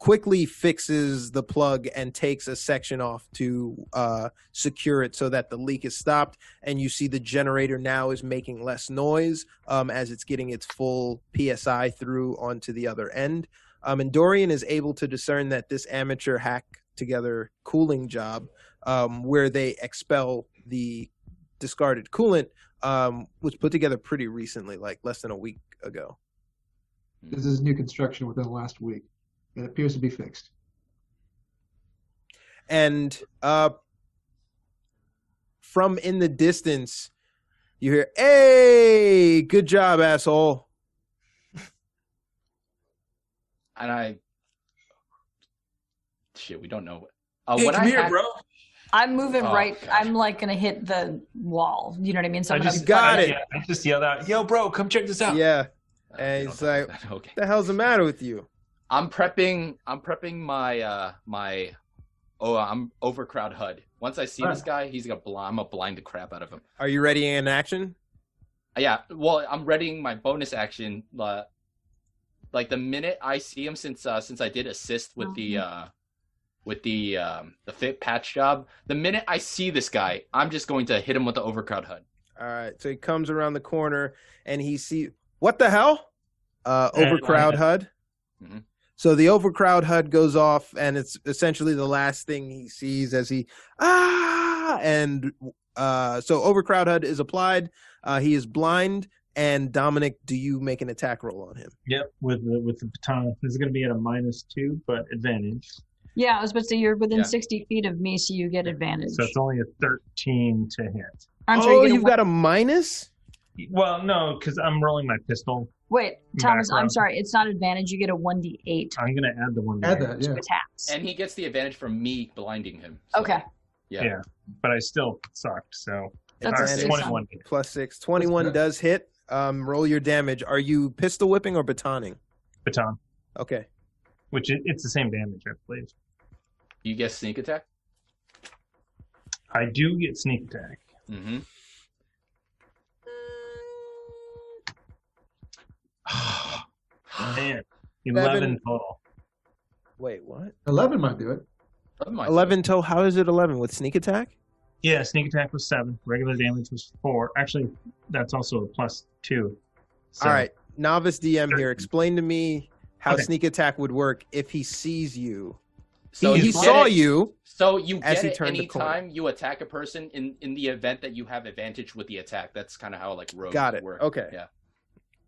quickly fixes the plug and takes a section off to uh, secure it so that the leak is stopped. And you see the generator now is making less noise um, as it's getting its full psi through onto the other end. Um, and Dorian is able to discern that this amateur hack together cooling job, um, where they expel the discarded coolant, um, was put together pretty recently, like less than a week ago. This is new construction within the last week. It appears to be fixed. And uh, from in the distance, you hear, "Hey, good job, asshole!" [laughs] and I shit, we don't know. Uh, Hey, when come I here, hacked- bro. I'm moving Oh, right. gosh. I'm like gonna hit the wall. You know what I mean? So I I'm just got it. I just yelled out, "Yo, bro, come check this out." Yeah, Uh, And we he's like- [laughs] okay. what the hell's the matter with you? I'm prepping. I'm prepping my uh my Oh, I'm overcrowd HUD. Once I see All this guy, he's gonna bl- I'm gonna blind the crap out of him. Are you ready in action? Uh, Yeah, well, I'm readying my bonus action. Uh, like the minute I see him, since uh, since I did assist with the uh, with the um, the fit patch job, the minute I see this guy, I'm just going to hit him with the overcrowd HUD. All right. So he comes around the corner and he see what the hell? Uh, overcrowd go HUD. Mhm. So the overcrowd HUD goes off, and it's essentially the last thing he sees as he ah, and uh, so overcrowd HUD is applied. Uh, he is blind, and Dominic, do you make an attack roll on him? Yep, with the with the baton. This is going to be at a minus two, but advantage. Yeah, I was about to say you're within Yeah. 60 feet of me, so you get advantage. So it's only a thirteen to hit. I'm oh, sorry, you you've one- got a minus. Well, no, because I'm rolling my pistol. Wait, Thomas, I'm sorry. It's not advantage. You get a 1d8 I'm going to add the one. Add there. that, to yeah. attacks. And he gets the advantage from me blinding him. So, okay. Yeah. Yeah. But I still sucked. So That's a All right, six twenty-one. Plus six. Twenty-one good. does hit. Um, roll your damage. Are you pistol whipping or batoning? baton, Okay. which it, it's the same damage, I believe. You get sneak attack. I do get sneak attack. Mm-hmm. [sighs] Man, eleven Seven. total. Wait, what? 11 might do it. Eleven total. How is it eleven with sneak attack? Yeah, sneak attack was seven. Regular damage was four. Actually, that's also a plus two. So, All right, novice DM here. Explain to me how Okay. sneak attack would work if he sees you. So he you he saw it- you. So you as get he it turned the corner. anytime you attack a person in in the event that you have advantage with the attack. That's kind of how like rogues Got it. work. Okay. Yeah.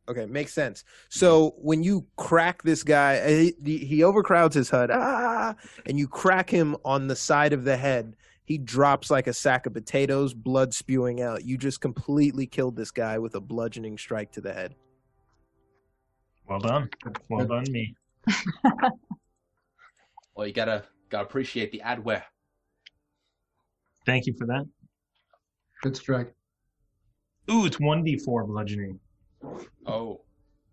Okay, makes sense. So when you crack this guy, uh, he, he overcrowds his HUD, ah, and you crack him on the side of the head. He drops like a sack of potatoes, blood spewing out. You just completely killed this guy with a bludgeoning strike to the head. well done. Well done, me. [laughs] Well, you gotta gotta appreciate the adware. Thank you for that. Good strike. Ooh, it's one d four bludgeoning. Oh,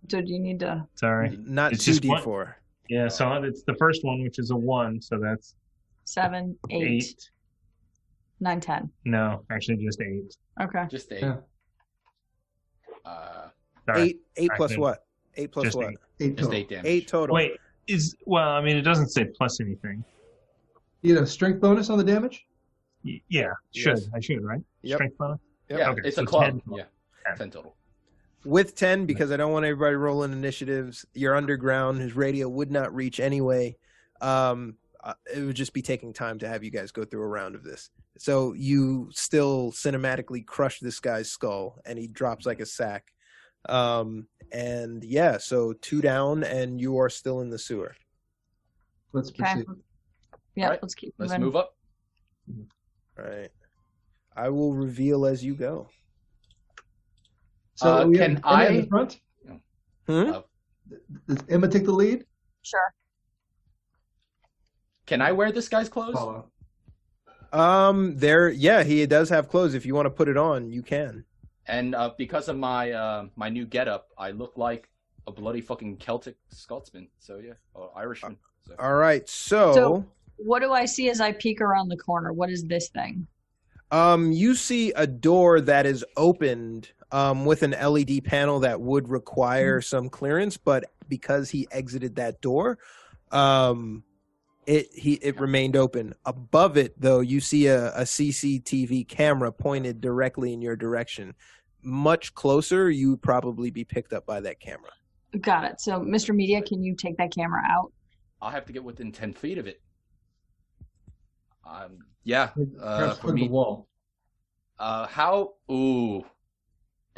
So do you need to? Sorry. Not It's two just D one- four. Yeah, so it's the first one, which is a one, so that's Seven, eight, eight. nine, ten. No, actually, just eight. Okay. just eight. Yeah. Uh, Sorry, Eight eight plus Actually, what? Eight plus just what? eight. Eight just total. eight damage. Eight total. Wait, is well, I mean, it doesn't say plus anything. You get a strength bonus on the damage? Y- Yeah, should Yes. I should right? Yep. Strength bonus. Yep. Yeah, Okay, it's so a club. 10. Yeah, Ten. ten total. With 10 because i don't want everybody rolling initiatives. You're underground his radio would not reach anyway. Um uh, it would just be taking time to have you guys go through a round of this. So you still cinematically crush this guy's skull and he drops like a sack. Um and yeah so two down and you are still in the sewer. Let's Okay. proceed. Yeah, Alright, let's keep Let's moving. move up. all right. I will reveal as you go So Uh, we can have Emma in I- the front? Hmm? Does Emma take the lead? Sure. Can I wear this guy's clothes? Follow. um there yeah he does have clothes if you want to put it on you can And uh, because of my uh, my new getup, I look like a bloody fucking Celtic Scotsman. So yeah, or Irishman. So. all right so So- What do I see as I peek around the corner? What is this thing? Um, you see a door that is opened um, with an LED panel that would require some clearance, but because he exited that door, um, it he it remained open. Above it, though, you see a, a CCTV camera pointed directly in your direction. Much closer, you would probably be picked up by that camera. Got it. So, Mr. Media, can you take that camera out? I'll have to get within ten feet of it. Um, yeah. Uh, for hug the wall. uh, how? Ooh,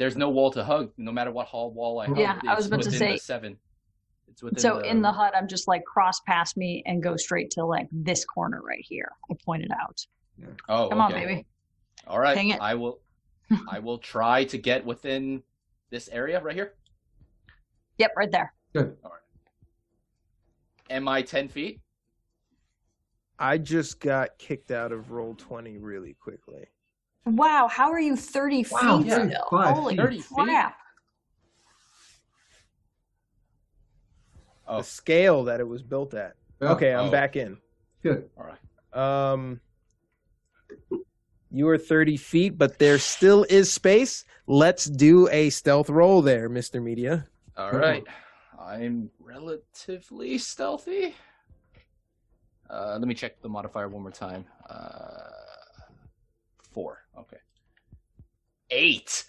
there's no wall to hug. No matter what hall wall I hug. Yeah, I was about to say- seven. It's within. So, the, in the HUD, I'm just like cross past me and go straight to like this corner right here. I pointed out. Oh, Come on, baby. All right. Hang it. I will. [laughs] I will try to get within this area right here. Yep, right there. Good. All right. Am I ten feet? I just got kicked out of roll twenty really quickly. Wow, how are you 30 Wow, feet yeah, still? five Holy feet. 30 feet? crap. Oh, The scale that it was built at. Yeah. Okay, I'm Oh. back in. Good. all right. Um, you are 30 feet, but there still is space. Let's do a stealth roll there, Mr. Media. All right. I'm relatively stealthy. Uh, let me check the modifier one more time. Uh, four. Okay. Eight.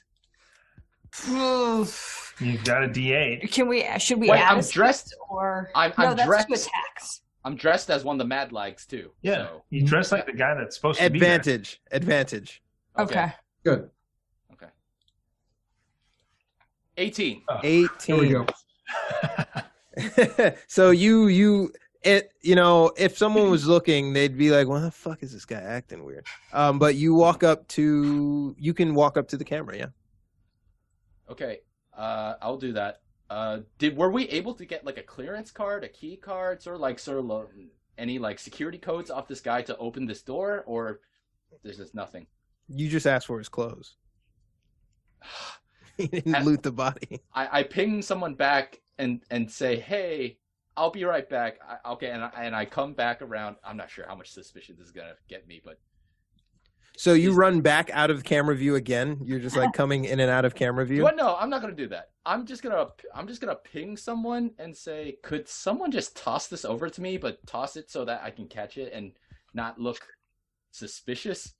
You've got a D8. Can we? Should we Wait, add I'm a dressed- or I'm- no? I'm that's dressed- two attacks. I'm dressed as one of the Mad Lags too. Yeah. so- You dress like the guy that's supposed to be there. Advantage. Advantage. Okay. Good. Okay. Eighteen. Oh, 18. There we go. [laughs] so you you it you know if someone was [laughs] looking they'd be like what the fuck is this guy acting weird um but you walk up to you can walk up to the camera yeah Okay. Uh, I'll do that. Uh, did were we able to get like a clearance card, a key card, or like sort of lo- any like security codes off this guy to open this door, or there's just nothing? you just asked for his clothes [sighs] [laughs] he didn't And- loot the body I, I ping someone back and and say, "Hey, I'll be right back." I, okay, and I, and I come back around. I'm not sure how much suspicion this is gonna get me, but so you Is- run back out of camera view again you're just like coming in and out of camera view what? No, I'm not gonna do that. I'm just gonna I'm just gonna ping someone and say, "Could someone just toss this over to me, but toss it so that I can catch it and not look suspicious?"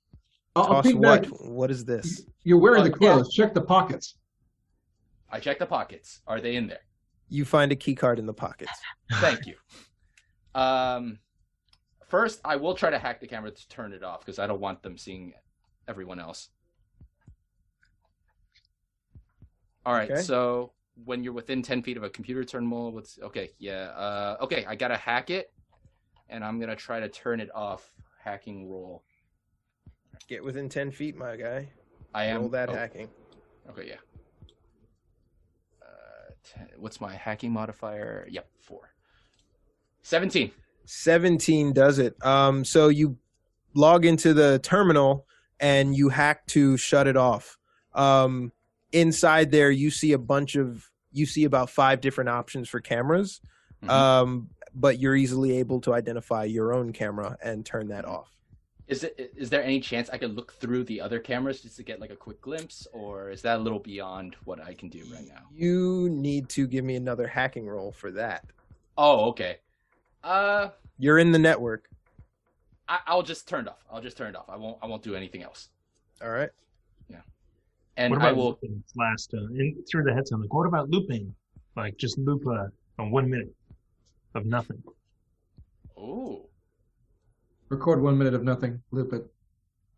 I'll, I'll toss what back. what is this You're wearing Uh, the clothes. Check the pockets. I check the pockets. Are they in there? You find a key card in the pockets [laughs] Thank you. Um, first, I will try to hack the camera to turn it off because I don't want them seeing everyone else. All right. Okay. So when you're within ten feet of a computer terminal, what's okay? Yeah. Uh, okay. I gotta hack it, and I'm gonna try to turn it off. Hacking roll. get within 10 feet my guy I am roll that oh, hacking Okay. Yeah. 10, what's my hacking modifier? Yep, four. Seventeen. 17 does it. Um, so you log into the terminal and you hack to shut it off. Um, inside there, you see a bunch of, you see about five different options for cameras. Mhm. Um, but you're easily able to identify your own camera and turn that off. Is it is there any chance I could look through the other cameras just to get like a quick glimpse, or is that a little beyond what I can do right now? You need to give me another hacking roll for that. Oh, okay. Uh, You're in the network. I, I'll just turn it off. I'll just turn it off. I won't. I won't do anything else. All right. Yeah. And what I about will. looping last uh, in, through the headset? Like, what about looping? Like, just loop uh, a one minute of nothing. Oh, Record one minute of nothing. Loop it.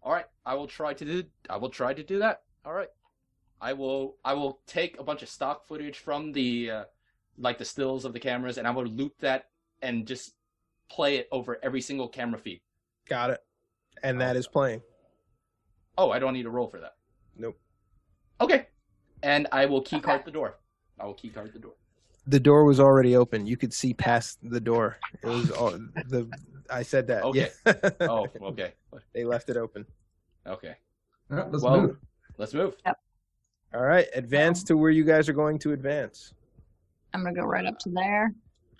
all right. I will try to do. I will try to do that. All right. I will. I will take a bunch of stock footage from the, uh, like the stills of the cameras, and I will loop that and just play it over every single camera feed. Got it. And that is playing. Oh, I don't need a roll for that. Nope. Okay. And I will key card Okay. the door. I will key card the door. The door was already open. You could see past the door. It was all the. I said that. Okay. Yeah. [laughs] Oh, okay. they left it open. Okay. All right, let's Well- move. Let's move. Yep. All right, advance to where you guys are going to advance. I'm gonna go right up to there.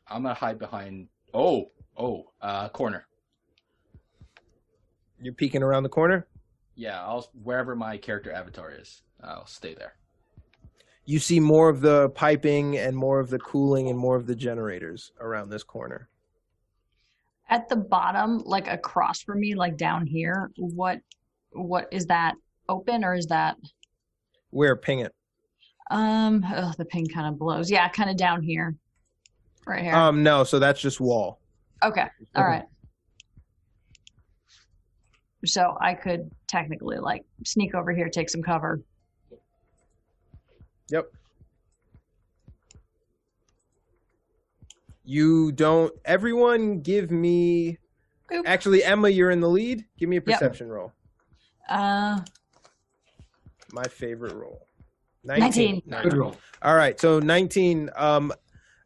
I'm gonna hide behind. Oh, oh, uh, corner. You're peeking around the corner. Yeah, I'll wherever my character avatar is. I'll stay there. You see more of the piping and more of the cooling and more of the generators around this corner. At the bottom, like across from me, like down here, what what is that open or is that Where ping it? um ugh, the ping kind of blows. Yeah, kind of down here. Right here. Um, no. So that's just wall. okay. All right. So I could technically like sneak over here, take some cover. Yep. You don't. Everyone, give me. Boop. Actually, Emma, you're in the lead. Give me a Yep. perception roll. Uh My favorite roll. 19. Good roll. All right, so 19. Um,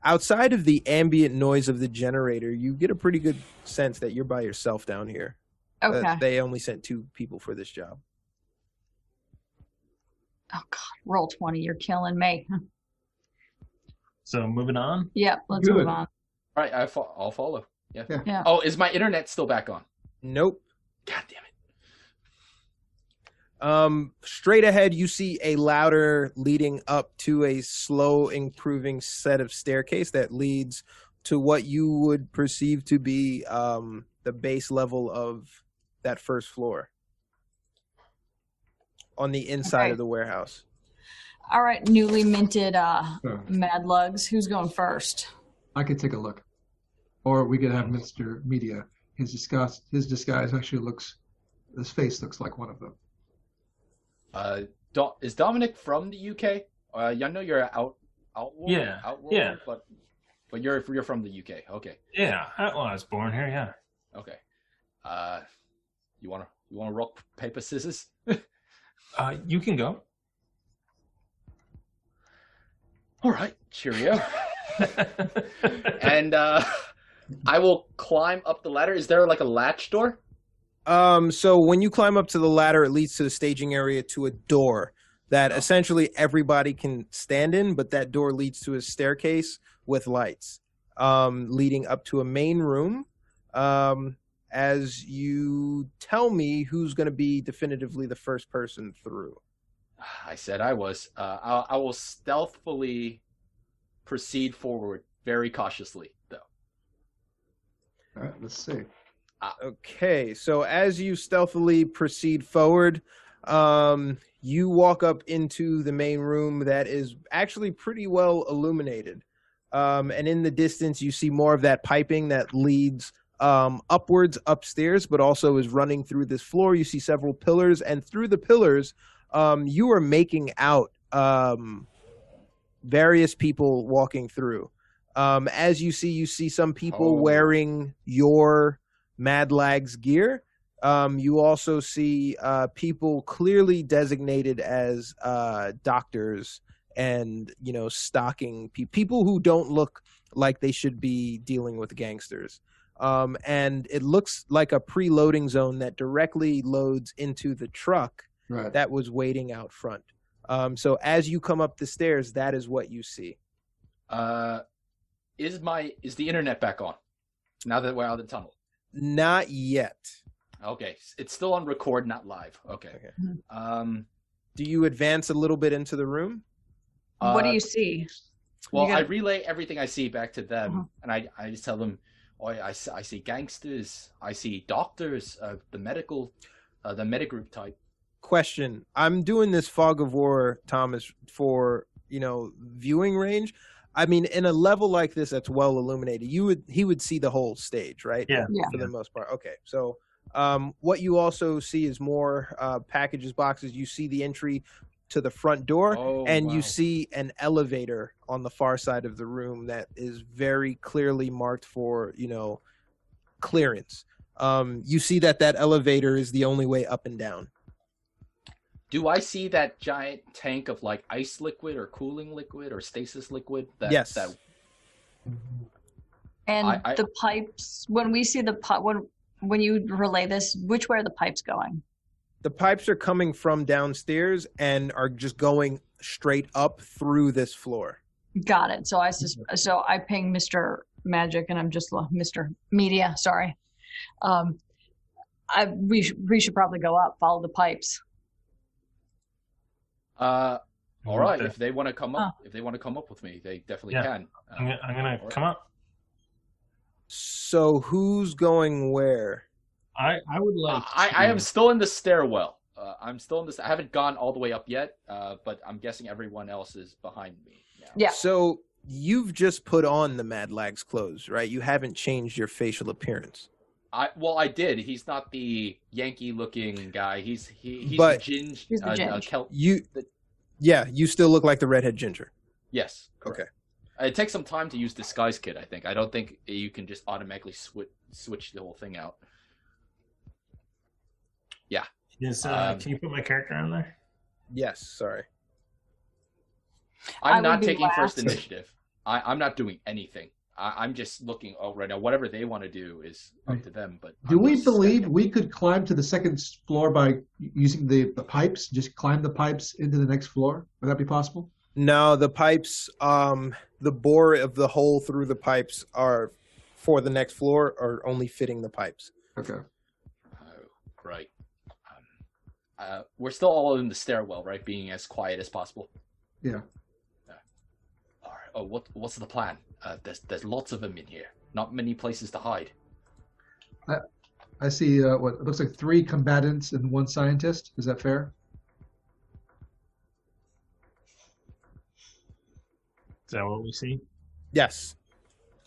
outside of the ambient noise of the generator, you get a pretty good sense that you're by yourself down here. That okay. they only sent two people for this job. Oh god, roll 20. You're killing me. So moving on. yep, let's Good. move on. All right, I fo- I'll follow. Yeah. Yeah. Yeah. Oh, is my internet still back on? Nope. God damn it. Um, straight ahead, you see a ladder leading up to a slow improving set of staircase that leads to what you would perceive to be um, the base level of that first floor on the inside Okay. of the warehouse. All right, newly minted uh, Uh, Mad Lugs. Who's going first? I could take a look, or we could have Mr. Media. His disguise, his disguise actually looks, his face looks like one of them. Uh, Do- is Dominic from the UK? Uh, I know you're out, outworld, Yeah, outworld, yeah. but but you're you're from the UK. Okay, Yeah, I, well, I was born here. Yeah. okay. Uh, you wanna you wanna rock paper scissors? [laughs] Uh, you can go. All right, cheerio. [laughs] and uh, I will climb up the ladder. Is there like a latch door? Um, so when you climb up to the ladder, it leads to the staging area to a door that Oh. essentially everybody can stand in, but that door leads to a staircase with lights, um, leading up to a main room. Um, as you tell me who's going to be definitively the first person through. I said I was. Uh, I, I will stealthily proceed forward, very cautiously, though. All right, let's see. Okay, so as you stealthily proceed forward, um, you walk up into the main room that is actually pretty well illuminated. Um, and in the distance, you see more of that piping that leads um, upwards upstairs, but also is running through this floor. You see several pillars, and through the pillars, um, you are making out um, various people walking through. Um, as you see, you see some people Oh. wearing your Mad Lags gear. Um, you also see uh, people clearly designated as uh, doctors and you know stalking pe- people who don't look like they should be dealing with gangsters. Um, and it looks like a pre-loading zone that directly loads into the truck Right. that was waiting out front. Um, so as you come up the stairs, that is what you see. Uh, is my is the internet back on? Now that we're out of the tunnel. Not yet. Okay, it's still on record, not live. Okay. Okay. Um. Do you advance a little bit into the room? what do uh, you see? Well, You I relay everything I see back to them, Uh-huh. and I, I just tell them, oh, I, s- I see gangsters, I see doctors, uh, the medical, uh, the metagroup type. question i'm doing this fog of war thomas for you know viewing range i mean in a level like this that's well illuminated you would he would see the whole stage right Yeah. Yeah. for the most part okay so um what you also see is more uh packages boxes you see the entry to the front door Oh, and wow. you see an elevator on the far side of the room that is very clearly marked for you know clearance um you see that that elevator is the only way up and down Do I see that giant tank of like ice liquid or cooling liquid or stasis liquid? That, Yes. That And I- I- the pipes. When we see the pipe, when when you relay this, which way are the pipes going? The pipes are coming from downstairs and are just going straight up through this floor. Got it. So I sus- so I ping Mr. Magic, and I'm just Mr. Media. Sorry. Um, I we sh- we should probably go up, follow the pipes. uh, all I'm right. gonna- If they want to come up, if they want to come up with me, they definitely Yeah. can. I'm Uh, gonna, I'm gonna come up. So who's going where? I, I would like. I, I am still in the stairwell. Uh, I'm still in this. I haven't gone all the way up yet, uh, but I'm guessing everyone else is behind me now. Yeah. So you've just put on the Mad Lags clothes, right? You haven't changed your facial appearance. I well, I did. He's not the Yankee-looking guy. He's he, he's But- the ginge. He's the uh, uh. Kel- You The- Yeah, you still look like the redhead ginger. yes. Okay. correct. Uh, It takes some time to use disguise kit. I think. I don't think you can just automatically switch switch the whole thing out. Is, uh, um, can you put my character on there? Yes, sorry. I'm I not would be taking first [laughs] initiative. I, I'm not doing anything. I, I'm just looking. Oh, right now, whatever they want to do is up to them. But Do I'm we believe we could climb to the second floor by using the, the pipes? Just climb the pipes into the next floor? Would that be possible? No, the pipes, um, the bore of the hole through the pipes are for the next floor are only fitting the pipes. Okay. Oh, right. Uh, we're still all in the stairwell, right? Being as quiet as possible. Yeah. All right. Oh, what what's the plan? Uh, there's there's lots of them in here. Not many places to hide. I see uh, what looks like three combatants and one scientist. Is that fair? Is that what we see? Yes.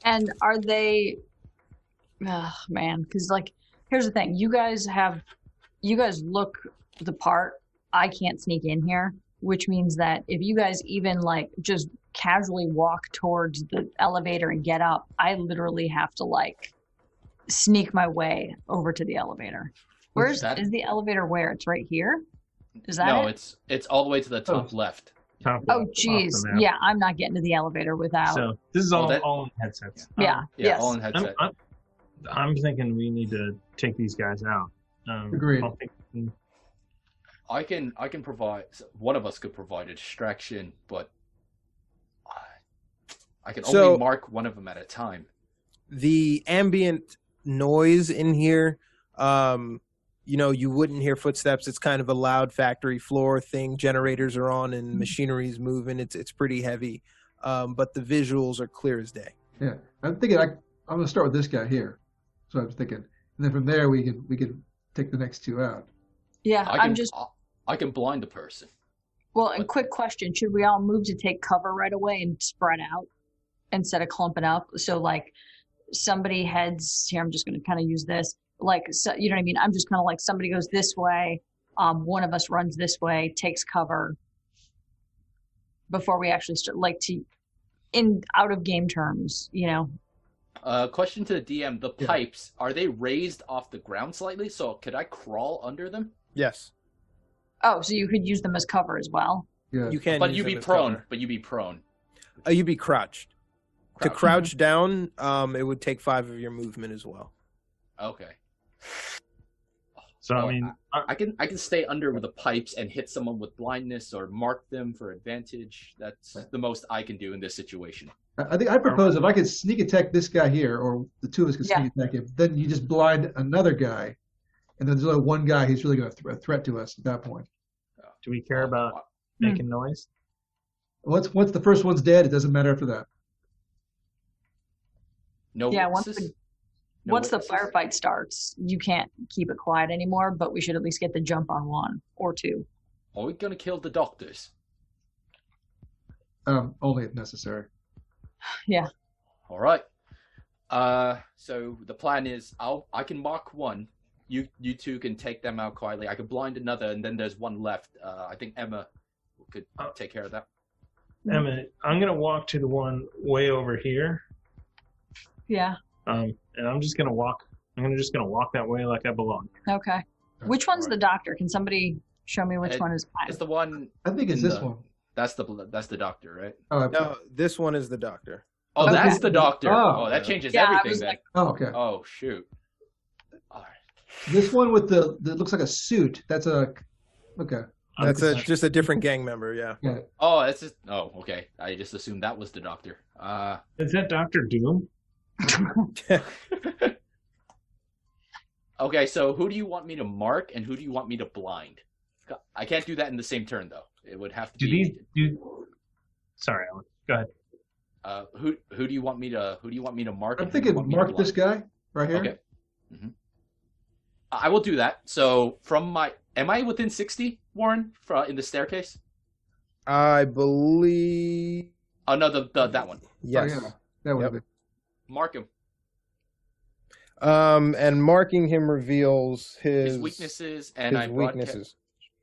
And are they? Oh, man, because like, here's the thing: you guys have, you guys look the part. I can't sneak in here, which means that if you guys even like just casually walk towards the elevator and get up, I literally have to like sneak my way over to the elevator. Where's that? is the elevator? Where it's right here? Is that no, it? it's it's all the way to the top left. Top Oh, left jeez. Yeah, I'm not getting to the elevator without. So this is Oh, all, that- all in headsets. yeah. Um, Yeah, yes. all in I'm. I'm, I'm thinking we need to take these guys out. Um, Agreed. I don't think- I can I can provide one of us could provide a distraction, but I- I can So- only mark one of them at a time. the ambient noise in here um you know you wouldn't hear footsteps it's kind of a loud factory floor thing generators are on and machinery's moving it's it's pretty heavy um but the visuals are clear as day Yeah. I'm thinking I, I'm going to start with this guy here. So I'm thinking, and then from there we can we can take the next two out. Yeah, I I'm just I, I can blind a person. well. And quick question: Should we all move to take cover right away and spread out instead of clumping up? So like somebody heads here. I'm just going to kind of use this. Like so, you know what I mean? I'm just kind of like somebody goes this way. Um, one of us runs this way, takes cover before we actually start. Like to in out of game terms, you know. Uh, question to the DM: The Yeah. pipes are they raised off the ground slightly? So could I crawl under them? yes Oh, so you could use them as cover as well. Yeah. you can but you them be prone. cover. But you'd be prone. uh, you'd be crouched to Crouch. crouch down um it would take five of your movement as well Okay. So Oh, I mean, I, I can I can stay under with the pipes and hit someone with blindness or mark them for advantage. That's the most I can do in this situation. I I think I propose if I could sneak attack this guy here, or the two of us could Yeah. sneak attack him, then you just blind another guy, and then there's only one guy who's really going to th- a threat to us at that point. do we care about Hmm. making noise? Once once the first one's dead, it doesn't matter after that. No. Yeah, once the- No Once the firefight starts, you can't keep it quiet anymore, but we should at least get the jump on one or two. Are we gonna kill the doctors? Um, only if necessary. [sighs] Yeah. All right. Uh, so the plan is, I'll I can mark one. You you two can take them out quietly. I can blind another, and then there's one left. Uh, I think Emma could Oh. take care of that. Emma, I'm gonna walk to the one way over here, Yeah. um, and I'm just gonna walk. I'm gonna just gonna walk that way like I belong. Okay. Which one's the doctor? Can somebody show me which It- one is It's the one. I think it's this the- one. That's the that's the doctor, right? Oh, I- no this one is the doctor Oh, Okay. that's the doctor. Oh. Oh, that changes Yeah, everything then. like- oh, okay. Oh shoot. All right. This one with the that looks like a suit. That's a okay. That's a just- just a different gang member yeah Yeah. Oh, that's just. Oh, okay. I just assumed that was the doctor. Uh. Is that Doctor Doom? [laughs] [laughs] Okay, so who do you want me to mark, and who do you want me to blind? I can't do that in the same turn, though. It would have to Do be. these? Do, sorry, Alan. Go ahead. Uh, who who do you want me to who do you want me to mark? I'm and who do you thinking want me to mark this guy right here. Okay. hmm I will do that. So from my, am I within sixty, Warren, for, in the staircase? i believe Oh no, the, the that one. yes Oh, yeah. That would Yep. be. Mark him. um and marking him reveals his His weaknesses, and his I broadca- weaknesses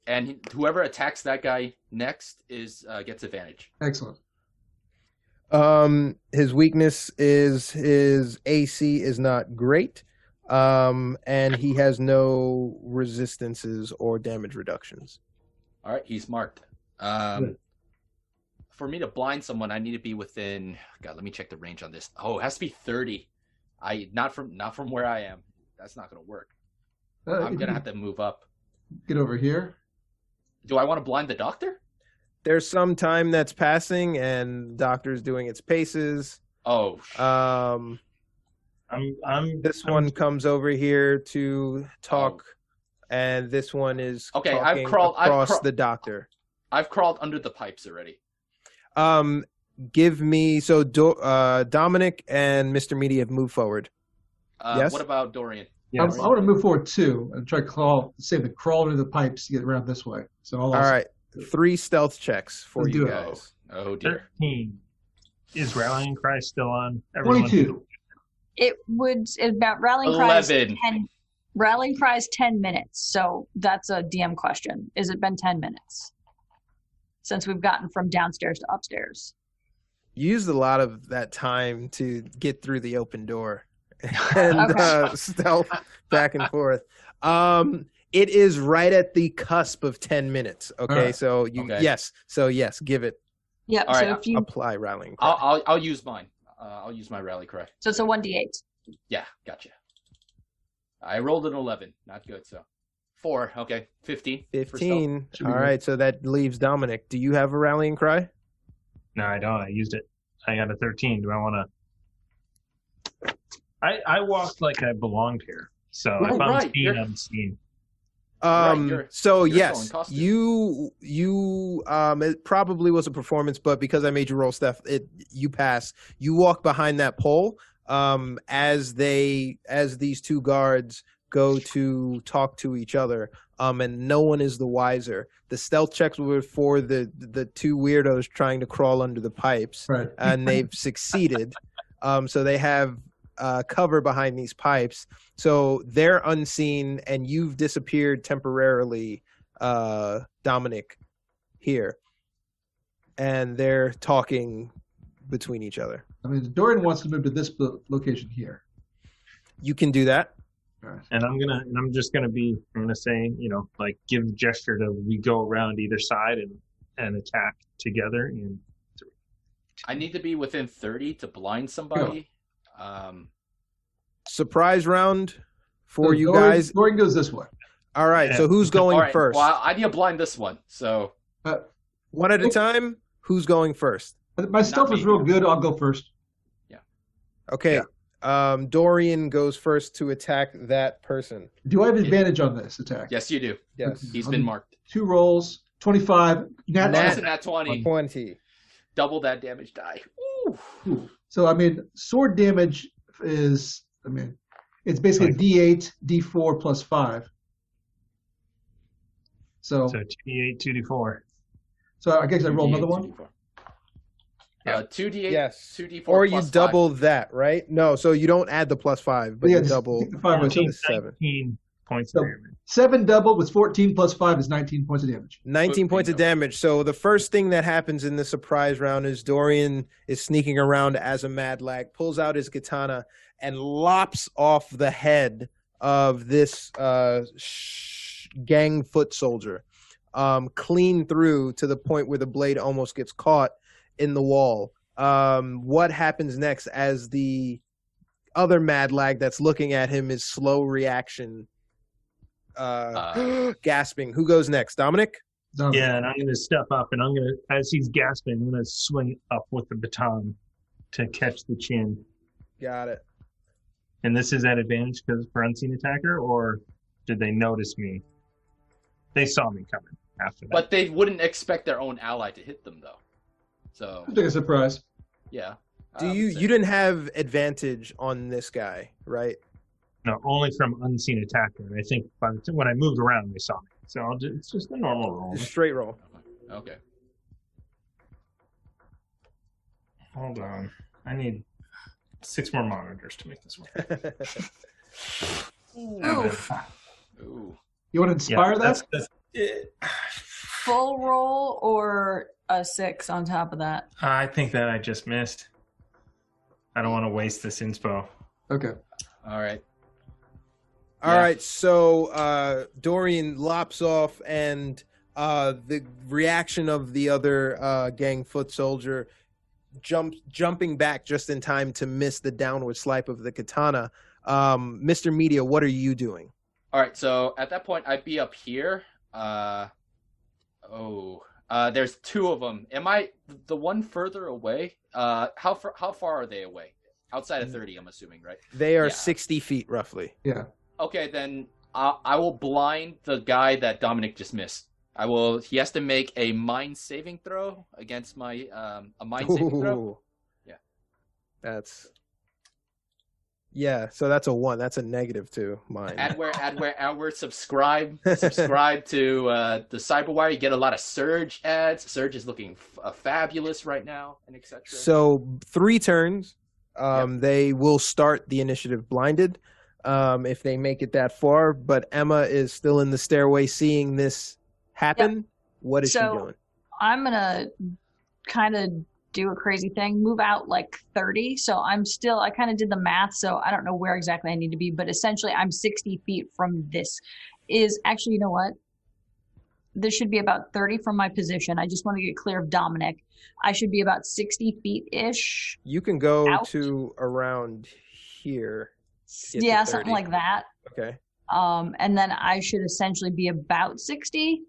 and whoever attacks that guy next is uh, gets advantage. Excellent. Um, his weakness is his AC is not great, um, and he has no resistances or damage reductions. All right, he's marked. Um, for me to blind someone, I need to be within. God, let me check the range on this. Oh, it has to be thirty. I not from not from where I am. That's not gonna work. Uh, I'm gonna have to move up. get over here. Do I want to blind the doctor? There's some time that's passing, and doctor's doing its paces. Oh, sh- Um, I'm. I'm. this I'm- one comes over here to talk and this one is Okay, I've talking crawled- I've across the doctor. I've crawled under the pipes already. Um, give me so Do, uh, Dominic and Mr. Media have moved forward. Uh, Yes? What about Dorian? Yeah, I, I want to move forward too and try to crawl, save the crawl into the pipes to get around this way. So I'll All also- right, three stealth checks for Let's you do it. guys. Oh dear. thirteen. Is rallying cry still on? Everyone- 22. It would about rallying cries. 11. 10, rallying cries ten minutes. So that's a DM question. Is it been ten minutes since we've gotten from downstairs to upstairs? You used a lot of that time to get through the open door [laughs] and Okay. uh, stealth back and forth. Um, it is right at the cusp of ten minutes. Okay, Alright. so you Okay. yes, so yes, give it Yep. All so right, if you apply rallying. cry. I'll, I'll I'll use mine. Uh, I'll use my rally cry. so it's a one d eight. Yeah, gotcha. I rolled an eleven. Not good. So four. Okay, fifteen. for. Fifteen. Should be All good. so that leaves Dominic. Do you have a rallying cry? No, I don't. I used it. I got a thirteen. Do I want to? I I walked like I belonged here. So Oh, if I'm right, seen, you're- I'm seen. Um, you're- so you're yes, still in costume. you you um it probably was a performance, but because I made you roll stuff, it you pass. You walk behind that pole um as they as these two guards go to talk to each other um and no one is the wiser. The stealth checks were for the the two weirdos trying to crawl under the pipes Right. and they've succeeded. [laughs] Um, so they have uh, cover behind these pipes. So they're unseen, and you've disappeared temporarily, uh, Dominic, here. And they're talking between each other. I mean, Dorian wants to move to this location here. You can do that. All right. And I'm gonna and I'm just gonna be I'm gonna say, you know, like give the gesture to we go around either side and and attack together and I need to be within thirty to blind somebody. Um, Surprise round for So you Dorian- guys. Dorian goes this way. All right. So who's going all right, first? Well, I need to blind this one. So Uh, One at a time. Who's going first? my stealth is me. real good. I'll go first. Yeah. Okay. Um, Dorian goes first to attack that person. Do I have advantage on this attack? yes, you do. Yes. He's Um, been marked. Two rolls, 25. Nat Nat- That's a nat twenty. Twenty. Double that damage die. Ooh. Ooh. So I mean, sword damage is I mean, it's basically D8, D4 plus five. So so two D eight, two D four. so I guess I roll 2d8, another one. 2d4. Uh, two d eight. Yes. Two d four. Or you double that, right? No, so you don't add the plus five, but Yeah, you just double. take the five away. 14, seven. 19 points So- of damage. seven double with 14 plus five is 19 points of damage. 19 points of damage. So the first thing that happens in the surprise round is Dorian is sneaking around as a mad lag, pulls out his katana, and lops off the head of this uh, sh- gang foot soldier, um, clean through to the point where the blade almost gets caught in the wall. Um, what happens next as the other mad lag that's looking at him is slow reaction, uh, Uh. [gasps] gasping. Who goes next? Dominic? Um, Yeah, and I'm gonna step up and I'm gonna as he's gasping, I'm gonna swing up with the baton to catch the chin. Got it. And this is at advantage because for unseen attacker, or did they notice me? They saw me coming after that. But they wouldn't expect their own ally to hit them, though. So Take a surprise. yeah. Do I would you say- you didn't have advantage on this guy, right? No, only from unseen attacker. And I think by the time when I moved around, they saw me. So I'll do, it's just a normal roll. Straight roll. Okay. Hold on, I need six more monitors to make this work. [laughs] Oof. Uh, Ooh. You want to inspire that? that's, that's it. Full roll or a six on top of that. I think that I just missed. I don't want to waste this inspo. Okay. All right. All Yeah. right, so uh, Dorian lops off, and uh, the reaction of the other uh, gang foot soldier jump jumping back just in time to miss the downward swipe of the katana. Um, Mr. Media, what are you doing? All right. So at that point, I'd be up here. Uh, oh, uh, there's two of them. Am I the one further away? Uh, how far? How far are they away? Outside of thirty, I'm assuming, right? They are Yeah. sixty feet roughly. Yeah. Okay, then I, I will blind the guy that Dominic just missed. I will. He has to make a mind saving throw against my um a mind saving throw. Yeah. That's yeah. So that's a one. That's a negative to mine. Add where, add. Subscribe, [laughs] subscribe to uh, the Cyberwire. You get a lot of Surge ads. Surge is looking f- uh, fabulous right now, and etc. So three turns. Um, They will start the initiative blinded um, if they make it that far. But Emma is still in the stairway, seeing this happen. What is she So- doing? I'm gonna kind of do a crazy thing, move out like 30. So I'm still, I kind of did the math, so I don't know where exactly I need to be, but essentially I'm 60 feet from this. Is actually, you know what? This should be about 30 from my position. I just want to get clear of Dominic. I should be about 60 feet ish. You can go Out. to around here. Get to Yeah, 30. something like that. Okay. Um, and then I should essentially be about 60.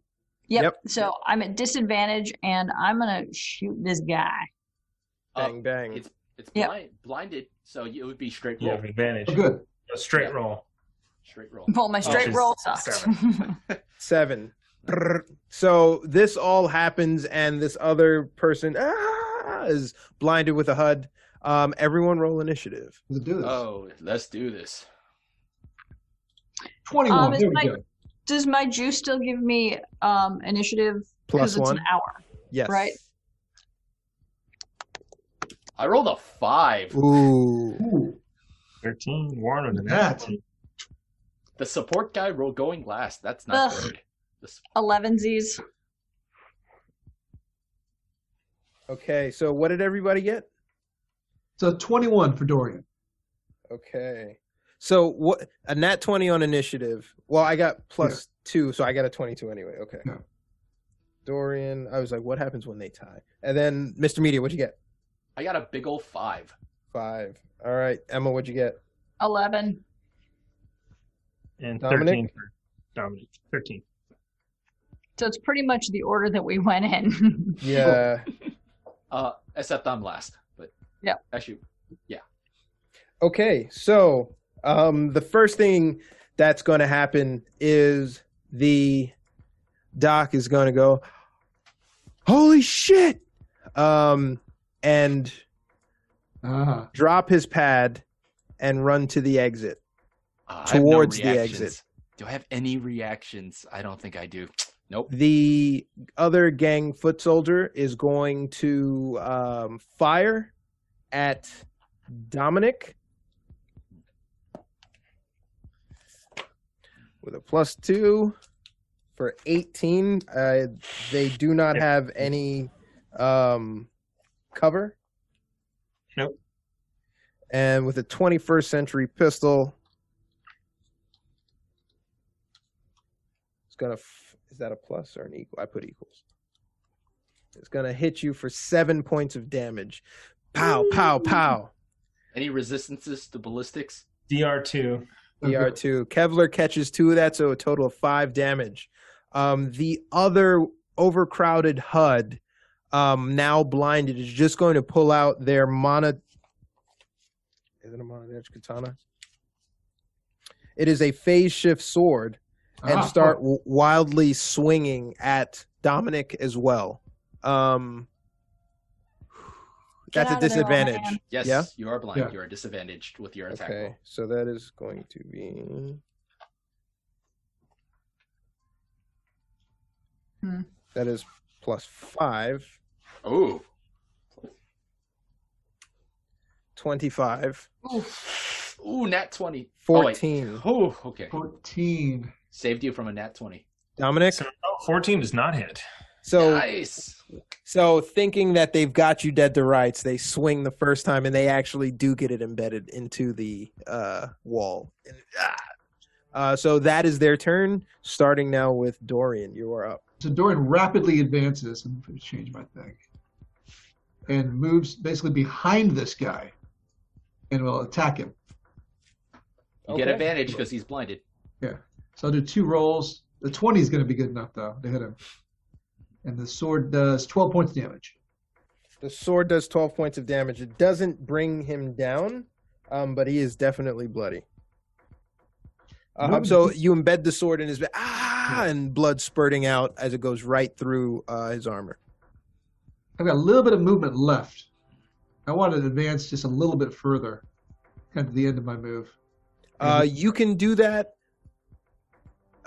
Yep. Yep. So I'm at disadvantage and I'm going to shoot this guy. Uh, Bang bang. it's it's Yep. blind, blinded, so it would be straight You roll, have advantage. Oh, good. A straight Yeah. roll. straight roll. Well, my straight is roll sucks. [laughs] Seven. Brrr. So this all happens, and this other person ah, is blinded with a HUD. Um, everyone roll initiative. Let's do this. Oh, let's do this. 21. Um, is there we my- go. Does my juice still give me um, initiative? Plus it's one. an hour. Yes. Right. I rolled a five. Ooh. Ooh, 13. Warren with an That. The support guy rolled going last. That's not Ugh. good. 11 Z's. Okay. So what did everybody get? So 21 for Dorian. Okay. So what? A nat twenty on initiative. Well, I got plus two, so I got a twenty-two anyway. Okay. Yeah. Dorian, I was like, what happens when they tie? And then Mr. Media, what'd you get? I got a big old five. Five. All right, Emma, what'd you get? 11. And Dominic? 13 for Dominic. 13. So it's pretty much the order that we went in. [laughs] [laughs] Yeah. Uh, except I'm last. But Yep. Yeah. Okay, so um, the first thing that's going to happen is the doc is going to go, "Holy shit!" Um, and Ah, drop his pad and run to the exit. uh, I have no Towards the exit. Do I have any reactions? I don't think I do. Nope. The other gang foot soldier is going to um, fire at Dominic with a plus two for 18. Uh, they do not Yep. have any um, cover. Nope. And with a 21st century pistol, it's gonna. F- is that a plus or an equal? I put equals. It's gonna hit you for seven points of damage. Pow, pow, pow. Any resistances to ballistics? DR2. DR2. Kevlar catches two of that, so a total of five damage. Um, the other overcrowded HUD, um, now blinded, is just going to pull out their mono. Is it a mono edge katana? It is a phase shift sword and Ah, start w- wildly swinging at Dominic as well. Um, Get that's a out there, disadvantage. man. Yes, Yeah? you are blind. Yeah. You are disadvantaged with your attack Okay, roll. so that is going to be. Hmm. That is plus five. Ooh. 25, Oof. Ooh, nat 20. Oh, wait. 14. Ooh, okay. 14. Saved you from a nat 20. Dominic, So, oh, 14 does not hit. So nice. so thinking that they've got you dead to rights, they swing the first time and they actually do get it embedded into the uh, wall. And, ah! Uh, so that is their turn. Starting now with Dorian, you are up. So Dorian rapidly advances. I'm going to change my thing. And moves basically behind this guy and will attack him. You get Okay. advantage because he's blinded. Yeah. So I'll do two rolls. The 20 is going to be good enough, though, to hit him. And the sword does 12 points of damage. The sword does 12 points of damage. It doesn't bring him down, um, but he is definitely bloody. Um, so you embed the sword in his back, ah, and blood spurting out as it goes right through uh, his armor. I've got a little bit of movement left. I want to advance just a little bit further, kind of the end of my move. Uh, you can do that.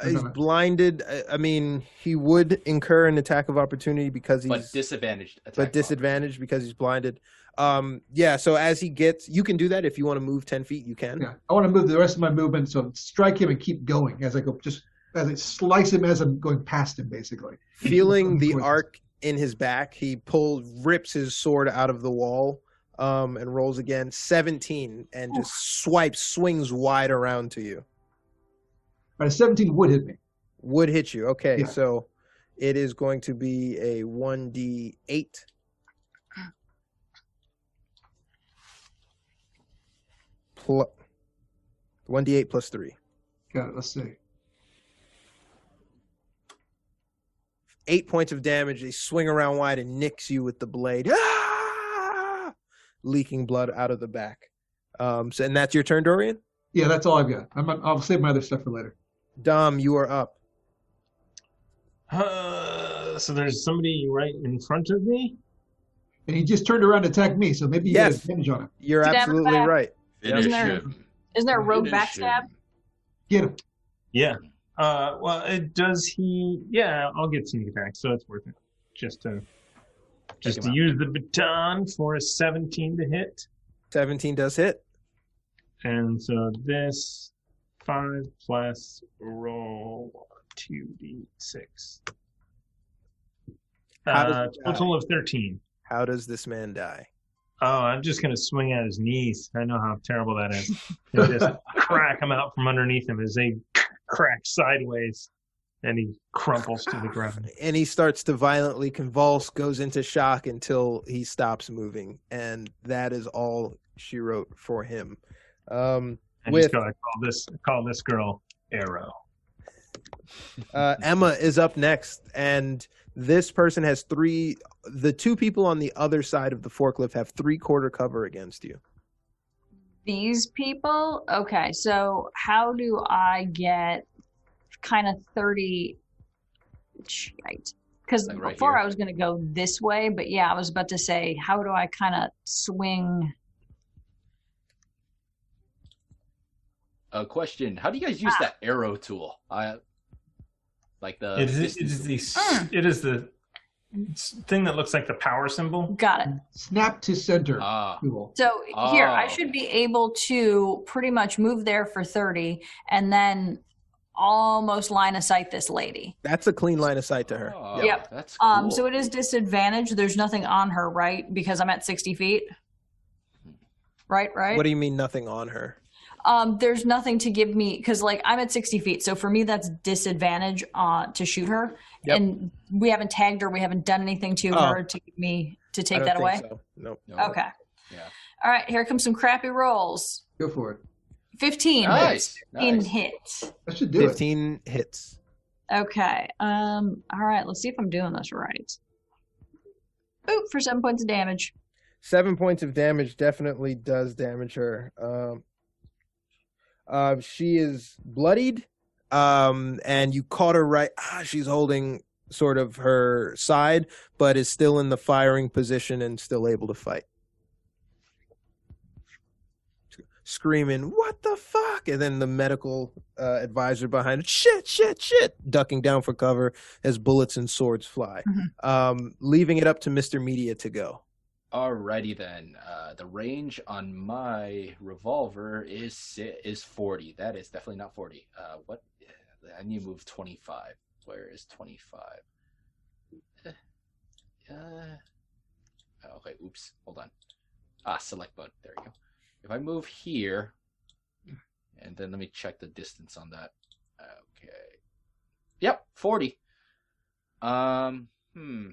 I He's blinded. I- I mean, he would incur an attack of opportunity because he's but disadvantaged. Attack but disadvantaged because he's blinded. Um, yeah. So as he gets, you can do that if you want to move ten feet. You can. Yeah, I want to move the rest of my movement, so strike him and keep going as I go, just as I slice him as I'm going past him, basically. Feeling [laughs] the arc in his back, he pulls, rips his sword out of the wall, um, and rolls again. Seventeen, and just swipes, swings wide around to you. A 17 would hit me. Would hit you. Okay, Yeah. so it is going to be a one d eight. Plus one d eight plus three. Got it. Let's see. Eight points of damage. They swing around wide and nicks you with the blade. Ah! Leaking blood out of the back. Um, so, and that's your turn, Dorian. Yeah, that's all I've got. I'm, I'll save my other stuff for later. Dom, you are up. Uh, so there's somebody right in front of me. And he just turned around to attack me, so maybe you Yes. get advantage on him. You're Stab absolutely back. right. Finish Isn't there- him. Isn't there a rogue Finish backstab? him. Get him. Yeah. Uh, well, it does he? Yeah, I'll get sneak attack, so it's worth it. Just to just to out. use the baton for a 17 to hit, Seventeen does hit. and so this five plus roll two d six. Uh, total of 13. How does this man die? Oh, I'm just gonna swing at his knees. I know how terrible that is. And just [laughs] crack him out from underneath him as they crack sideways, and he crumples to the ground. [sighs] and he starts to violently convulse, goes into shock until he stops moving, and that is all she wrote for him. Um, I With- just gotta call this call this girl Arrow. [laughs] uh, Emma is up next, and this person has three. The two people on the other side of the forklift have three quarter cover against you. These people? Okay, so how do I get kind of 30 shite? Because Like right before here? I was going to go this way, but yeah, I was about to say, how do I kind of swing? A question: How do you guys use Ah. that arrow tool? I like the. It is, it distance is tool. the s- it is the thing that looks like the power symbol. Got it. Snap to center. Ah, Cool. So here, I Oh, should be able to pretty much move there for 30 and then almost line of sight this lady. That's a clean line of sight to her. Oh, Yeah. Yep. That's cool. Um, so it is disadvantage. There's nothing on her, right? Because I'm at 60 feet. Right, right. What do you mean nothing on her? Um, there's nothing to give me because like I'm at 60 feet, so for me that's disadvantage uh, to shoot her. Yep. And we haven't tagged her. We haven't done anything to Oh. her to give me to take that away. so. Nope. No. Okay. Yeah. All right. Here comes some crappy rolls. Go for it. 15 Nice. in nice. hit. That should do it. Fifteen hits. Okay. Um. All right. Let's see if I'm doing this right. Oop! For seven points of damage. Seven points of damage definitely does damage her. Um, uh, she is bloodied, um, and you caught her right. Ah, she's holding sort of her side, but is still in the firing position and still able to fight. Screaming, "What the fuck!" And then the medical uh, advisor behind it, "Shit, shit, shit!" Ducking down for cover as bullets and swords fly, um, leaving it up to Mister Media to go. Alrighty then. Uh, the range on my revolver is is forty. That is definitely not forty. Uh, what? I need to move twenty five. Where is twenty five? Uh, okay. Oops. Hold on. Ah, select button. There you go. If I move here, and then let me check the distance on that. Okay. Yep, forty. Um. Hmm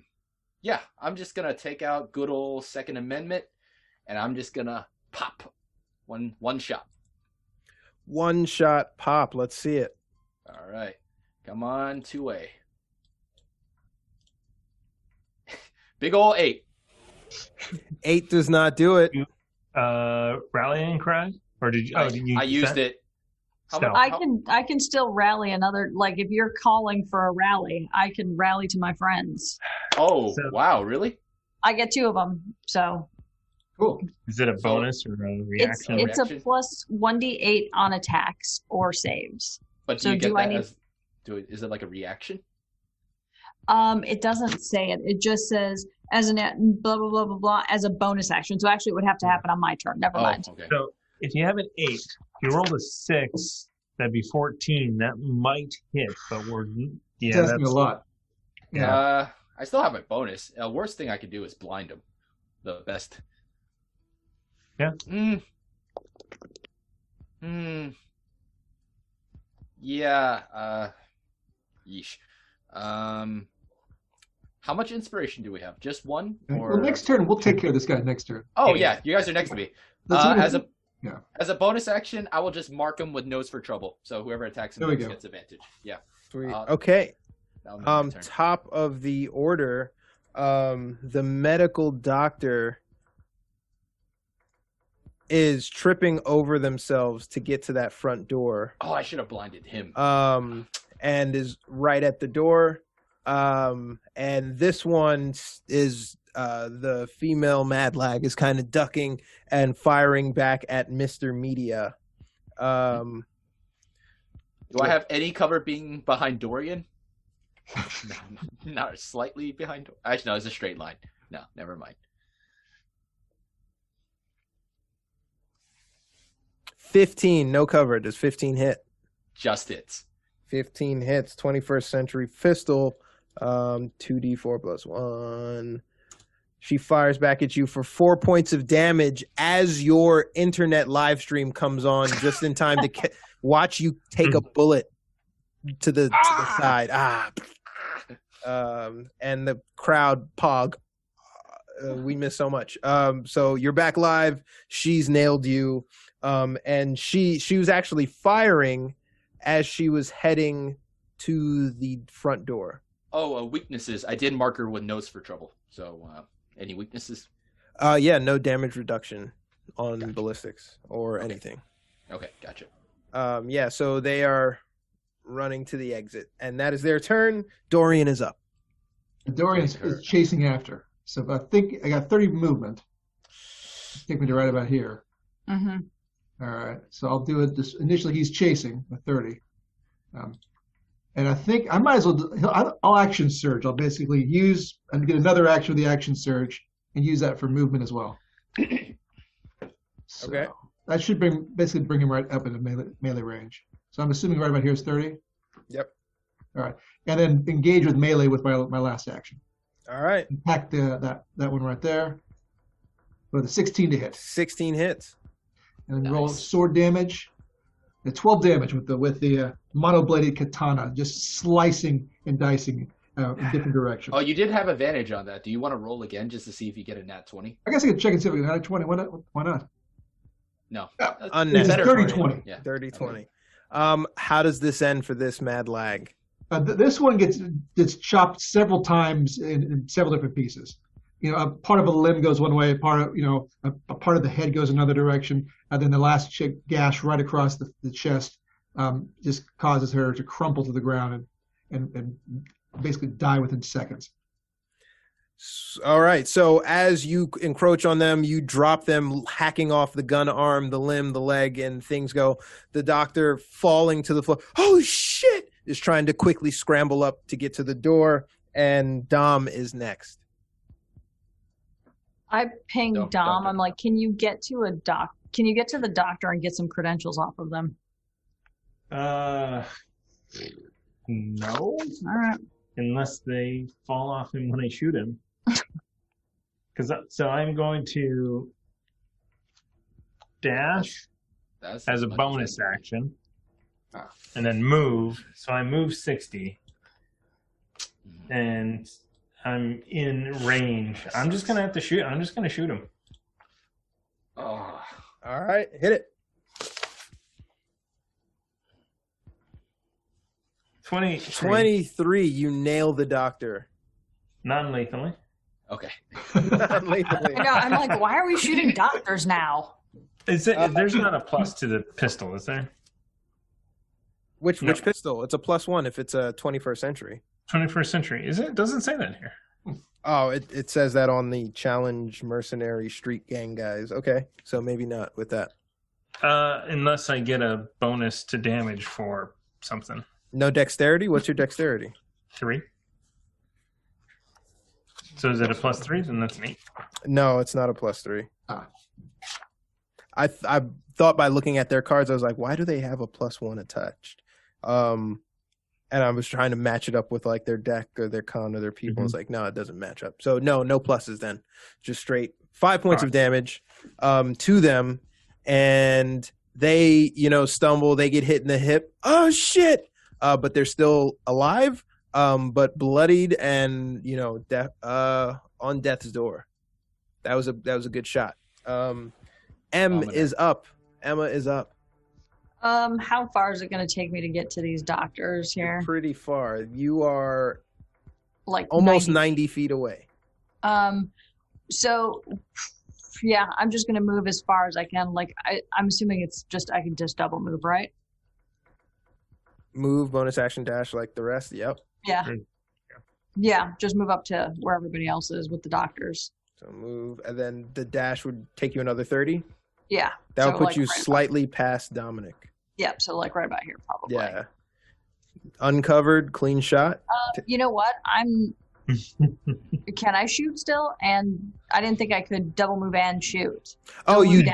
yeah, I'm just gonna take out good old Second Amendment, and I'm just gonna pop one one shot. One shot pop. Let's see it. All right, come on, two way. [laughs] Big ol' eight. Eight does not do it. Uh, rallying cry, or did you? I, Oh, did you? I use used that? it. How So- I can I can still rally another like if you're calling for a rally, I can rally to my friends. Oh So- wow, really? I get two of them, so Cool. Is it a So- bonus or a it's reaction? it's a reaction? plus one d eight on attacks or saves. But do So you get do I that need- as? Do it? Is it like a reaction? Um, it doesn't say it. It just says as an blah blah blah blah blah as a bonus action. So actually, it would have to happen on my turn. Never Oh, mind. okay. So if you have an eight, if you rolled a six, that'd be fourteen. That might hit, but we're yeah, that's a lot. Yeah. Uh, I still have my bonus. Uh, worst thing I could do is blind him. The best. Yeah. Mm. Mm. Yeah. Uh. Yeesh. Um. How much inspiration do we have? Just one? Or well, next turn we'll take care of this guy next turn. Oh yeah, you guys are next to me. Uh, as a yeah. as a bonus action, I will just mark him with nose for trouble. So whoever attacks him There we next gets advantage. Yeah. Sweet. Uh, okay. that'll be my Um, top of the order, um, the medical doctor is tripping over themselves to get to that front door. Oh, I should have blinded him. um, and is right at the door. Um, and this one is uh, the female Mad Lag is kind of ducking and firing back at Mister Media. Um, Do I have any cover being behind Dorian? [laughs] no, not slightly behind. Dor- Actually, no, it's a straight line. No, never mind. fifteen, no cover. Does fifteen hit? Just hits. 15 hits 21st century pistol um 2d4 plus 1 she fires back at you for 4 points of damage as your internet live stream comes on [laughs] just in time to ca- watch you take a bullet to the to the side. Ah. Um and the crowd pog. Uh, we miss so much. Um so you're back live. She's nailed you. Um and she she was actually firing as she was heading to the front door. Oh, uh, weaknesses. I did mark her with nose for trouble. So, uh, any weaknesses? Uh yeah, no damage reduction on Gotcha. ballistics or Okay. anything. Okay, gotcha. Um yeah, so they are running to the exit and that is their turn. Dorian is up. Dorian is, is chasing after. So I think I got 30 movement. Take me to right about here. hmm All right. So I'll do it. This, initially, he's chasing with 30. Um, and I think I might as well. I'll, action surge. I'll basically use and get another action with the action surge and use that for movement as well. [coughs] So Okay. That should bring basically bring him right up into melee, melee range. So I'm assuming right about here is 30. Yep. All right. And then engage with melee with my my last action. All right. Attack the, that that one right there. With a 16 to hit. 16 hits. and then roll sword damage. The 12 damage with the with the uh, monobladed katana, just slicing and dicing uh, in [sighs] different directions. Oh, you did have advantage on that. Do you want to roll again just to see if you get a nat 20? I guess I could check and see if we can add 20. Why not? Why not? No. Yeah, That's unnecessary. It's better 30 for you. 20. Yeah. 30 Okay. 20. Um how does this end for this mad lag? Uh, th- this one gets gets chopped several times in, in several different pieces. You know, a part of a limb goes one way, part of you know, a, a part of the head goes another direction, and then the last ch- gash right across the, the chest um, just causes her to crumple to the ground and, and and basically die within seconds. All right. So as you encroach on them, you drop them, hacking off the gun arm, the limb, the leg, and things go. The doctor falling to the floor. Oh shit! Is trying to quickly scramble up to get to the door, and Dom is next. I pinged Don't- Dom. don't. I'm like, can you get to a doc? Can you get to the doctor and get some credentials off of them? Uh, no, All right. unless they fall off him when I shoot him. [laughs] Because so I'm going to dash That's as a bonus I- action, Ah. and then move. So I move sixty, Mhm. and I'm in range. I'm just gonna have to shoot. I'm just gonna shoot him. Oh, All right, hit it. Twenty. Twenty-three. You nail the doctor. non-lethally. okay. Lethally. [laughs] I know. I'm like, why are we shooting doctors now? Is it? Uh, there's not a plus to the pistol, is there? Which No. which pistol? It's a plus one if it's a 21st century. 21st century. Is it? doesn't say that here. Oh, it, it says that on the challenge mercenary street gang guys. Okay, so maybe not with that. Uh, unless I get a bonus to damage for something. No dexterity. What's your dexterity? Three. So is it a plus three? Then that's eight. No, it's not a plus three. Ah. I th- I thought by looking at their cards, I was like, why do they have a plus one attached? Um, and I was trying to match it up with like their deck or their con or their people. It's like, no, it doesn't match up. So no, no pluses then. Just straight five points of damage um, to them, and they you know stumble. They get hit in the hip. Oh shit! Uh, but they're still alive, um, but bloodied and you know de- uh, on death's door. That was a that was a good shot. Um, M Dominant. is up. Emma is up. Um, how far is it going to take me to get to these doctors here? Pretty far. You are Like almost 90 90 feet away. Um, so yeah, I'm just gonna move as far as I can. Like I, I'm assuming it's just I can just double move, right? Move, bonus action, dash like the rest. Yep. Yeah. Mm, Yeah, just move up to where everybody else is with the doctors. So move, and then the dash would take you another 30. Yeah. That would So, put like, you right about- slightly past Dominic. Yep. So like right about here, probably. Yeah. Uncovered, clean shot. Um, you know what? I'm. [laughs] can I shoot still? And I didn't think I could double move and shoot. Oh, Double you move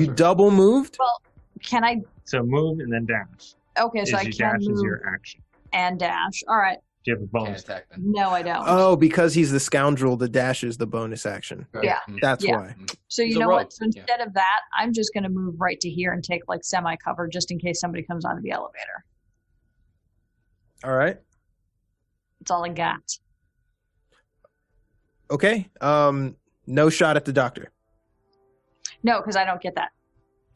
you right. double moved? Well, can I? So move and then dash. Okay, so I can dash is move your action. and dash. All right. Do you have a bonus? attack them. No, I don't. Oh, because he's the scoundrel, the dash is the bonus action. Yeah. That's Yeah. why. So you a know rogue, what? So yeah. instead of that, I'm just going to move right to here and take like semi cover just in case somebody comes onto the elevator. All right. That's all I got. Okay. Um, no shot at the doctor. No, because I don't get that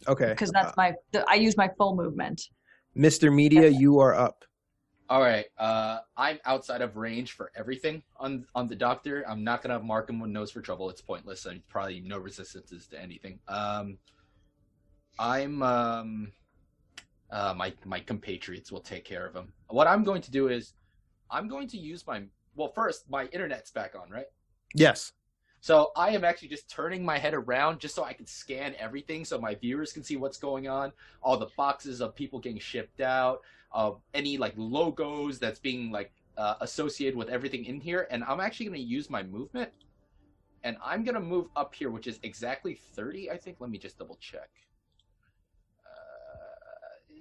Okay. because that's my the, I use my full movement. Mr. Media, you are up. All right. Uh, I'm outside of range for everything on on the doctor. I'm not gonna mark him with nose for trouble. It's pointless. And probably no resistances to anything. Um, I'm um, uh, my my compatriots will take care of him. What I'm going to do is, I'm going to use my well. First, my internet's back on, right? Yes. So I am actually just turning my head around just so I can scan everything so my viewers can see what's going on. All the boxes of people getting shipped out, of any like logos that's being like uh, associated with everything in here. And I'm actually going to use my movement. And I'm going to move up here, which is exactly 30, I think. Let me just double check. Uh,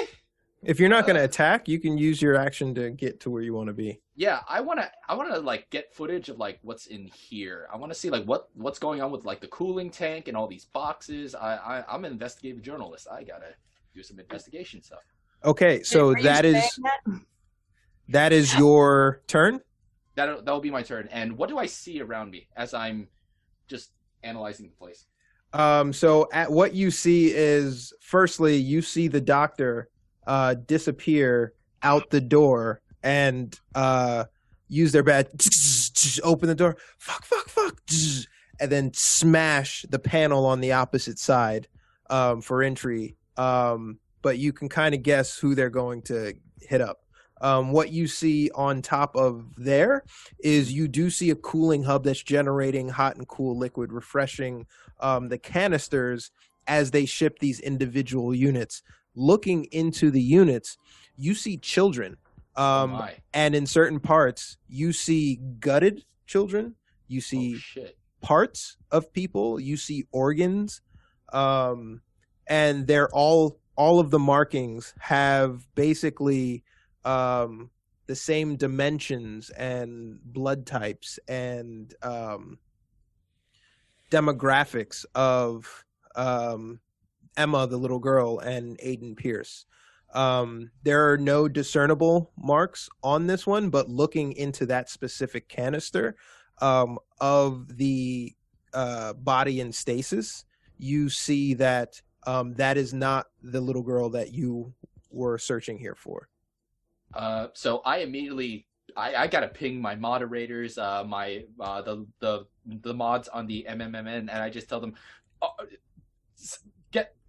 eh, If you're not going to Uh, attack, you can use your action to get to where you want to be. yeah i want to i want to like get footage of like what's in here i want to see like what what's going on with like the cooling tank and all these boxes i, I i'm an investigative journalist i gotta do some investigation stuff Okay, so that is that? that is your turn. that that'll be my turn and what do i see around me as i'm just analyzing the place Um, so at what you see is firstly you see the doctor uh disappear out the door and uh use their bat open the door fuck fuck fuck and then smash the panel on the opposite side um for entry um but you can kind of guess who they're going to hit up um, what you see on top of there is you do see a cooling hub that's generating hot and cool liquid, refreshing um, the canisters as they ship these individual units. Looking into the units, you see children, oh um, my and in certain parts, you see gutted children. You see oh parts of people you see organs um and they're all all of the markings have basically um the same dimensions and blood types and um demographics of um Emma the little girl and Aiden Pierce um there are no discernible marks on this one but looking into that specific canister um, of the uh, body in stasis, you see that um, that is not the little girl that you were searching here for. Uh, so I immediately I, I gotta ping my moderators, uh, my uh, the the the mods on the MMMN, and I just tell them, oh,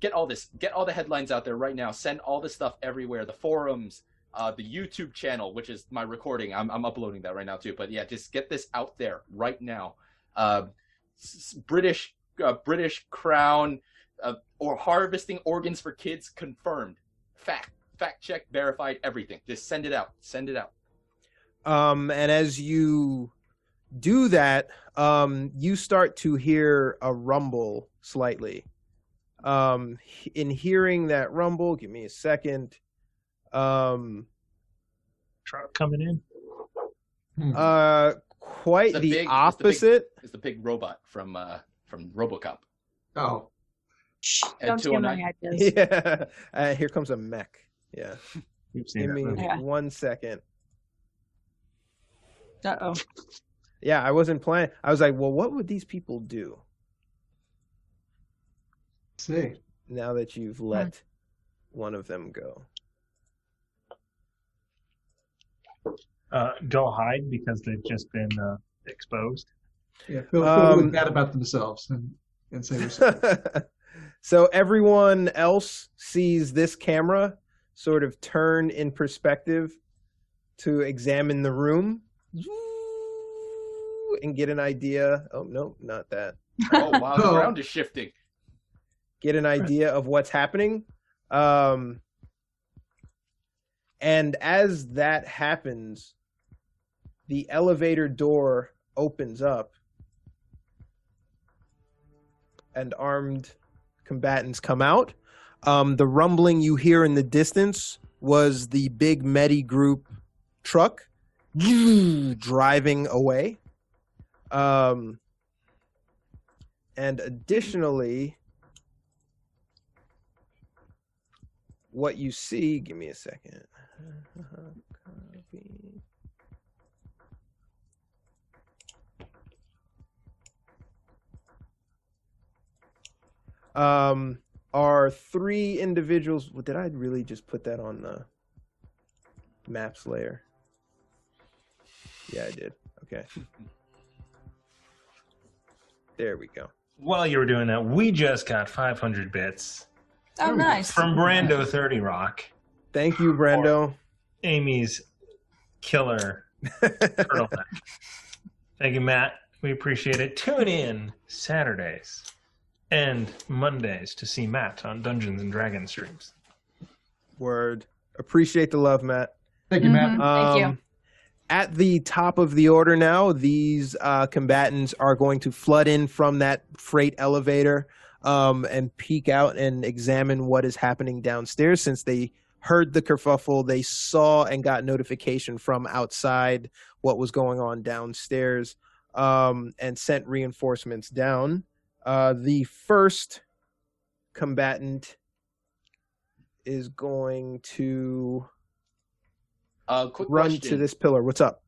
get all this, get all the headlines out there right now. Send all this stuff everywhere. The forums, uh, the YouTube channel, which is my recording. I'm, I'm uploading that right now too. But yeah, just get this out there right now. Uh, British uh, British Crown uh, or harvesting organs for kids confirmed. Fact, fact check, verified, everything. Just send it out. Send it out. Um, and as you do that, um, you start to hear a rumble slightly. Um, in hearing that rumble, give me a second. Um, Truck coming in. Hmm. uh, quite The the, big- it's the big- opposite. It's the big robot from uh, from RoboCop. oh, Shh, don't steal my ideas. [laughs] Yeah. Uh, here comes a mech. Yeah. We've seen Give me. Yeah. one second. Uh oh. Yeah, I wasn't planning. I was like, well, what would these people do let's see. now that you've let one of them go? Uh, go hide because they've just been uh, exposed. Yeah, feel, feel Um, really bad about themselves and, and say [laughs] so everyone else sees this camera sort of turn in perspective to examine the room and get an idea. Oh no, not that. Oh wow, the [laughs] Oh. ground is shifting. Get an idea of what's happening. Um, and as that happens, the elevator door opens up and armed combatants come out. Um, the rumbling you hear in the distance was the big Medi group truck driving away. Um, and additionally, what you see, give me a second. Copy. [laughs] um, are three individuals. well, Did I really just put that on the maps layer? Yeah, I did. Okay. There we go. While you were doing that, we just got 500 bits Oh, nice. from Brando 30 Rock, Thank you, Brando. Amy's killer [laughs] turtleneck. Thank you, Matt. We appreciate it. Tune in Saturdays and Mondays to see Matt on Dungeons and Dragons streams. Word. Appreciate the love, Matt. Thank you, Matt. Mhm. Thank you. Um, At the top of the order now, these uh, combatants are going to flood in from that freight elevator um, and peek out and examine what is happening downstairs. Since they heard the kerfuffle, they saw and got notification from outside what was going on downstairs um, and sent reinforcements down. Uh, the first combatant is going to Uh, quick run question. to this pillar. What's up?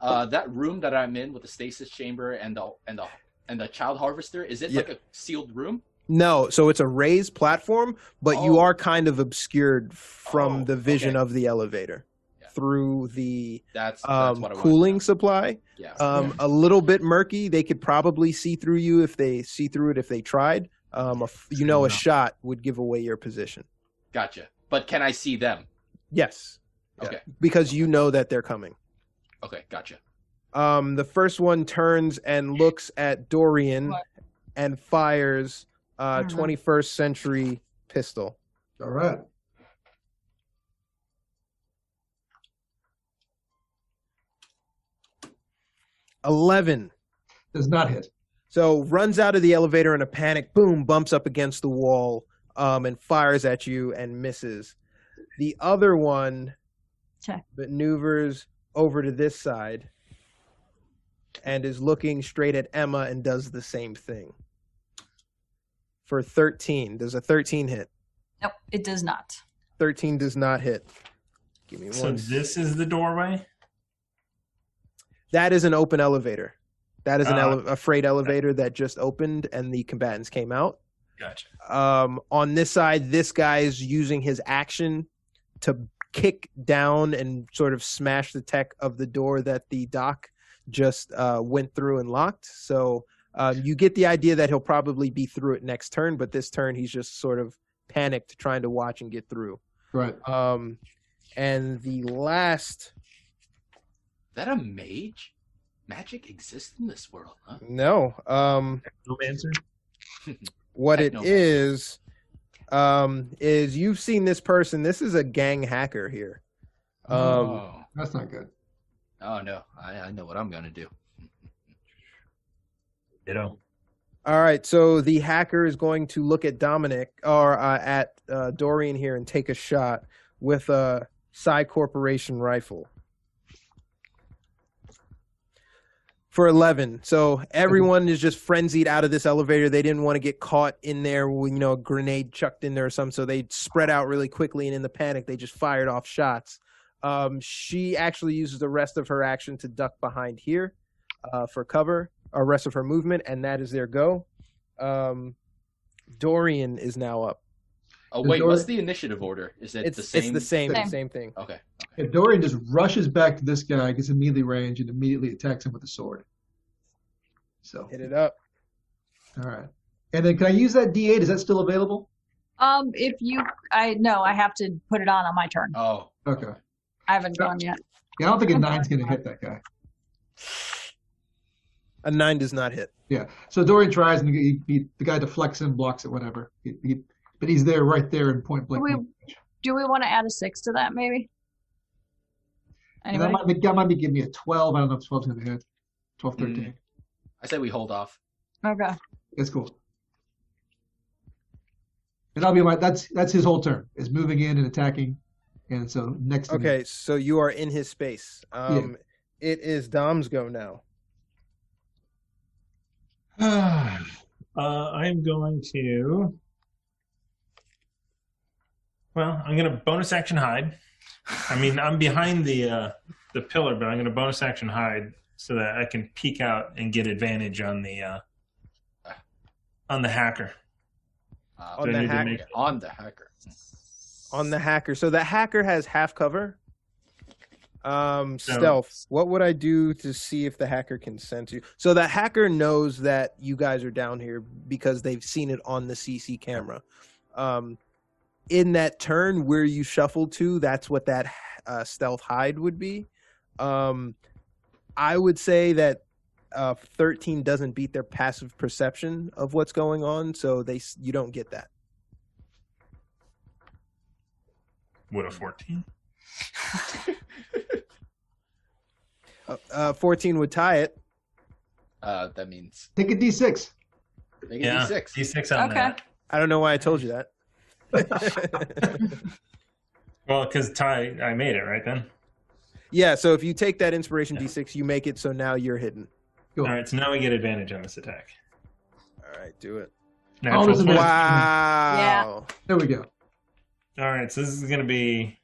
Uh, that room that I'm in with the stasis chamber and the and the and the child harvester is it Yeah. like a sealed room? No, so it's a raised platform, but you Oh. are kind of obscured from Oh, the vision okay. of the elevator Yeah. through the That's, that's um, what I wanted to cooling know. supply. Yeah. Um, a little bit murky. They could probably see through you if they see through it if they tried. Um, a f- you know, a No. shot would give away your position. Gotcha. But can I see them? Yes, Yeah. Okay. because you know that they're coming. Okay. Gotcha. Um, the first one turns and looks at Dorian What? and fires uh, Mhm. 21st century pistol. All right. Eleven. Does not hit. So runs out of the elevator in a panic, boom, bumps up against the wall, um, and fires at you and misses. The other one Okay. maneuvers over to this side and is looking straight at Emma and does the same thing. For 13. Does a 13 hit? Nope, it does not. 13 does not hit. Give me one. So this is the doorway? That is an open elevator. That is an Ah. ele- a freight elevator that just opened and the combatants came out. Gotcha. um, on this side, this guy is using his action to kick down and sort of smash the tech of the door that the dock just uh, went through and locked. So um, you get the idea that he'll probably be through it next turn, but this turn he's just sort of panicked trying to watch and get through. Right. Um, and the last that a mage? Magic exists in this world, huh? no, um, Romancer. [laughs] what it Technomancer. is, um, is you've seen this person. This is a gang hacker here. Um, oh. That's not good. oh no, I, I know what I'm gonna do. Ditto. All right, so the hacker is going to look at Dominic or uh, at uh, Dorian here and take a shot with a Psy Corporation rifle for eleven. So everyone is just frenzied out of this elevator. They didn't want to get caught in there you know a grenade chucked in there or something. So they spread out really quickly, and in the panic, they just fired off shots. Um, she actually uses the rest of her action to duck behind here uh, for cover or rest of her movement, and that is their go. Um, Dorian is now up. Oh wait, door- what's the initiative order? Is it It's the same? it's the same Same. same thing. Okay. And Dorian just rushes back to this guy, gets immediately range, and immediately attacks him with a sword. So, Hit it up. all right. And then can I use that D8? Is that still available? Um, if you, I no, I have to put it on on my turn. Oh. Okay. I haven't gone yet. Yeah, I don't think a nine's going to hit that guy. A nine does not hit. Yeah. So Dorian tries, and he, he, the guy deflects him, blocks it, whatever. He, he, but he's there, right there, in point blank. We- range. Do we want to add a six to that, maybe? And Anybody? that might, be, that might be giving me a 12. I don't know if 12's going to hit. 12, Mm. 13. I say we hold off. Okay. That's cool. And that'll be my that's that's his whole turn is moving in and attacking, and so next. to me. Okay, so you are in his space. Um, It is Dom's go now. [sighs] uh, I'm going to. Well, I'm going to bonus action hide. I mean, I'm behind the uh, the pillar, but I'm going to bonus action hide so that I can peek out and get advantage on the uh, on the hacker. Uh, On the need to hack- make- on the hacker. On the hacker. So the hacker has half cover. Um, So- stealth. What would I do to see if the hacker can sense you? So the hacker knows that you guys are down here because they've seen it on the CC camera. Um, in that turn where you shuffle to, that's what that uh, stealth hide would be. Um, I would say that uh, 13 doesn't beat their passive perception of what's going on, so they you don't get that. Would a 14? [laughs] Uh, uh, 14 would tie it. Uh, that means Take a D6. make it Yeah, D6. D6 on Okay. that. I don't know why I told you that. [laughs] Well, because Ty, I made it right then. yeah, so if you take that inspiration d6, you make it so now you're hidden. Cool. All right, so now we get advantage on this attack. All right, do it. Natural doesn't 20. matter. Wow. There we go. All right, so this is going to be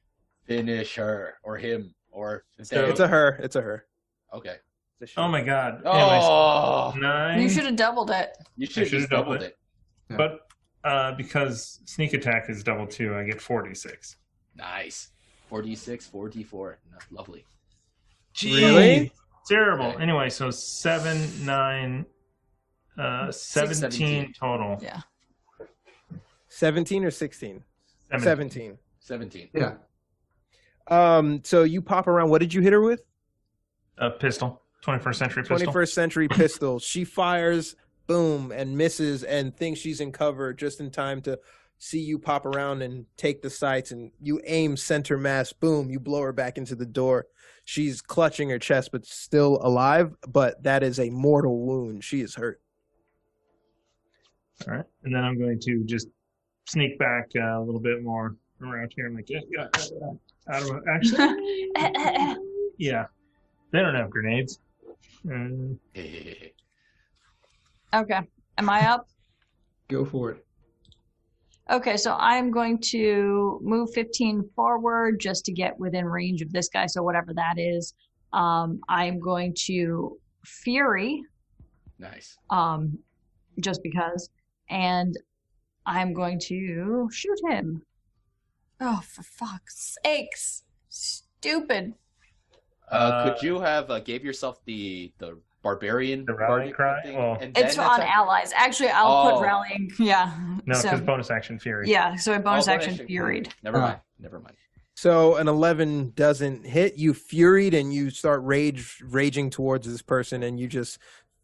Finish her or him or So- It's a her. It's a her. Okay. It's a she. Oh my god. Oh, Anyways, nine. You should have doubled it. you should have doubled doubled it. But uh, because sneak attack is double two, I get 46. Nice. 4d6, 4d4. Lovely. Really? Terrible. Okay. Anyway, so seven, nine, uh, 17, 17. total. Yeah. 17 or 16? 17. 17. Yeah. Um, so you pop around. What did you hit her with? A pistol. 21st century pistol. 21st century pistol. She fires, boom, and misses and thinks she's in cover just in time to see you pop around and take the sights and you aim center mass, boom, you blow her back into the door. She's clutching her chest but still alive, but that is a mortal wound. She is hurt. All right. And then I'm going to just sneak back uh, a little bit more around here. I'm like, yeah, yeah, yeah, yeah. Out of actually, [laughs] yeah. They don't have grenades. Uh, okay. Am I up? Go for it. Okay, so I'm going to move 15 forward just to get within range of this guy. So whatever that is, um, I'm going to fury, nice. um, just because, and I'm going to shoot him. Oh, for fuck's sakes! Stupid. Uh, Uh, could you have uh, gave yourself the the barbarian The rally guardian cry? thing, Well- and It's on how- allies. Actually, I'll Oh. put rallying. Yeah. No, so, because bonus action fury. yeah. So a Oh, bonus action action. furied. Never Ah. mind. Never mind. So an eleven doesn't hit. You furied and you start rage raging towards this person, and you just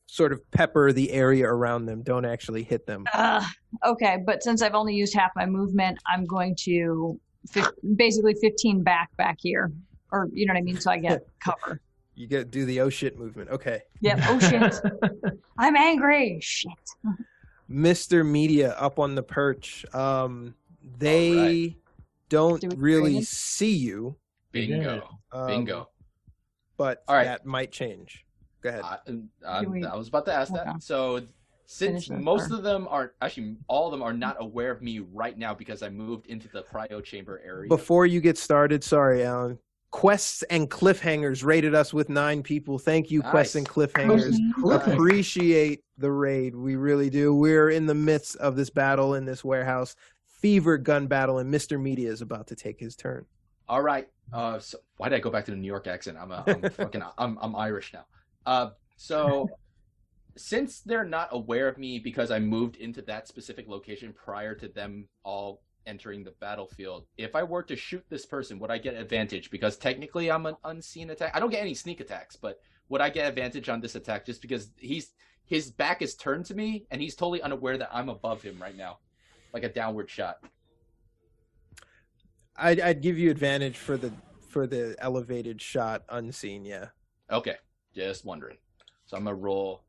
sort of pepper the area around them. Don't actually hit them. Uh, okay, but since I've only used half my movement, I'm going to fif- basically 15 back back here, or you know what I mean. So I get [laughs] cover. You get do the oh shit movement. Okay. Yep. Oh shit. [laughs] I'm angry. Shit. Mr. Media up on the perch. Um, they Alright. don't Do really trade see you. Bingo. um, Bingo. But Alright. that might change. Go ahead. I, I, we- I was about to ask Okay. that. So, since most part. of them are actually all of them are not aware of me right now because I moved into the cryo chamber area. Before you get started, sorry, Alan. Quests and cliffhangers rated us with nine people. Thank you, Quests and cliffhangers. Cliffhanger. Appreciate the raid. We really do. We're in the midst of this battle in this warehouse. Fever gun battle, and Mr. Media is about to take his turn. All right. Uh, so why did I go back to the New York accent? I'm a, I'm [laughs] fucking I'm I'm Irish now. Uh, so [laughs] since they're not aware of me because I moved into that specific location prior to them all entering the battlefield, if I were to shoot this person, would I get advantage? Because technically, I'm an unseen attack. I don't get any sneak attacks, but would I get advantage on this attack just because he's his back is turned to me and he's totally unaware that I'm above him right now, like a downward shot. I'd, I'd give you advantage for the for the elevated shot unseen. Yeah. Okay, just wondering. So I'm gonna roll.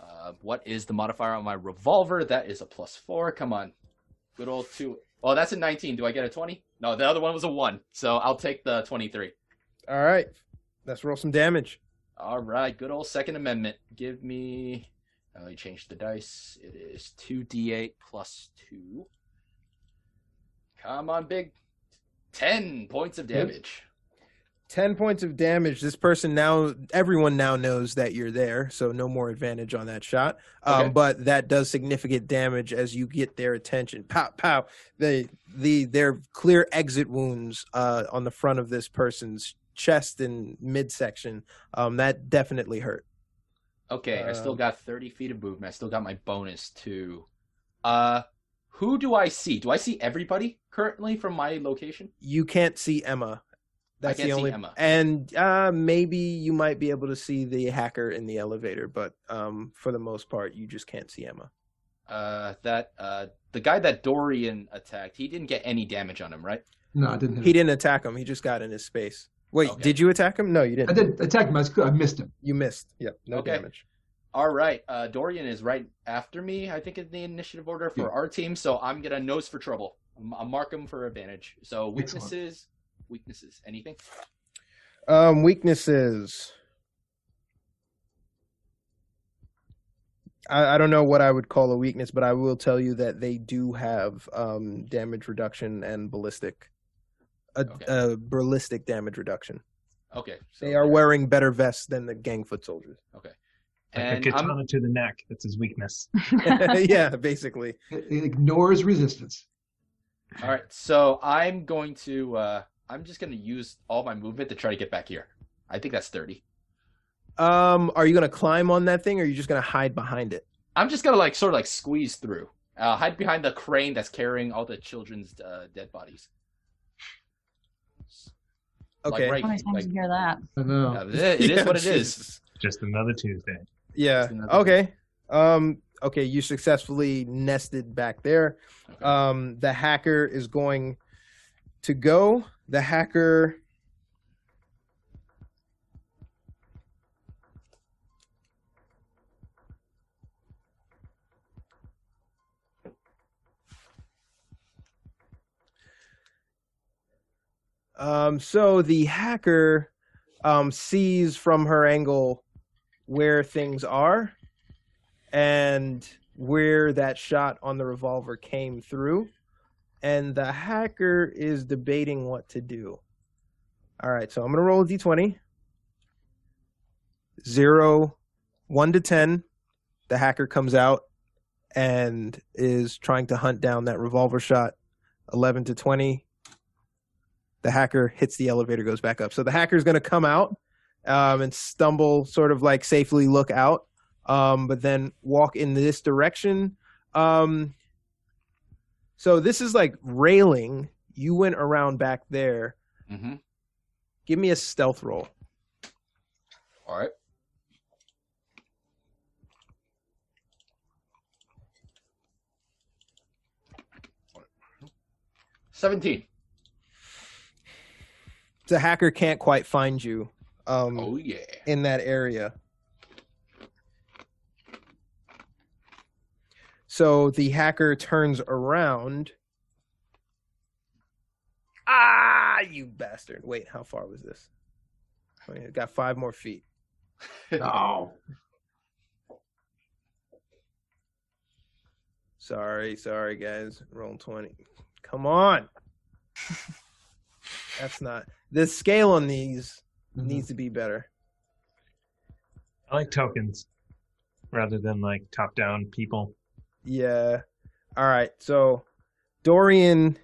Uh, what is the modifier on my revolver? That is a plus four. Come on, good old two. Oh, that's a 19. Do I get a 20? No, the other one was a one. So I'll take the 23. All right. Let's roll some damage. All right, good old Second Amendment. Give me. uh, Let me change the dice. It is 2d8 plus 2. Come on, big. 10 points of damage. 10 points of damage. This person now, everyone now knows that you're there, so no more advantage on that shot. Um, Okay. But that does significant damage as you get their attention. Pow, pow. The, the, their clear exit wounds uh, on the front of this person's chest and midsection. Um, that definitely hurt. Okay, I still Um, got 30 feet of movement. I still got my bonus too. Uh, who do I see? Do I see everybody currently from my location? You can't see Emma. That's can't the see only, Emma. and uh, maybe you might be able to see the hacker in the elevator, but um, for the most part, you just can't see Emma. Uh, that uh, the guy that Dorian attacked, he didn't get any damage on him, right? No, I didn't. Hit He didn't attack him. He just got in his space. Wait, Okay. did you attack him? No, you didn't. I did attack him. I, was, I missed him. You missed. Yep, no Okay. damage. All right, uh, Dorian is right after me. I think in the initiative order for Yeah. our team, so I'm gonna nose for trouble. I'm- I'll mark him for advantage. So Excellent. Weaknesses, weaknesses, anything? Um, weaknesses. I, I don't know what I would call a weakness, but I will tell you that they do have um, damage reduction and ballistic, a, Okay. a ballistic damage reduction. Okay, so They are wearing better vests than the gang foot soldiers. Like And a I'm, katana to the neck. That's his weakness. [laughs] [laughs] yeah, basically. It, it ignores resistance. All right, so I'm going to uh I'm just going to use all my movement to try to get back here. I think that's 30. Um, are you gonna climb on that thing, or are you just gonna hide behind it? I'm just going to like sort of like squeeze through. Uh hide behind the crane that's carrying all the children's uh, dead bodies. Like, Okay. right- How many times like- you hear that? I know. Yeah, it it is Yeah, what it is. Just another Tuesday. Yeah. Another- Okay. Um. Okay. You successfully nested back there. Okay. Um. The hacker is going to go. The hacker. Um. So the hacker um, sees from her angle where things are and where that shot on the revolver came through. And the hacker is debating what to do. All right, so I'm going to roll a d20. Zero, one to 10. The hacker comes out and is trying to hunt down that revolver shot. 11 to 20 the hacker hits the elevator goes back up so the hacker is going to come out um, and stumble, sort of like safely look out, um, but then walk in this direction. Um, so this is like railing. You went around back there. Mm-hmm. Give me a stealth roll. All right. Seventeen. The hacker can't quite find you um, Oh yeah. in that area. So the hacker turns around. Ah, you bastard. Wait, how far was this? Wait, it got five more feet. [laughs] No. Sorry, sorry, guys. Roll 20. Come on. [laughs] That's not. The scale on these needs to be better. I like tokens rather than like top down people. Yeah. All right. So Dorian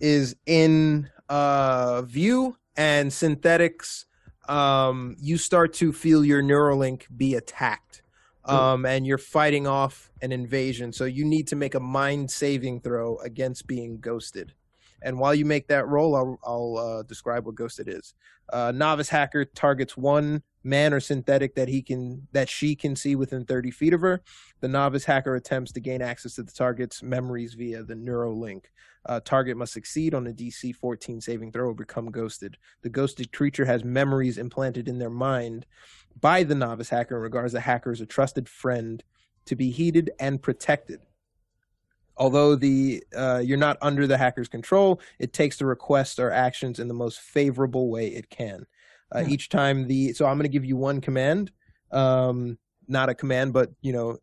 is in uh view and synthetics um you start to feel your neuralink be attacked. Um and you're fighting off an invasion. So you need to make a mind saving throw against being ghosted. And while you make that roll, I'll, I'll uh, describe what ghosted is. Uh, novice hacker targets one man or synthetic that he can that she can see within 30 feet of her. The novice hacker attempts to gain access to the target's memories via the Neuralink. Uh, target must succeed on a DC 14 saving throw or become ghosted. The ghosted creature has memories implanted in their mind by the novice hacker and regards the hacker as a trusted friend to be heeded and protected. Although the uh, you're not under the hacker's control, it takes the requests or actions in the most favorable way it can. Uh, Hmm. Each time the so I'm going to give you one command, um, not a command, but you know,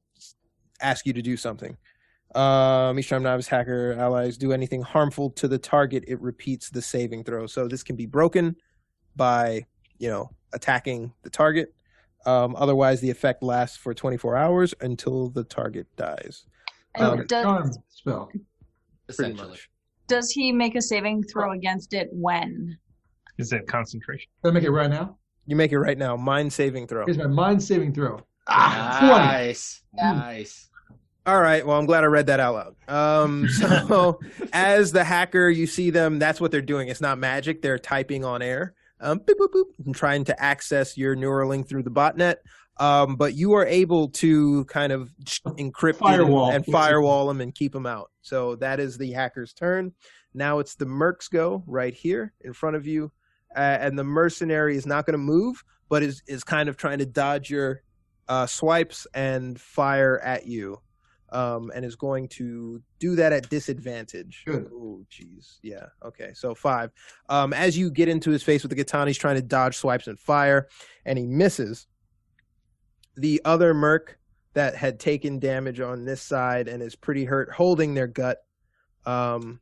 ask you to do something. Um, each time novice hacker allies do anything harmful to the target, it repeats the saving throw. So this can be broken by you know attacking the target. Um, otherwise, the effect lasts for 24 hours until the target dies. And Um, a does, charm spell. Essentially. does he make a saving throw against it when? Is it concentration? Can I make it right now? You make it right now. Mind saving throw. Here's my mind saving throw. Ah, Nice. Yeah. Nice. All right. Well, I'm glad I read that out loud. Um, [laughs] so, as the hacker, you see them. That's what they're doing. It's not magic. They're typing on air, um, boop, boop, boop, and trying to access your Neuralink through the botnet. Um, but you are able to kind of encrypt it Firewall. and firewall them and keep them out. So that is the hacker's turn. Now it's the mercs go right here in front of you, uh, and the mercenary is not going to move, but is is kind of trying to dodge your uh, swipes and fire at you um, and is going to do that at disadvantage. Good. Oh, jeez. Yeah. Okay. So five. Um, as you get into his face with the katana, he's trying to dodge swipes and fire, and he misses. The other merc that had taken damage on this side and is pretty hurt, holding their gut, um,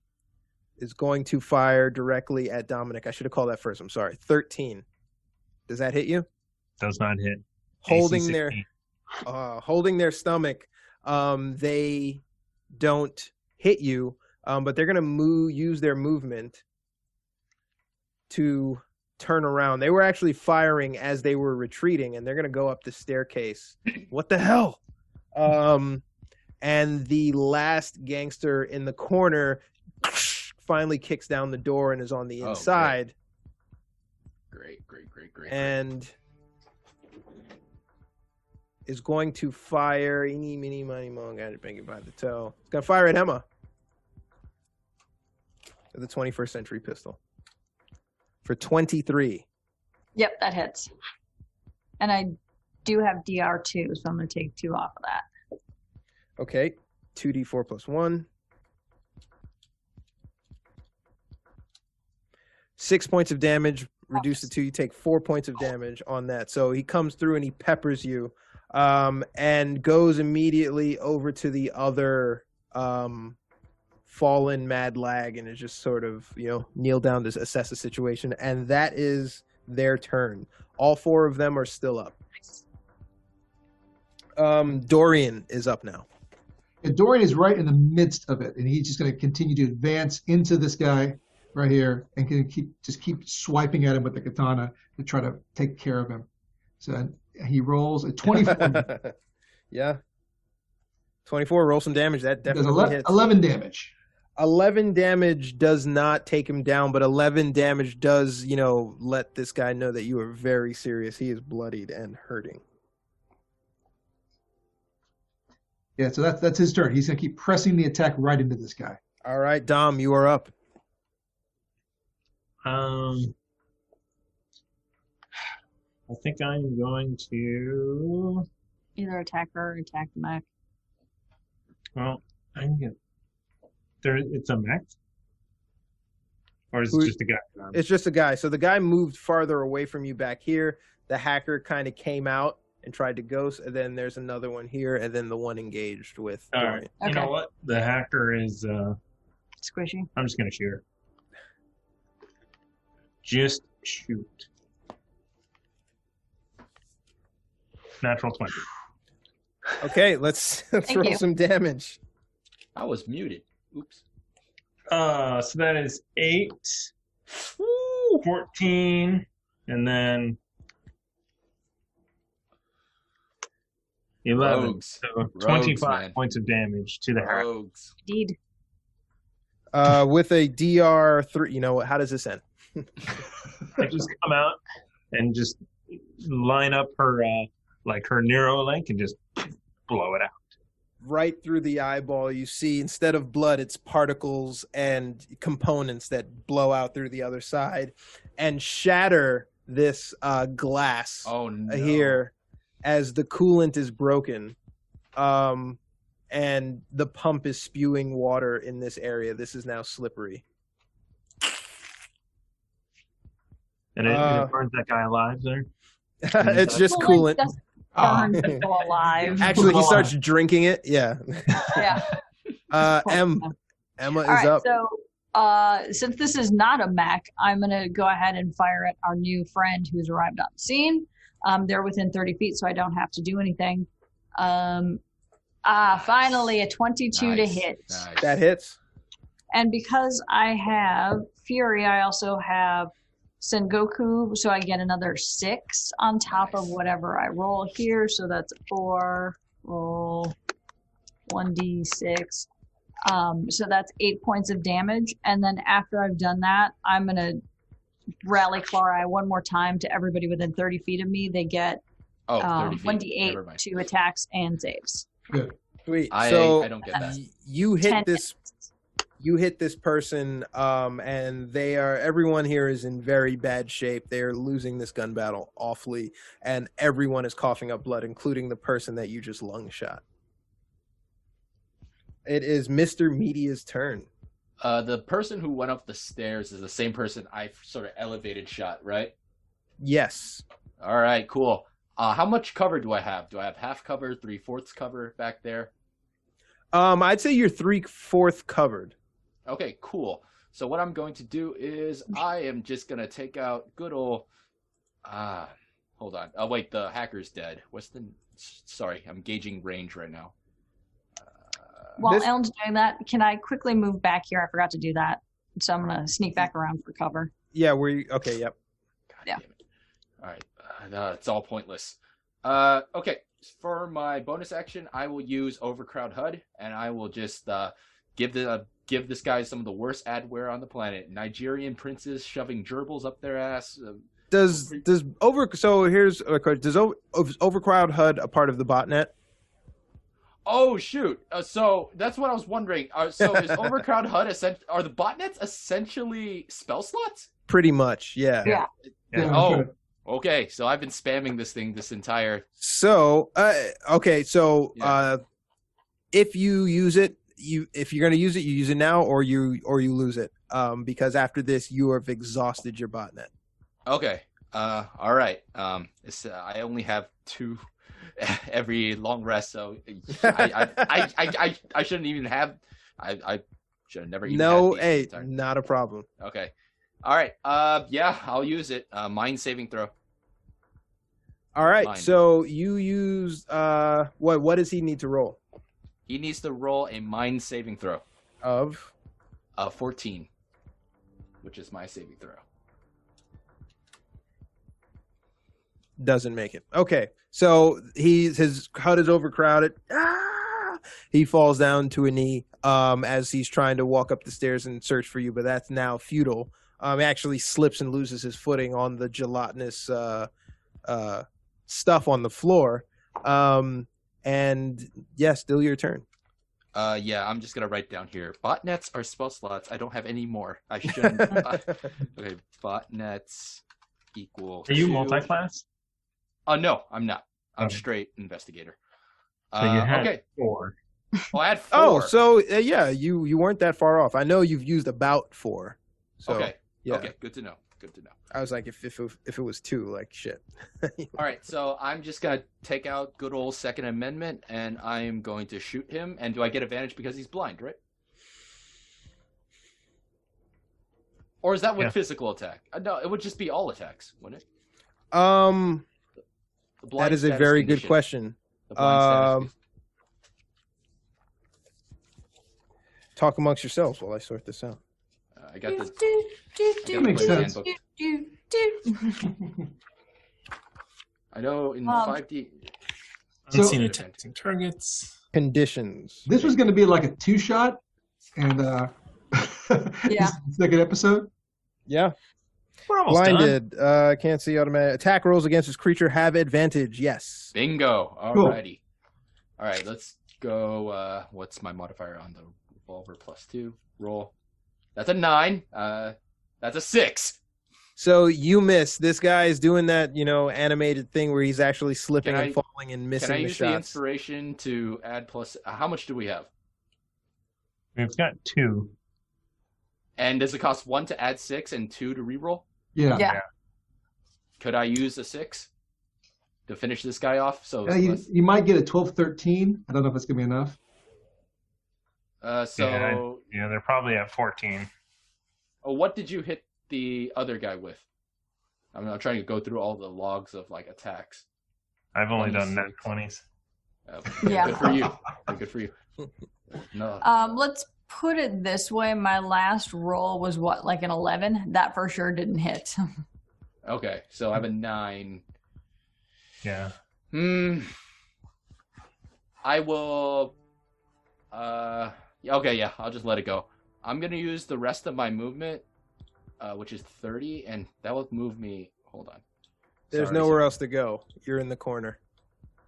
is going to fire directly at Dominic. I should have called that first. I'm sorry. Thirteen. Does that hit you? Does not hit. Holding their uh, holding their stomach, um, they don't hit you, um, but they're gonna move, use their movement to turn around. They were actually firing as they were retreating, and they're gonna go up the staircase. What the hell? Um, and the last gangster in the corner finally kicks down the door and is on the Oh, great. inside. Great, great, great, great. and is going to fire eeny, mini miny, mo, got it bang it by the toe. It's gonna fire at Emma the 21st century pistol for 23. Yep, that hits. And I do have DR2, so I'm going to take two off of that. Okay, 2d4 plus one. Six points of damage, reduce to two. You take four points of damage on that. So he comes through and he peppers you, um, and goes immediately over to the other um, fallen mad lag, and is just sort of you know kneel down to assess the situation. And that is their turn. All four of them are still up. Um, Dorian is up now. And Dorian is right in the midst of it, and he's just going to continue to advance into this guy right here and can keep just keep swiping at him with the katana to try to take care of him. So he rolls a 24. [laughs] yeah. 24, roll some damage. That definitely 11, hits. 11 damage. 11 damage does not take him down, but 11 damage does, you know, let this guy know that you are very serious. He is bloodied and hurting. Yeah, so that's that's his turn. He's gonna keep pressing the attack right into this guy. All right, Dom, you are up. Um, I think I'm going to. Either attack her or attack the mech. Well, I'm gonna. There, it's a mech, or is it Who- just a guy? Um, It's just a guy. So the guy moved farther away from you back here. The hacker kind of came out and tried to ghost, and then there's another one here, and then the one engaged with. All right. Dorian. right. You know what? The hacker is. uh Squishy. I'm just gonna shoot her. Just shoot. Natural twenty. Okay, let's [laughs] let's roll you. some damage. I was muted. Oops. Uh, so that is eight, 14, and then 11. Rogues. So Rogues, 25 man. points of damage to the hacker. Rogues. Indeed. Uh, with a DR three. You know what? How does this end? I just come out and just line up her, uh, like her Neuralink and just blow it out. right through the eyeball you see instead of blood it's particles and components that blow out through the other side and shatter this uh, glass Oh no. here as the coolant is broken um, and the pump is spewing water in this area this is now slippery And it, and Uh, it burns that guy alive there. [laughs] it's just Coolant coolant [laughs] doesn't Ah, people alive. actually he starts drinking it yeah [laughs] yeah. uh, em, emma is All right, up so uh, since this is not a Mac, I'm going to go ahead and fire at our new friend who's arrived on the scene. Um, they're within 30 feet, so I don't have to do anything. Um, ah, finally, a 22 to hit. nice. that hits And because I have Fury, I also have Sengoku, so I get another six on top of whatever I roll here. So that's four, roll 1d6. Um, so that's eight points of damage. And then after I've done that, I'm going to rally Clara one more time to everybody within 30 feet of me. They get Oh, um, 1d8 mind. to attacks and saves. Sweet. I, so I don't get that. you hit Ten this you hit this person um and they are everyone here is in very bad shape they are losing this gun battle awfully and everyone is coughing up blood including the person that you just lung shot it is mr media's turn Uh, the person who went up the stairs is the same person I sort of elevated shot, right? yes All right, cool. Uh, how much cover do I have? Do I have half cover, three fourths cover back there? um i'd say you're three-fourth covered Okay, cool. So what I'm going to do is I am just gonna take out good old. Ah, hold on. Oh wait, the hacker's dead. What's the? Sorry, I'm gauging range right now. Uh, While This- Ellen's doing that, can I quickly move back here? I forgot to do that. So I'm going to sneak back around for cover. yeah we okay yep God Yeah. damn it. All right, uh, no, it's all pointless. Uh, okay, for my bonus action, I will use Overcrowd HUD, and I will just uh, give the uh, give this guy some of the worst adware on the planet. Nigerian princes shoving gerbils up their ass. Uh, does does over so here's a question does over, overcrowd hud a part of the botnet oh shoot! Uh, so that's what I was wondering. Uh, so is [laughs] Overcrowd HUD essen- are the botnets essentially spell slots? pretty much yeah Yeah. Yeah, oh, okay. So I've been spamming this thing this entire. So, uh, okay, so Yeah. uh, if you use it, you if you're gonna use it, you use it now, or you or you lose it, um, because after this, you have exhausted your botnet. Okay. Uh, all right. Um, it's, uh, I only have two [laughs] every long rest, so I I, I, I, I, I shouldn't even have. I, I should have never even. no, hey, not a problem. Okay. All right. Uh, yeah, I'll use it. Uh, mind saving throw. All right, Fine. so you use uh, what? What does he need to roll? He needs to roll a mind saving throw. Of Uh, fourteen. which is my saving throw. Doesn't make it. Okay, so he's his hut is overcrowded. Ah! He falls down to a knee um, as he's trying to walk up the stairs and search for you, but that's now futile. Um, he actually slips and loses his footing on the gelatinous uh, uh, stuff on the floor. Um, and yeah, still your turn. Uh, yeah, I'm just gonna write down here. Botnets are spell slots. I don't have any more. I shouldn't. uh, [laughs] okay, botnets equal. Are you to- multi-class? Uh, no, I'm not. I'm Okay. straight investigator. So you Uh, had okay. four. Well, I had [laughs] four. oh, so uh, yeah, you you weren't that far off. I know you've used about four. So okay. yeah, Okay. Good to know. Good to know. I was like, if if it, if it was two, like shit. [laughs] All right. So I'm just gonna take out good old Second Amendment, and I'm going to shoot him. And do I get advantage because he's blind, right? Or is that with Yeah. physical attack? Uh, no, it would just be all attacks, wouldn't it? um, The blind that is a status very good condition. question. The blind Um, Talk amongst yourselves while I sort this out. Uh, I got the. Do, do, do, makes sense. do, do. I know in Um, 5D. So- Unseen attacking targets. Conditions. This was going to be like a two shot, and uh, [laughs] Yeah. second episode. Yeah. We're almost done. Blinded. Uh, can't see automatic attack rolls against this creature have advantage. Yes. Bingo. Cool. Alrighty. All right, let's go. Uh, what's my modifier on the revolver? Plus two. Roll. That's a nine. Uh, that's a six. So you miss. This guy is doing that, you know, animated thing where he's actually slipping Can and I- falling and missing Can I the use the inspiration to add plus? uh, How much do we have? We've got two. And does it cost one to add six and two to reroll? Yeah. Yeah. Could I use a six to finish this guy off? So, Yeah, you, you might get a 12 13. I don't know if it's going to be enough. Uh, so Yeah, Yeah, they're probably at 14. oh, what did you hit the other guy with? I'm, I'm trying to go through all the logs of like attacks. I've only done nat 20s. Uh, [laughs] Yeah. Good for you. Good for you. [laughs] No. Um, let's put it this way. My last roll was what, like an 11? That for sure didn't hit. [laughs] Okay, so I have a nine. Yeah. Hmm. I will. Uh. Yeah, Okay, yeah, I'll just let it go. I'm gonna use the rest of my movement, uh, which is 30, and that will move me. Hold on. There's Sorry, nowhere so- else to go. You're in the corner.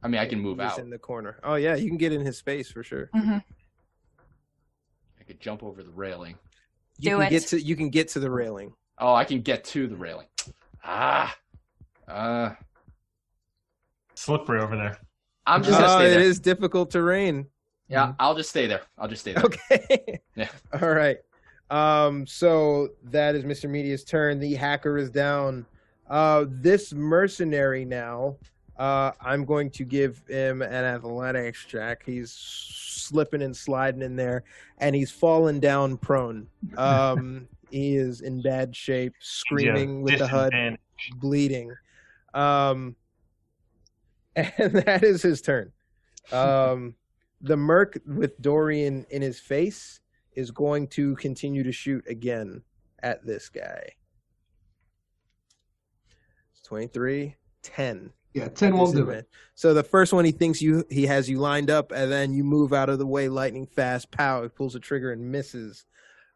I mean, I can move He's out. in the corner. Oh yeah, you can get in his space for sure. Mhm. I could jump over the railing. You Do can it. get to you can get to the railing. Oh, I can get to the railing. Ah. Uh. Slippery over there. I'm just gonna Oh, stay it there. is difficult terrain. Yeah, I'll just stay there. I'll just stay there. Okay. [laughs] Yeah. [laughs] All right. Um, so that is Mr. Media's turn. The hacker is down. Uh, this mercenary now, uh, I'm going to give him an athletics check. He's slipping and sliding in there, and he's fallen down prone. Um, [laughs] he is in bad shape, screaming Yeah, with the HUD, disadvantage. bleeding. Um, and that is his turn. Um, the merc with Dorian in his face is going to continue to shoot again at this guy. It's 23, 10. Yeah, 10 won't do it. So the first one he thinks you he has you lined up, and then you move out of the way, lightning fast. Pow! He pulls the trigger and misses.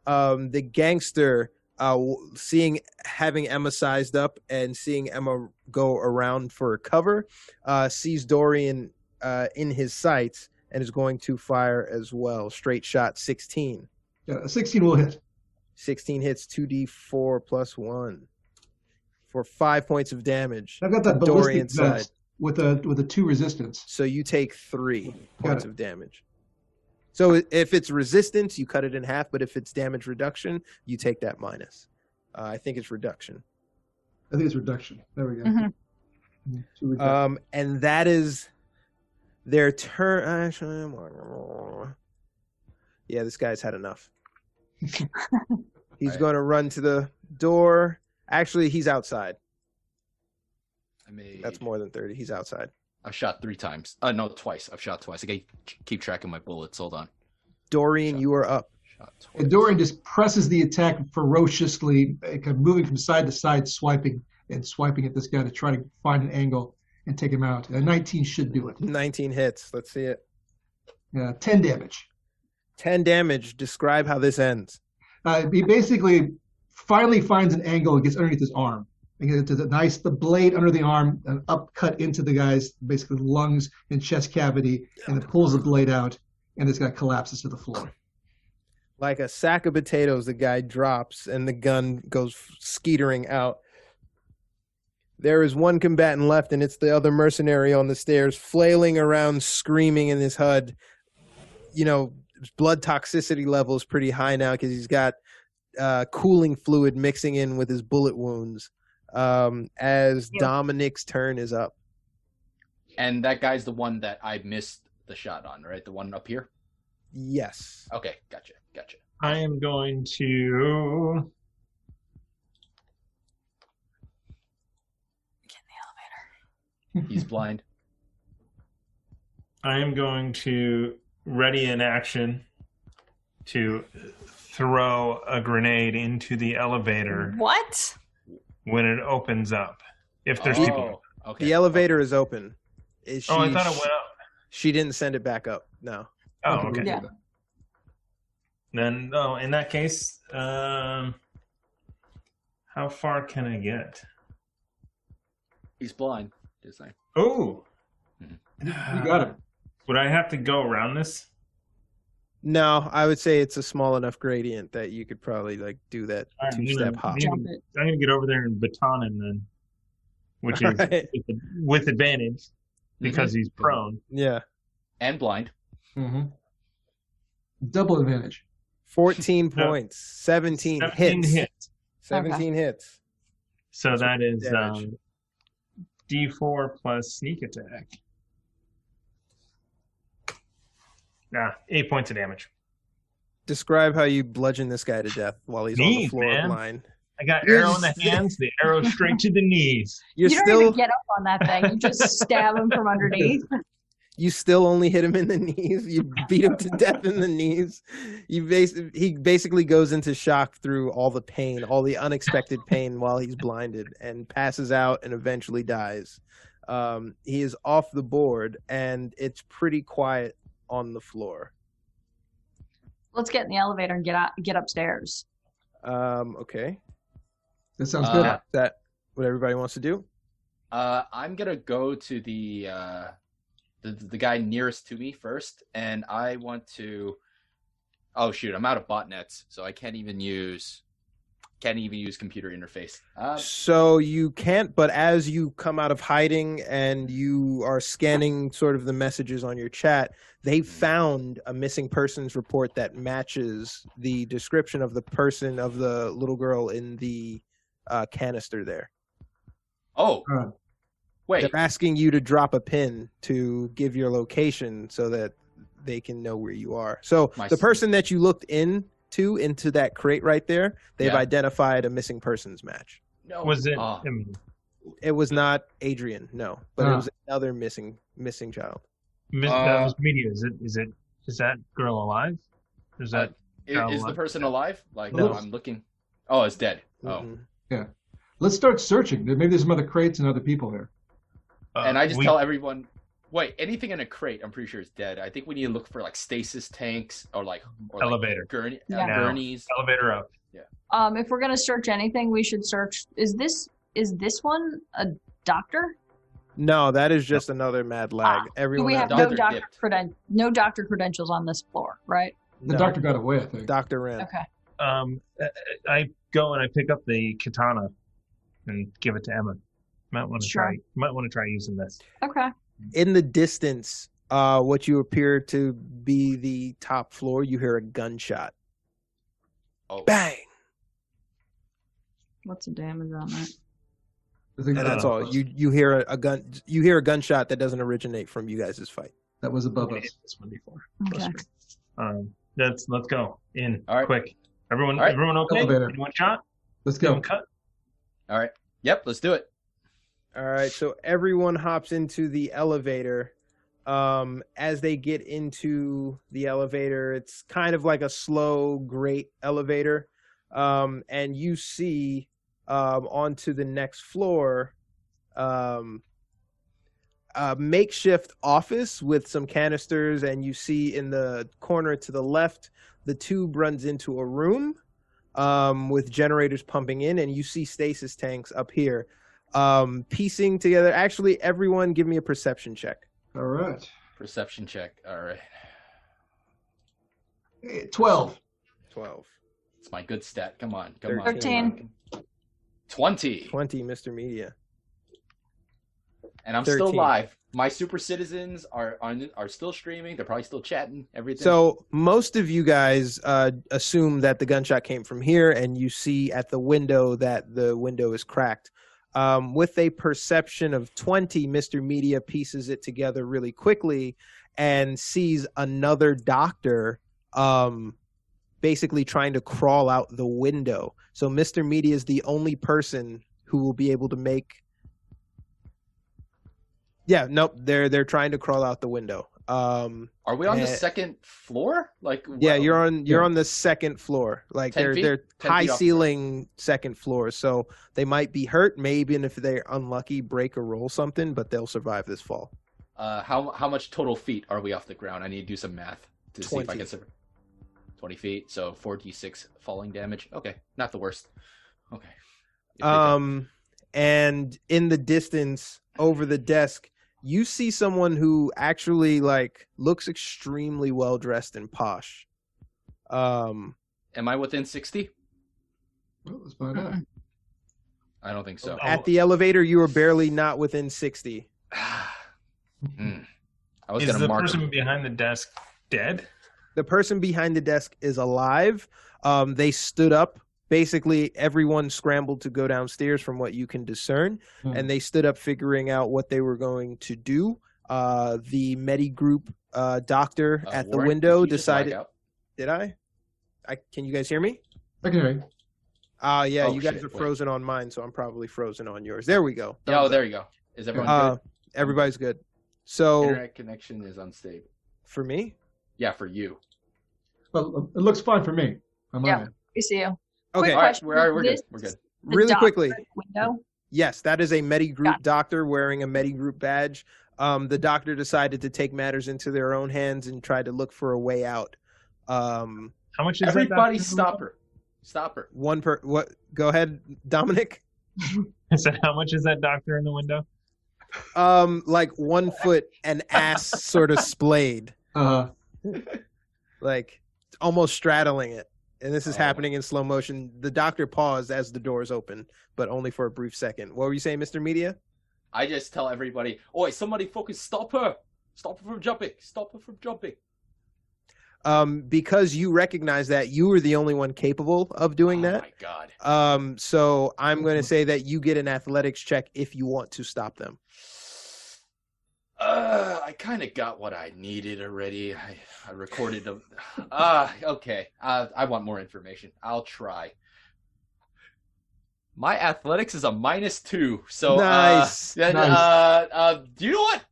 Um, the gangster, uh, seeing having Emma sized up and seeing Emma go around for cover, uh, sees Dorian uh, in his sights and is going to fire as well. Straight shot, sixteen. Yeah, a 16 will hit. 16 hits, 2d4 plus 1 for 5 points of damage. I've got that Dorian ballistic side. vest with a with a two resistance. So you take 3 points it. of damage. So if it's resistance, you cut it in half, but if it's damage reduction, you take that minus. Uh, I think it's reduction. I think it's reduction. There we go. Mhm. Um, and that is their turn. Actually, I'm- yeah, this guy's had enough. [laughs] he's Alright. going to run to the door. Actually, he's outside. I made. That's more than 30. He's outside. I've shot three times. Uh, no, twice. I've shot twice. I gotta keep track of my bullets. Hold on. Dorian, Shot. you are up. Shot. Shot And Dorian just presses the attack ferociously, uh, kind of moving from side to side, swiping and swiping at this guy to try to find an angle and take him out. A 19 should do it. 19 hits. Let's see it. Uh, 10 damage. 10 damage. Describe how this ends. Uh, he basically finally finds an angle and gets underneath his arm. And gets a nice the blade under the arm, an upcut into the guy's basically lungs and chest cavity, and it pulls the blade out, and this guy collapses to the floor. Like a sack of potatoes, the guy drops and the gun goes skeetering out. There is one combatant left, and it's the other mercenary on the stairs, flailing around, screaming in his HUD. You know, blood toxicity level is pretty high now because he's got uh, cooling fluid mixing in with his bullet wounds. Um, as Yep. Dominic's turn is up. And that guy's the one that I missed the shot on, right? The one up here. Yes. Okay, gotcha, gotcha. I am going to. Get in the elevator. He's blind. I am going to ready an action to throw a grenade into the elevator What? when it opens up. If there's people. Oh, okay. The elevator is open. Is she, Oh, I thought it went up. She didn't send it back up. No. Oh, okay. Yeah. Then, oh, in that case, um, how far can I get? He's blind. Just saying. Oh, You got him. would I have to go around this? No, I would say it's a small enough gradient that you could probably like do that All right, two I'm step gonna- hop. I'm Jump gonna- I'm gonna get over there and baton him then, which is Alright. with, with advantage Mm-hmm. because he's prone. Yeah. And blind. hmm Double advantage. 14 [laughs] No. points. 17, 17 hits. hits. 17 hits. So that is damage. um, D4 plus sneak attack. Nah, eight points of damage. Describe how you bludgeon this guy to death while he's on the floor man. blind. I got You're arrow in the just- hands, the arrow straight to the knees. You're you don't still even get up on that thing. You just stab him from underneath. [laughs] you still only hit him in the [laughs] knees. You beat him to death in the [laughs] knees. You bas- he basically goes into shock through all the pain, all the unexpected pain while he's blinded and passes out and eventually dies. Um, he is off the board and it's pretty quiet on the floor. Let's get in the elevator and get out, get upstairs. Um, okay. That sounds Uh, good. Is that what everybody wants to do? Uh, I'm gonna go to the uh, the the guy nearest to me first, and I want to. Oh shoot! I'm out of botnets, so I can't even use can't even use computer interface. Uh, So you can't, but as you come out of hiding and you are scanning sort of the messages on your chat, they found a missing persons report that matches the description of the person of the little girl in the uh, canister there. oh, wait. They're asking you to drop a pin to give your location so that they can know where you are. So My the s- person that you looked into into that crate right there, they've Yeah. identified a missing persons match. No. Was it? Oh, I mean, It was not Adrian, no, but it Ah. was another missing missing child. mi- Uh, that was media. Is it? Is it? Is that girl alive? Is that? i- Child is, the person alive? Like, No. no, I'm looking. Oh, it's dead. Oh, Mhm. let's start searching. Maybe there's some other crates and other people there. Uh, and I just we- tell everyone, wait, anything in a crate, I'm pretty sure is dead. I think we need to look for like stasis tanks or like or like Elevator. gurney, uh, gurneys. elevator up. Um, if we're gonna search anything, we should search. Is this is this one a doctor? No, that is just another mad lag. Ah, Everyone we have else- no Doctor doctor creden- no doctor credentials on this floor, right? The no, doctor got away, I think. Dr. Ren. Okay. Um, I- I go and I pick up the katana and give it to Emma. Might want to Sure. try. Might want to try using this. Okay. In the distance, uh, what you appear to be the top floor, you hear a gunshot. Oh, Bang! What's the damage on that? And that's all. You you hear a, a gun. You hear a gunshot that doesn't originate from you guys' fight. that was above us. hit this one before. Okay. Um, let's let's go in All right. quick. Everyone, All right. everyone okay? Elevator. Anyone shot? Let's go. Anyone cut? all right. Yep, let's do it. All right, so everyone hops into the elevator. Um, as they get into the elevator, it's kind of like a slow, great elevator. Um, and you see um, onto the next floor um, a makeshift office with some canisters, and you see in the corner to the left, the tube runs into a room um, with generators pumping in, and you see stasis tanks up here um, piecing together. Actually, everyone, give me a perception check. All right. Perception check. All right. Eh, 12. 12. It's my good stat. Come on. Come on. Thirteen. 20. 20, Mr. Media. And I'm still 13. live. My super citizens are, are are still streaming. They're probably still chatting. Everything. So most of you guys uh, assume that the gunshot came from here, and you see at the window that the window is cracked. Um, with a perception of 20, Mr. Media pieces it together really quickly and sees another doctor um, basically trying to crawl out the window. So Mr. Media is the only person who will be able to make. Yeah, nope. They're they're trying to crawl out the window. Um, are we on the eh, second floor? Like yeah, well, you're on you're yeah. on the second floor. Like they're feet? they're high feet off ceiling second floor, so they might be hurt. Maybe, and if they're unlucky, break or roll something, but they'll survive this fall. Uh, how how much total feet are we off the ground? I need to do some math to see if I can survive. Twenty feet, so four d six falling damage. Okay, not the worst. Okay. You pick up. Um, and in the distance over the desk, you see someone who actually like looks extremely well dressed and posh. Um, Am I within sixty? Well, let's find out. I don't think so. At the elevator, you are barely not within sixty. [sighs] Hmm. I was Is gonna the mark. person him. behind the desk dead? the person behind the desk is alive. Um, they stood up. Basically, everyone scrambled to go downstairs, from what you can discern, Hmm. and they stood up, figuring out what they were going to do. Uh, the Medi Group uh, doctor Uh, at the window did you just lag decided. Did I? I can you guys hear me? I can hear you. Uh yeah, Oh, you guys shit, are wait. frozen on mine, so I'm probably frozen on yours. There we go. Oh, there you go. Is everyone. Uh, good? everybody's good. So Internet connection is unstable. for me, Yeah, for you. Well, it looks fine for me. I'm Yeah. on it. We see you. Okay, All right, we're, all right, we're good. We're good. Really quickly. Window. Yes, that is a Medi Group Got it. doctor wearing a Medi Group badge. Um, the doctor decided to take matters into their own hands and tried to look for a way out. Um, How much is Everybody, doctor? stop her! Stop her! one per what? Go ahead, Dominic. [laughs] I said, how much is that doctor in the window? Um, like one foot and ass sort of splayed, Uh, huh. like almost straddling it. And this is Oh. happening in slow motion. The doctor paused as the doors open, but only for a brief second. What were you saying, Mr. Media? I just tell everybody, "Oi, somebody fucking stop her! Stop her from jumping! Stop her from jumping!" Um, because you recognize that you were the only one capable of doing that. oh that. my god! Um, so I'm going to say that you get an athletics check if you want to stop them. Uh, I kind of got what I needed already. I, I recorded a. Ah, okay. Uh, I want more information. I'll try. My athletics is a minus two, so Nice. Uh, then, Nice. uh, uh, do you know what?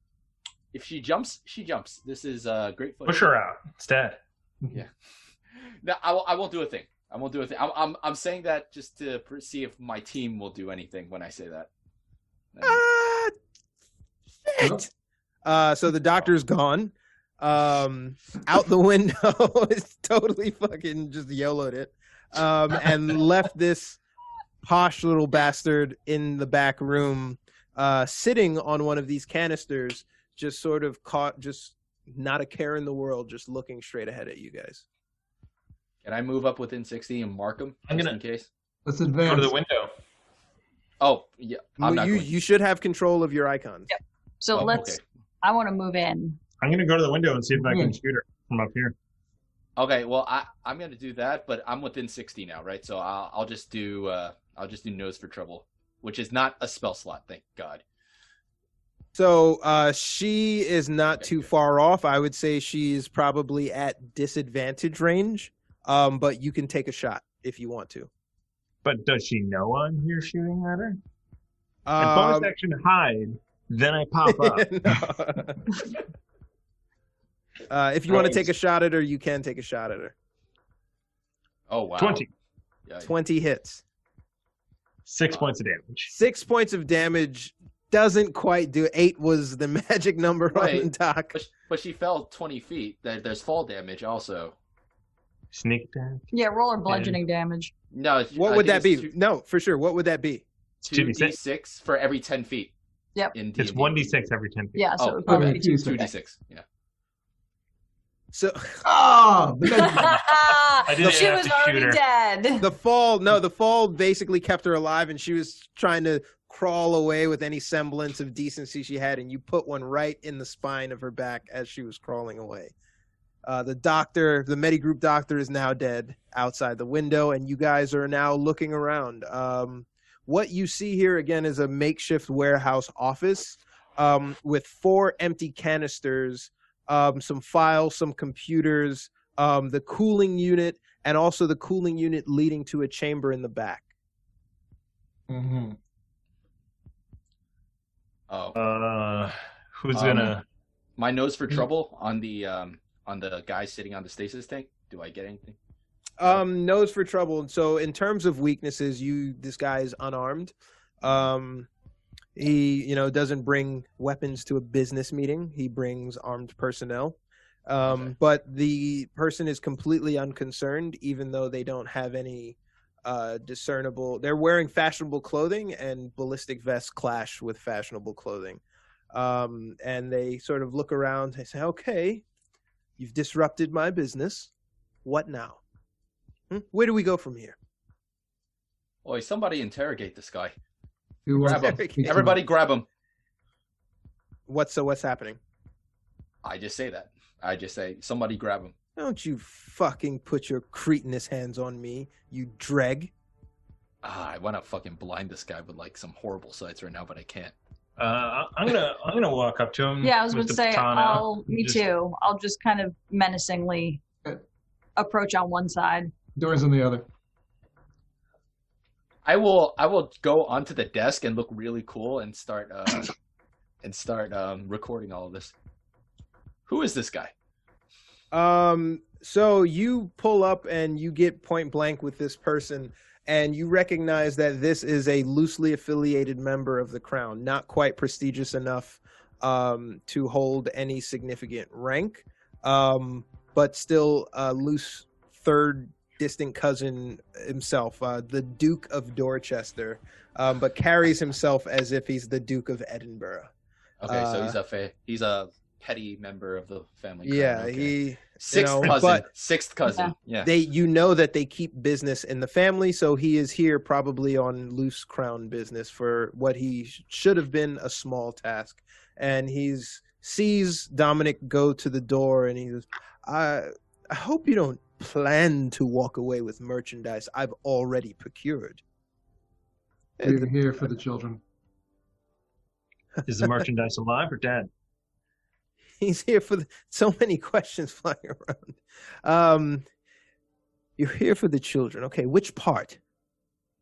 If she jumps, she jumps. This is uh, great. footage. Push her out. instead. Yeah. No, I, won't- I won't do a thing. I won't do a thing. I'm, I'm, I'm saying that just to pr- see if my team will do anything when I say that. Ah, shit. Uh, so the doctor's gone. Um, out the window. [laughs] it's totally fucking just YOLO'd it. Um, and left this posh little bastard in the back room, uh, sitting on one of these canisters, just sort of caught, just not a care in the world, just looking straight ahead at you guys. Can I move up within 60 and mark them I'm gonna- in case? let's Go advance. to the window. Oh, yeah. I'm not you, going. you should have control of your icons. Yep. So Oh, let's. okay. I want to move in. I'm gonna go to the window and see if I can Hmm. shoot her from up here. Okay, well, I I'm gonna do that, but I'm within 60 now, right? So I'll I'll just do uh I'll just do nose for trouble, which is not a spell slot, thank God. So uh, she is not too far off. I would say she's probably at disadvantage range, um, but you can take a shot if you want to. But does she know I'm here shooting at her? And bonus Um, action hide. Then I pop up. [laughs] [laughs] Uh, if you want to take a shot at her, you can take a shot at her. Oh wow. 20. Yeah. 20 hits. Six points of damage. Six points of damage doesn't quite do. Eight was the [laughs] magic number on the Right. dock. But, but she fell 20 feet. There, there's fall damage also. Sneak attack. Yeah, roll or bludgeoning damage. No. What I would that be? two- No, for sure. What would that be? 2d6. 2d6 for every 10 feet. Yep. In It's D&D. 1d6 every 10 feet. Yeah, so Oh, it would I probably mean, be two two. six. 2d6. Yeah. So Ah, [laughs] the guy- [laughs] I didn't she have was to shoot already her. dead. [laughs] the fall, no, the fall basically kept her alive, and she was trying to crawl away with any semblance of decency she had, and you put one right in the spine of her back as she was crawling away. Uh, the doctor, the Medigroup doctor, is now dead outside the window, and you guys are now looking around. Um, what you see here again is a makeshift warehouse office um, with four empty canisters, um, some files, some computers, um, the cooling unit, and also the cooling unit leading to a chamber in the back. Mhm. Oh. Uh, who's Um, gonna? My nose for trouble on the um on the guy sitting on the stasis tank. Do I get anything? Um, nose for trouble. So in terms of weaknesses, you this guy is unarmed. Um, he you know doesn't bring weapons to a business meeting. He brings armed personnel. Um, Okay. but the person is completely unconcerned, even though they don't have any uh discernible. They're wearing fashionable clothing, and ballistic vests clash with fashionable clothing. Um, and they sort of look around. and say, "Okay, you've disrupted my business. What now?" Hmm? Where do we go from here? Oi, somebody interrogate this guy. Who Grab him. to speak to Everybody grab him. What's so? What's happening? I just say that. I just say somebody grab him. Don't you fucking put your cretinous hands on me, you dreg! Ah, I want to fucking blind this guy with like some horrible sights right now, but I can't. Uh, I'm gonna I'm gonna walk up to him. Yeah, I was going to say, I'll, me just- too. I'll just kind of menacingly approach on one side. Doors on the other. I will. I will go onto the desk and look really cool and start uh and start um recording all of this. Who is this guy? Um, so you pull up and you get point blank with this person, and you recognize that this is a loosely affiliated member of the crown, not quite prestigious enough um, to hold any significant rank, um, but still a loose third distant cousin himself, uh, the Duke of Dorchester, um, but carries himself as if he's the Duke of Edinburgh. Okay, so Uh, he's a fa- he's a petty member of the family. crown, Yeah, okay. he sixth know, cousin. but- sixth cousin. Yeah. they you know that they keep business in the family so he is here probably on loose crown business for what he should have been a small task and he's sees dominic go to the door and he goes i i hope you don't plan to walk away with merchandise i've already procured We're here for the children. [laughs] Is the merchandise alive or dead? he's here for the, so many questions [laughs] flying around um you're here for the children okay which part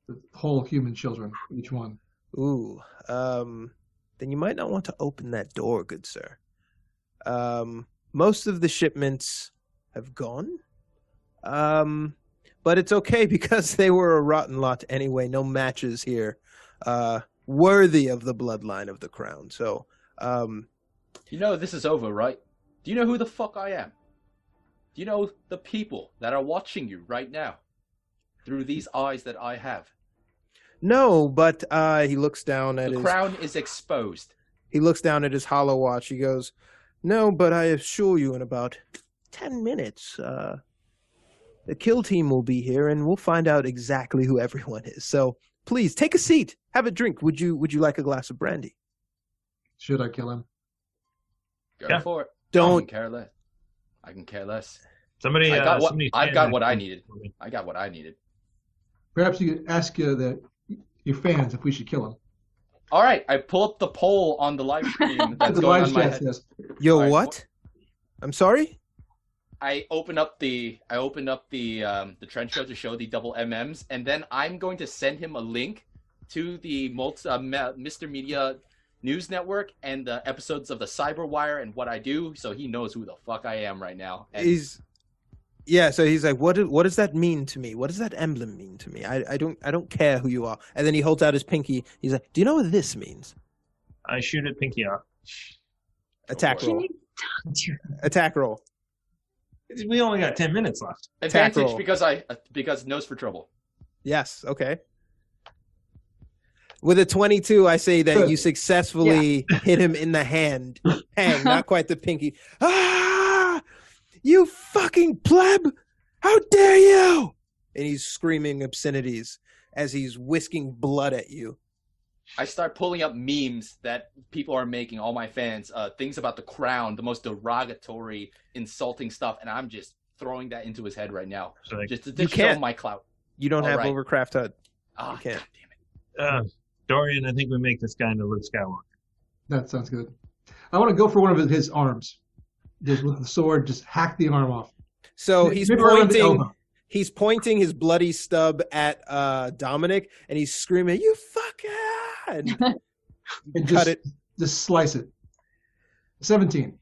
The whole human children, each one. Ooh, um, then you might not want to open that door, good sir. Um, most of the shipments have gone. Um, but it's okay [laughs] because they were a rotten lot anyway. No matches here, uh, worthy of the bloodline of the crown. So, um, You know this is over, right? Do you know who the fuck I am? Do you know the people that are watching you right now through these eyes that I have? no, but uh, he looks down at The his crown is exposed. he looks down at his holo watch. He goes, "No, but I assure you, in about ten minutes, uh, the kill team will be here, and we'll find out exactly who everyone is. So please take a seat, have a drink. Would you Would you like a glass of brandy? Should I kill him? Go Yeah. for it. Don't. I can care less. I can care less. Somebody. I uh, got what- somebody I've got what I needed. I got what I needed. Perhaps you could ask uh, the, your fans if we should kill him. All right, I pull up the poll on the live [laughs] stream that's the going live on my chat head. says. Yo, All right, what? I'm sorry. I open up the I open up the um, the trench coat to show the double MMs, and then I'm going to send him a link to the multi, uh, Mr. Media news network and the episodes of the Cyberwire and what I do, so he knows who the fuck I am right now. And he's yeah so he's like what do, what does that mean to me what does that emblem mean to me I, I don't i don't care who you are and then he holds out his pinky he's like do you know what this means I shoot at Pinky off. attack for it. roll attack roll We only got ten minutes left. Advantage roll. because I uh, because nose for trouble. yes okay with a 22 i say that Good. you successfully [laughs] hit him in the hand hang not [laughs] quite the pinky ah you fucking pleb how dare you and he's screaming obscenities as he's whisking blood at you I start pulling up memes that people are making, all my fans, uh, things about the crown, the most derogatory, insulting stuff, and I'm just throwing that into his head right now, So like, just to, to You show can't. my clout. you don't All have right. overcrowd hud Ah, You can't. God damn it. uh, Dorian, I think we make this guy into Luke Skywalker. That sounds good. I want to go for one of his, his arms. Just with the sword, just hack the arm off. so he's Maybe pointing he's pointing his bloody stub at uh dominic and he's screaming you fucking [laughs] and cut just, it. just slice it. 17.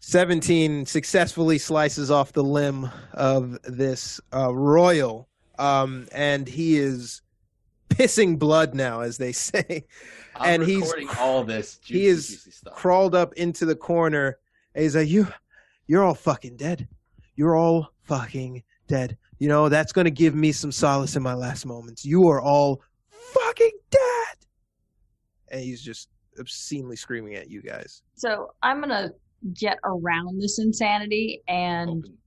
17 successfully slices off the limb of this uh, royal. Um, and he is pissing blood now as they [laughs] say. I'm And he's all this. Juicy, he is crawled up into the corner. And he's like you you're all fucking dead. You're all fucking dead. You know that's going to give me some solace in my last moments. You are all fucking dead and he's just obscenely screaming at you guys So I'm gonna get around this insanity and Open.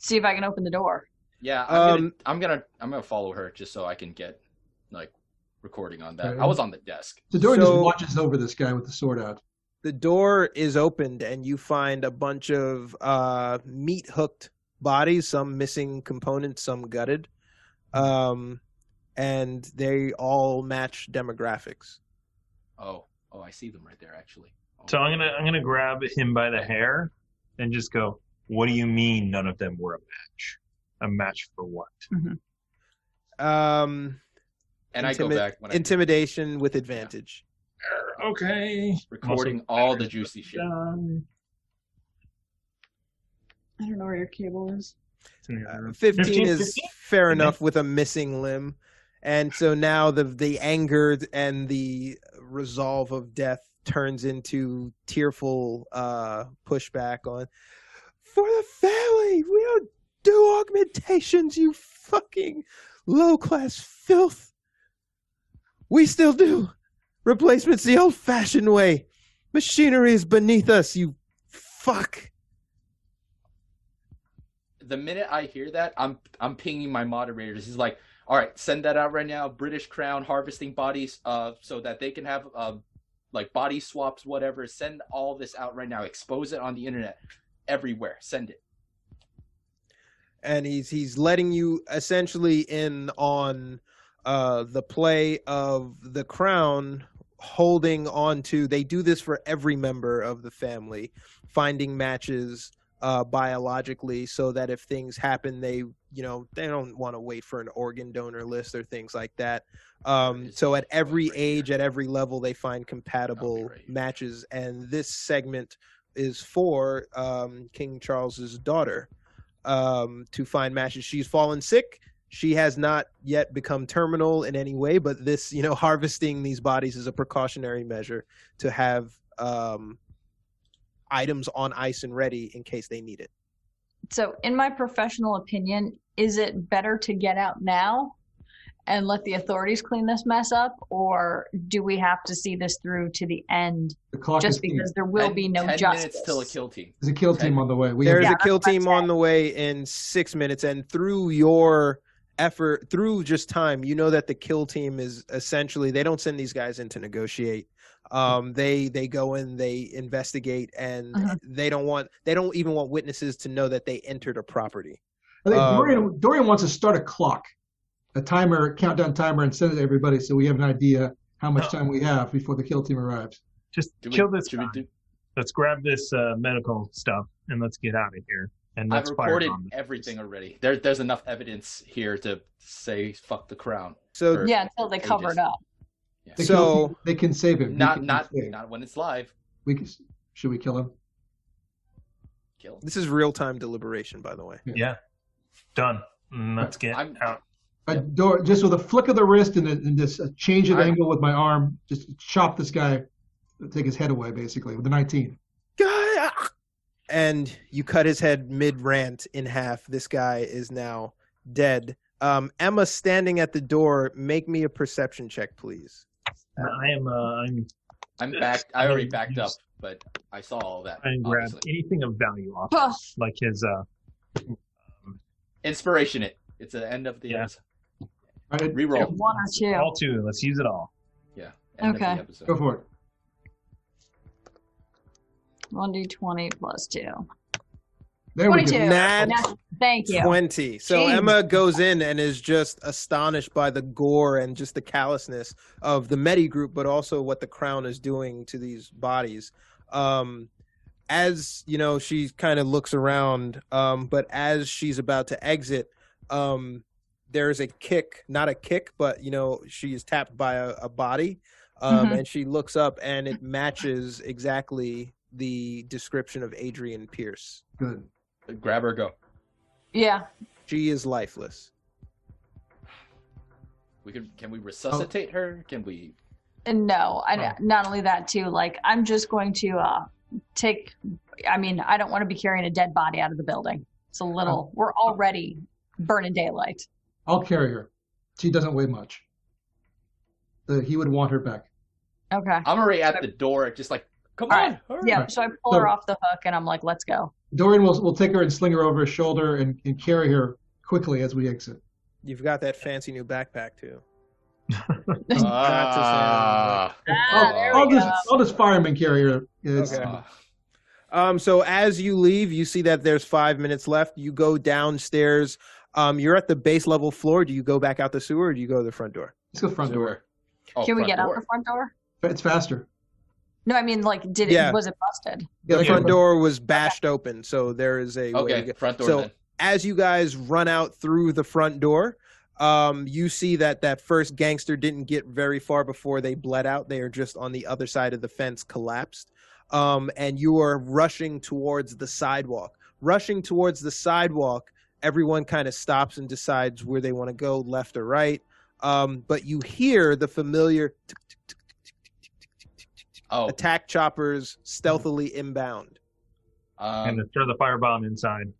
see if I can open the door. Yeah, I'm, gonna, Um, I'm gonna I'm gonna follow her just so I can get like recording on that. Okay. I was on the desk. So Dorian So- just watches over this guy with the sword out. the door is opened and you find a bunch of uh, meat hooked bodies some missing components some gutted um, and they all match demographics Oh, oh, I see them right there actually. Oh, So I'm gonna I'm gonna grab him by the hair and just go. What do you mean none of them were a match? A match for what? um, and I go back when I intimidation with advantage Okay. recording all the juicy shit. I don't know where your cable is. it's in the other Uh, room. 15, is 15? fair enough with a missing limb and so now the the anger and the resolve of death turns into tearful uh pushback on for the family we don't do augmentations you fucking low class filth. We still do. Replacements the old fashioned way. Machinery is beneath us you fuck. The minute I hear that, I'm I'm pinging my moderators. He's like, "All right, send that out right now. British Crown harvesting bodies, uh, so that they can have uh, like body swaps, whatever. Send all this out right now. Expose it on the internet, everywhere. Send it." and he's he's letting you essentially in on uh the play of the crown holding on to they do this for every member of the family finding matches uh biologically so that if things happen they you know they don't want to wait for an organ donor list or things like that um so at every age at every level they find compatible right here. matches and this segment is for um king charles's daughter um, to find matches. She's fallen sick. She has not yet become terminal in any way, but this, you know, [laughs] harvesting these bodies is a precautionary measure to have um, items on ice and ready in case they need it. So, in my professional opinion, is it better to get out now and let the authorities clean this mess up, or do we have to see this through to the end The clock is just because there will Ten- be no ten justice? minutes till a kill team. There's a kill team on the way. We There's have, Yeah, a kill that's what I'm team on the way in six minutes, and through your effort, through just time, you know that the kill team is essentially they don't send these guys in to negotiate. Um, they they go in, they investigate, and Mhm. they don't want they don't even want witnesses to know that they entered a property. I think um, Dorian, Dorian wants to start a clock, a timer, countdown timer, and send it to everybody so we have an idea how much No. time we have before the kill team arrives. Just Do we- kill this guy. do- Let's grab this uh, medical stuff and let's get out of here. And I've let's fire recorded on everything already. There, there's enough evidence here to say fuck the crown. So Yeah, until they cover it up. Yeah. They So- can, they can save him. Not not save. not when it's live. We can, should we kill him? Kill. Him. This is real time deliberation, by the way. Yeah. Done. Let's get I'm- out. A door, just with a flick of the wrist and, a, and just a change of I- angle with my arm, just chop this guy, take his head away, basically, with the 19. Guy, and you cut his head mid rant in half. This guy is now dead. Um, Emma standing at the door. Make me a perception check, please. I am. Uh, I'm I'm back. I already backed up, but I saw all that. trying to grab anything of value off, Huh. like his. Uh, Inspiration. It. It's the end of the Yeah. episode. All right, Reroll. One or two. all two. Let's use it all. Yeah. End Okay. Of the episode. go for it. One d twenty plus two. There we Twenty-two. go. Nat Nat- Thank you. 20. So Jeez. Emma goes in and is just astonished by the gore and just the callousness of the Medi group, but also what the crown is doing to these bodies. Um, as you know, she kind of looks around, um, but as she's about to exit, um, there's a kick, not a kick, but you know, she is tapped by a, a body, um, Mhm. and she looks up and it [laughs] matches exactly the description of Adrian Pierce. Good. Grab her. Go. Yeah. She is lifeless. We can. Can we resuscitate her? Can we? And no, I Oh. not only that too. Like I'm just going to uh take. I mean, I don't want to be carrying a dead body out of the building. It's a little. Oh. We're already burning daylight. I'll carry her. She doesn't weigh much. The, he would want her back. Okay. I'm already at the door. Just like, come All on. right. hurry. Yeah. So I pull So- her off the hook, and I'm like, "Let's go." Dorian will, will take her and sling her over his shoulder and, and carry her quickly as we exit. You've got that fancy new backpack too. [laughs] Ah. Ah, there I'll, just, go. I'll just fireman carry her. Okay. Um, so as you leave, you see that there's five minutes left. You go downstairs. Um, you're at the base level floor. Do you go back out the sewer, or do you go to the front door? Let's go front door. Oh, Can we get door. out the front door? It's faster. No, I mean, like, did Yeah. it was it busted? Yeah, The front door was bashed open, so there is a way to Okay, get. front door So- then. As you guys run out through the front door, um, you see that that first gangster didn't get very far before they bled out. They are just on the other side of the fence, collapsed. Um, and you are rushing towards the sidewalk. Rushing towards the sidewalk, everyone kind of stops and decides where they want to go, left or right. Um, but you hear the familiar oh. attack choppers stealthily inbound. Um, and throw the firebomb inside.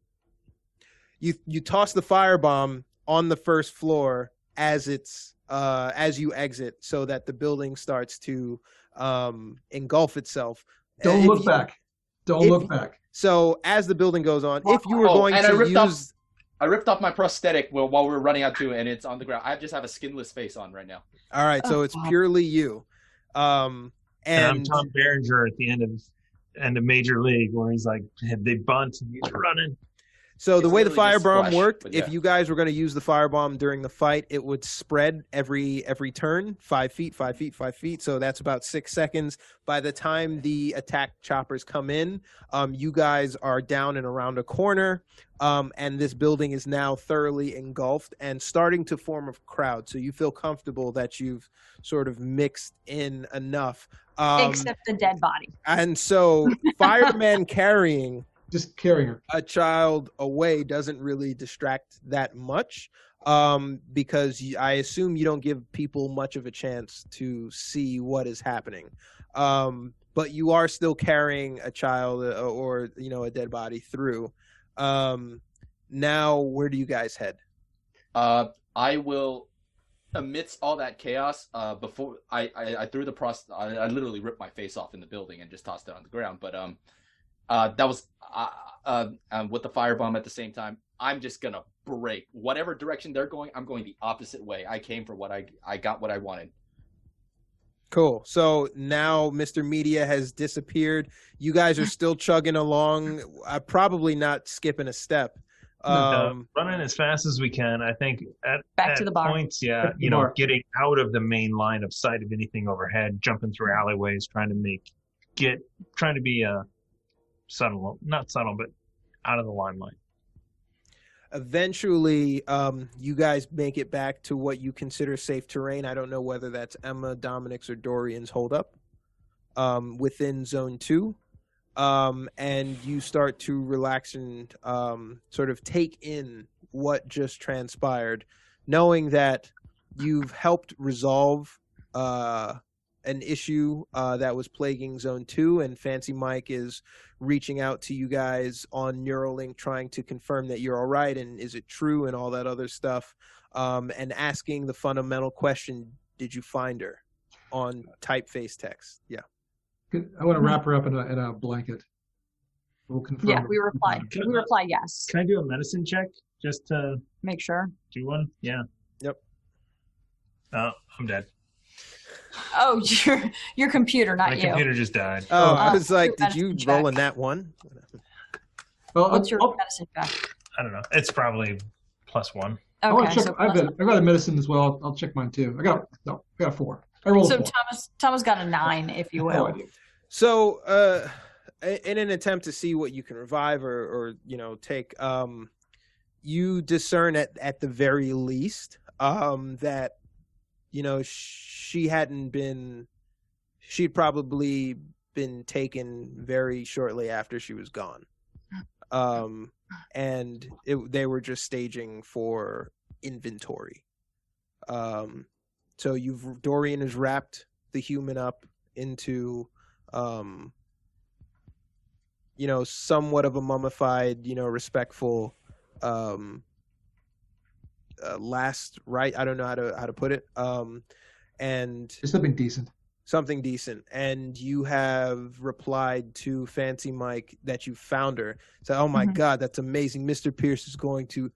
You you toss the firebomb on the first floor as it's uh as you exit so that the building starts to um engulf itself Don't If look you- back. Don't if- look back. so as the building goes on if you were Oh, going and I to ripped use off- I ripped off my prosthetic while, while we were running out too, and it's on the ground. I just have a skinless face on right now. all right so Oh, it's purely you um And, I'm and Tom Berenger at the end of end of Major League, where he's like, they bunt and he's running. So the It's way the literally just firebomb splash, worked, but if you guys were going to use the firebomb during the fight, it would spread every every turn, five feet, five feet, five feet. So that's about six seconds. By the time the attack choppers come in, um, you guys are down and around a corner, um, and this building is now thoroughly engulfed and starting to form a crowd. So you feel comfortable that you've sort of mixed in enough. Um, Except the dead body. and so [laughs] fireman carrying Just carrying her. a child away doesn't really distract that much um, because I assume you don't give people much of a chance to see what is happening. Um, but you are still carrying a child uh, or you know a dead body through. Um, now, where do you guys head? Uh, I will, amidst all that chaos, uh, before I, I, I threw the pros, I, I literally ripped my face off in the building and just tossed it on the ground. But um, uh, that was uh, uh, um, with the firebomb at the same time. I'm just gonna break whatever direction they're going. I'm going the opposite way. I came for what I I got what I wanted. Cool. So now Mr. Media has disappeared. You guys are still chugging along. Uh, probably not skipping a step. Uh, Um, running as fast as we can. I think at, Back at to the bar. points, yeah, Back you know, bar. getting out of the main line of sight of anything overhead, jumping through alleyways, trying to make get trying to be uh not subtle, but out of the limelight. eventually, um, you guys make it back to what you consider safe terrain. I don't know whether that's Emma, Dominic's, or Dorian's holdup um, within Zone Two, um, and you start to relax and um, sort of take in what just transpired, knowing that you've helped resolve uh, an issue uh, that was plaguing Zone 2, and Fancy Mike is reaching out to you guys on Neuralink, trying to confirm that you're all right and is it true and all that other stuff, um, and asking the fundamental question Did you find her on typeface text? Yeah. I want to wrap her up in a, in a blanket. We'll confirm. Yeah, we reply. Can I- We reply yes. Can I do a medicine check just to Make sure. do one? Yeah. Yep. Oh, I'm dead. Oh, [laughs] your your computer, not My you. computer just died. Oh, I Uh, was like, Did you medicine roll in that one? Well, I'll, What's your I'll, medicine check? I don't know. It's probably plus one. I want Okay, to check. so, I've, got, I've got a medicine as well. I'll, I'll check mine too. I got no. I got a four. I rolled so a four. Thomas Thomas got a nine, if you Oh, will. I. So, uh, in an attempt to see what you can revive or, or you know, take, um, you discern at at the very least um, that you know she hadn't been, she'd probably been taken very shortly after she was gone, um, and it, they were just staging for inventory. Um, so you've Dorian has wrapped the human up into um you know somewhat of a mummified you know respectful um uh, last right i don't know how to how to put it um and Just something decent. something decent and you have replied to fancy mike that you found her so oh my Mhm. god that's amazing mr pierce is going to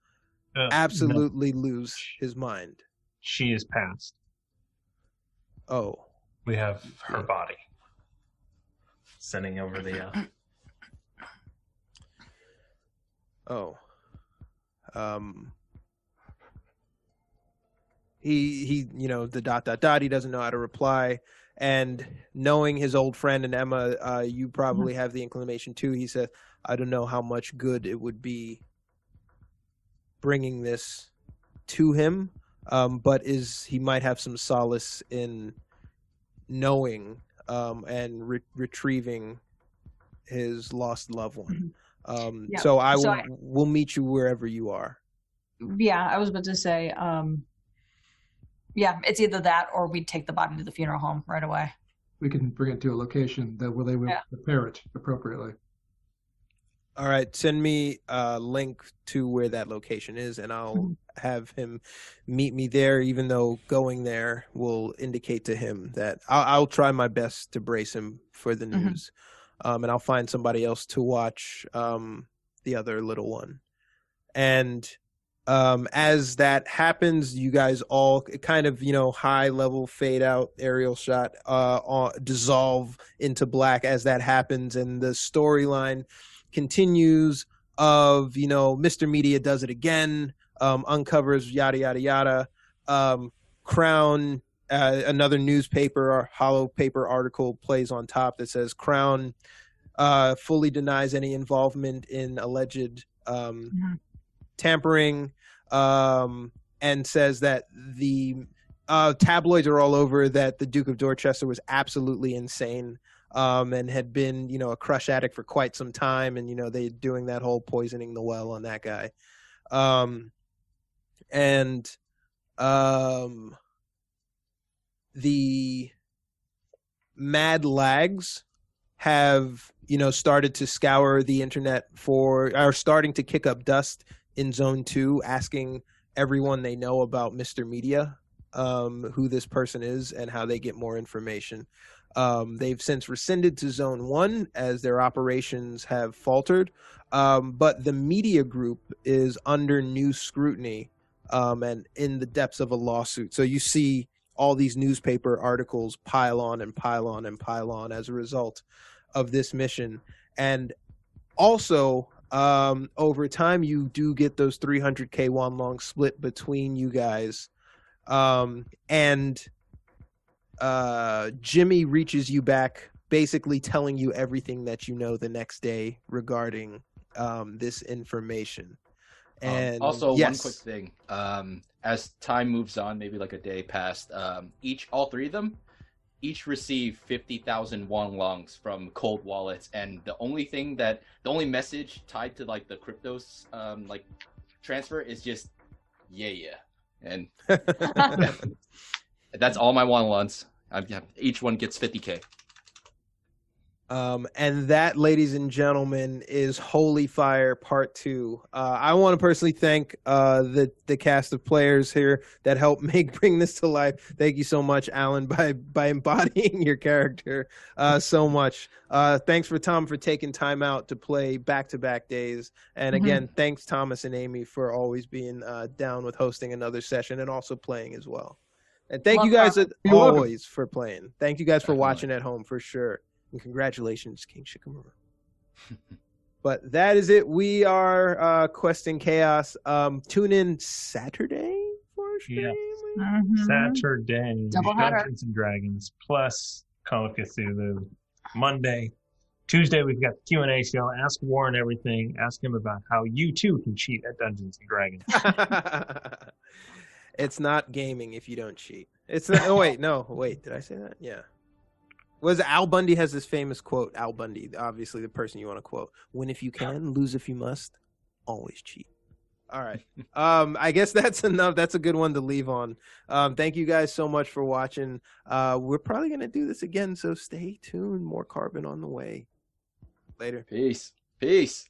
Uh, no, absolutely lose his mind she is passed. oh We have her body. Sending over the. Uh, Oh. Um he he you know the dot dot dot he doesn't know how to reply. And knowing his old friend and Emma uh you probably have the inclination too. He said I don't know how much good it would be bringing this to him um but is he might have some solace in knowing um and re- retrieving his lost loved one. Um Yeah. so I will So I- will meet you wherever you are. Yeah, I was about to say, um, yeah, it's either that or we'd take the body to the funeral home right away. We can bring it to a location that where they will Yeah. prepare it appropriately. All right, send me a link to where that location is, and I'll Mhm. have him meet me there. Even though going there will indicate to him that I'll, I'll try my best to brace him for the Mhm. news, um, and I'll find somebody else to watch um, the other little one. And um, as that happens, you guys all kind of you know high level fade out aerial shot uh, on, dissolve into black as that happens, and the storyline continues of you know Mr. Media does it again, um, uncovers yada yada yada. Um, Crown, uh, another newspaper or holo paper article plays on top that says Crown uh, fully denies any involvement in alleged um, Mhm. tampering um, and says that the uh, tabloids are all over that the Duke of Dorchester was absolutely insane um, and had been, you know, a crush addict for quite some time, and you know they doing that whole poisoning the well on that guy, um, and um, the Mad Lags have you know started to scour the internet for are starting to kick up dust in Zone Two, asking everyone they know about Mr. Media, um, who this person is, and how they get more information. Um, they've since rescinded to Zone 1 as their operations have faltered. Um, but the media group is under new scrutiny um, and in the depths of a lawsuit. So you see all these newspaper articles pile on and pile on and pile on as a result of this mission. And also, um, over time, you do get those 300k one long split between you guys. Um, and uh, Jimmy reaches you back, basically telling you everything that you know the next day regarding um, this information. Um, And also, yes. one quick thing. Um, as time moves on, maybe like a day past, um, each all three of them each receive fifty thousand won longs from cold wallets, and the only thing that the only message tied to like the cryptos um, like transfer is just yeah yeah, and [laughs] [laughs] that's all my one longs. Each one gets fifty k. Um, and that, ladies and gentlemen, is Holy Fire Part Two. Uh, I want to personally thank uh, the the cast of players here that helped [laughs] make bring this to life. Thank you so much, Alan, [laughs] by by embodying your character uh, so much. Uh, thanks for Tom for taking time out to play back to back days. And Mhm. again, thanks Thomas and Amy for always being uh, down with hosting another session and also playing as well. And thank you guys. You're welcome. always for playing. Thank you guys for watching at home for sure. And congratulations, King Shikamura. [laughs] but that is it. We are uh, Quests and Chaos. Um, tune in Saturday for a stream. Yes. Mhm. Saturday, Double. Dungeons and Dragons plus Call of Cthulhu. Monday, Tuesday we've got the Q and A show. Ask Warren everything. Ask him about how you too can cheat at Dungeons and Dragons. [laughs] [laughs] it's not gaming if you don't cheat. It's not. Oh wait, no, wait. Did I say that? Yeah. Was Al Bundy has this famous quote? Al Bundy, obviously the person you want to quote. Win if you can, lose if you must. Always cheat. All right. [laughs] Um, I guess that's [laughs] enough. That's a good one to leave on. Um, thank you guys so much for watching. Uh, we're probably gonna do this again, so stay tuned. More carbon on the way. Later. Peace, peace.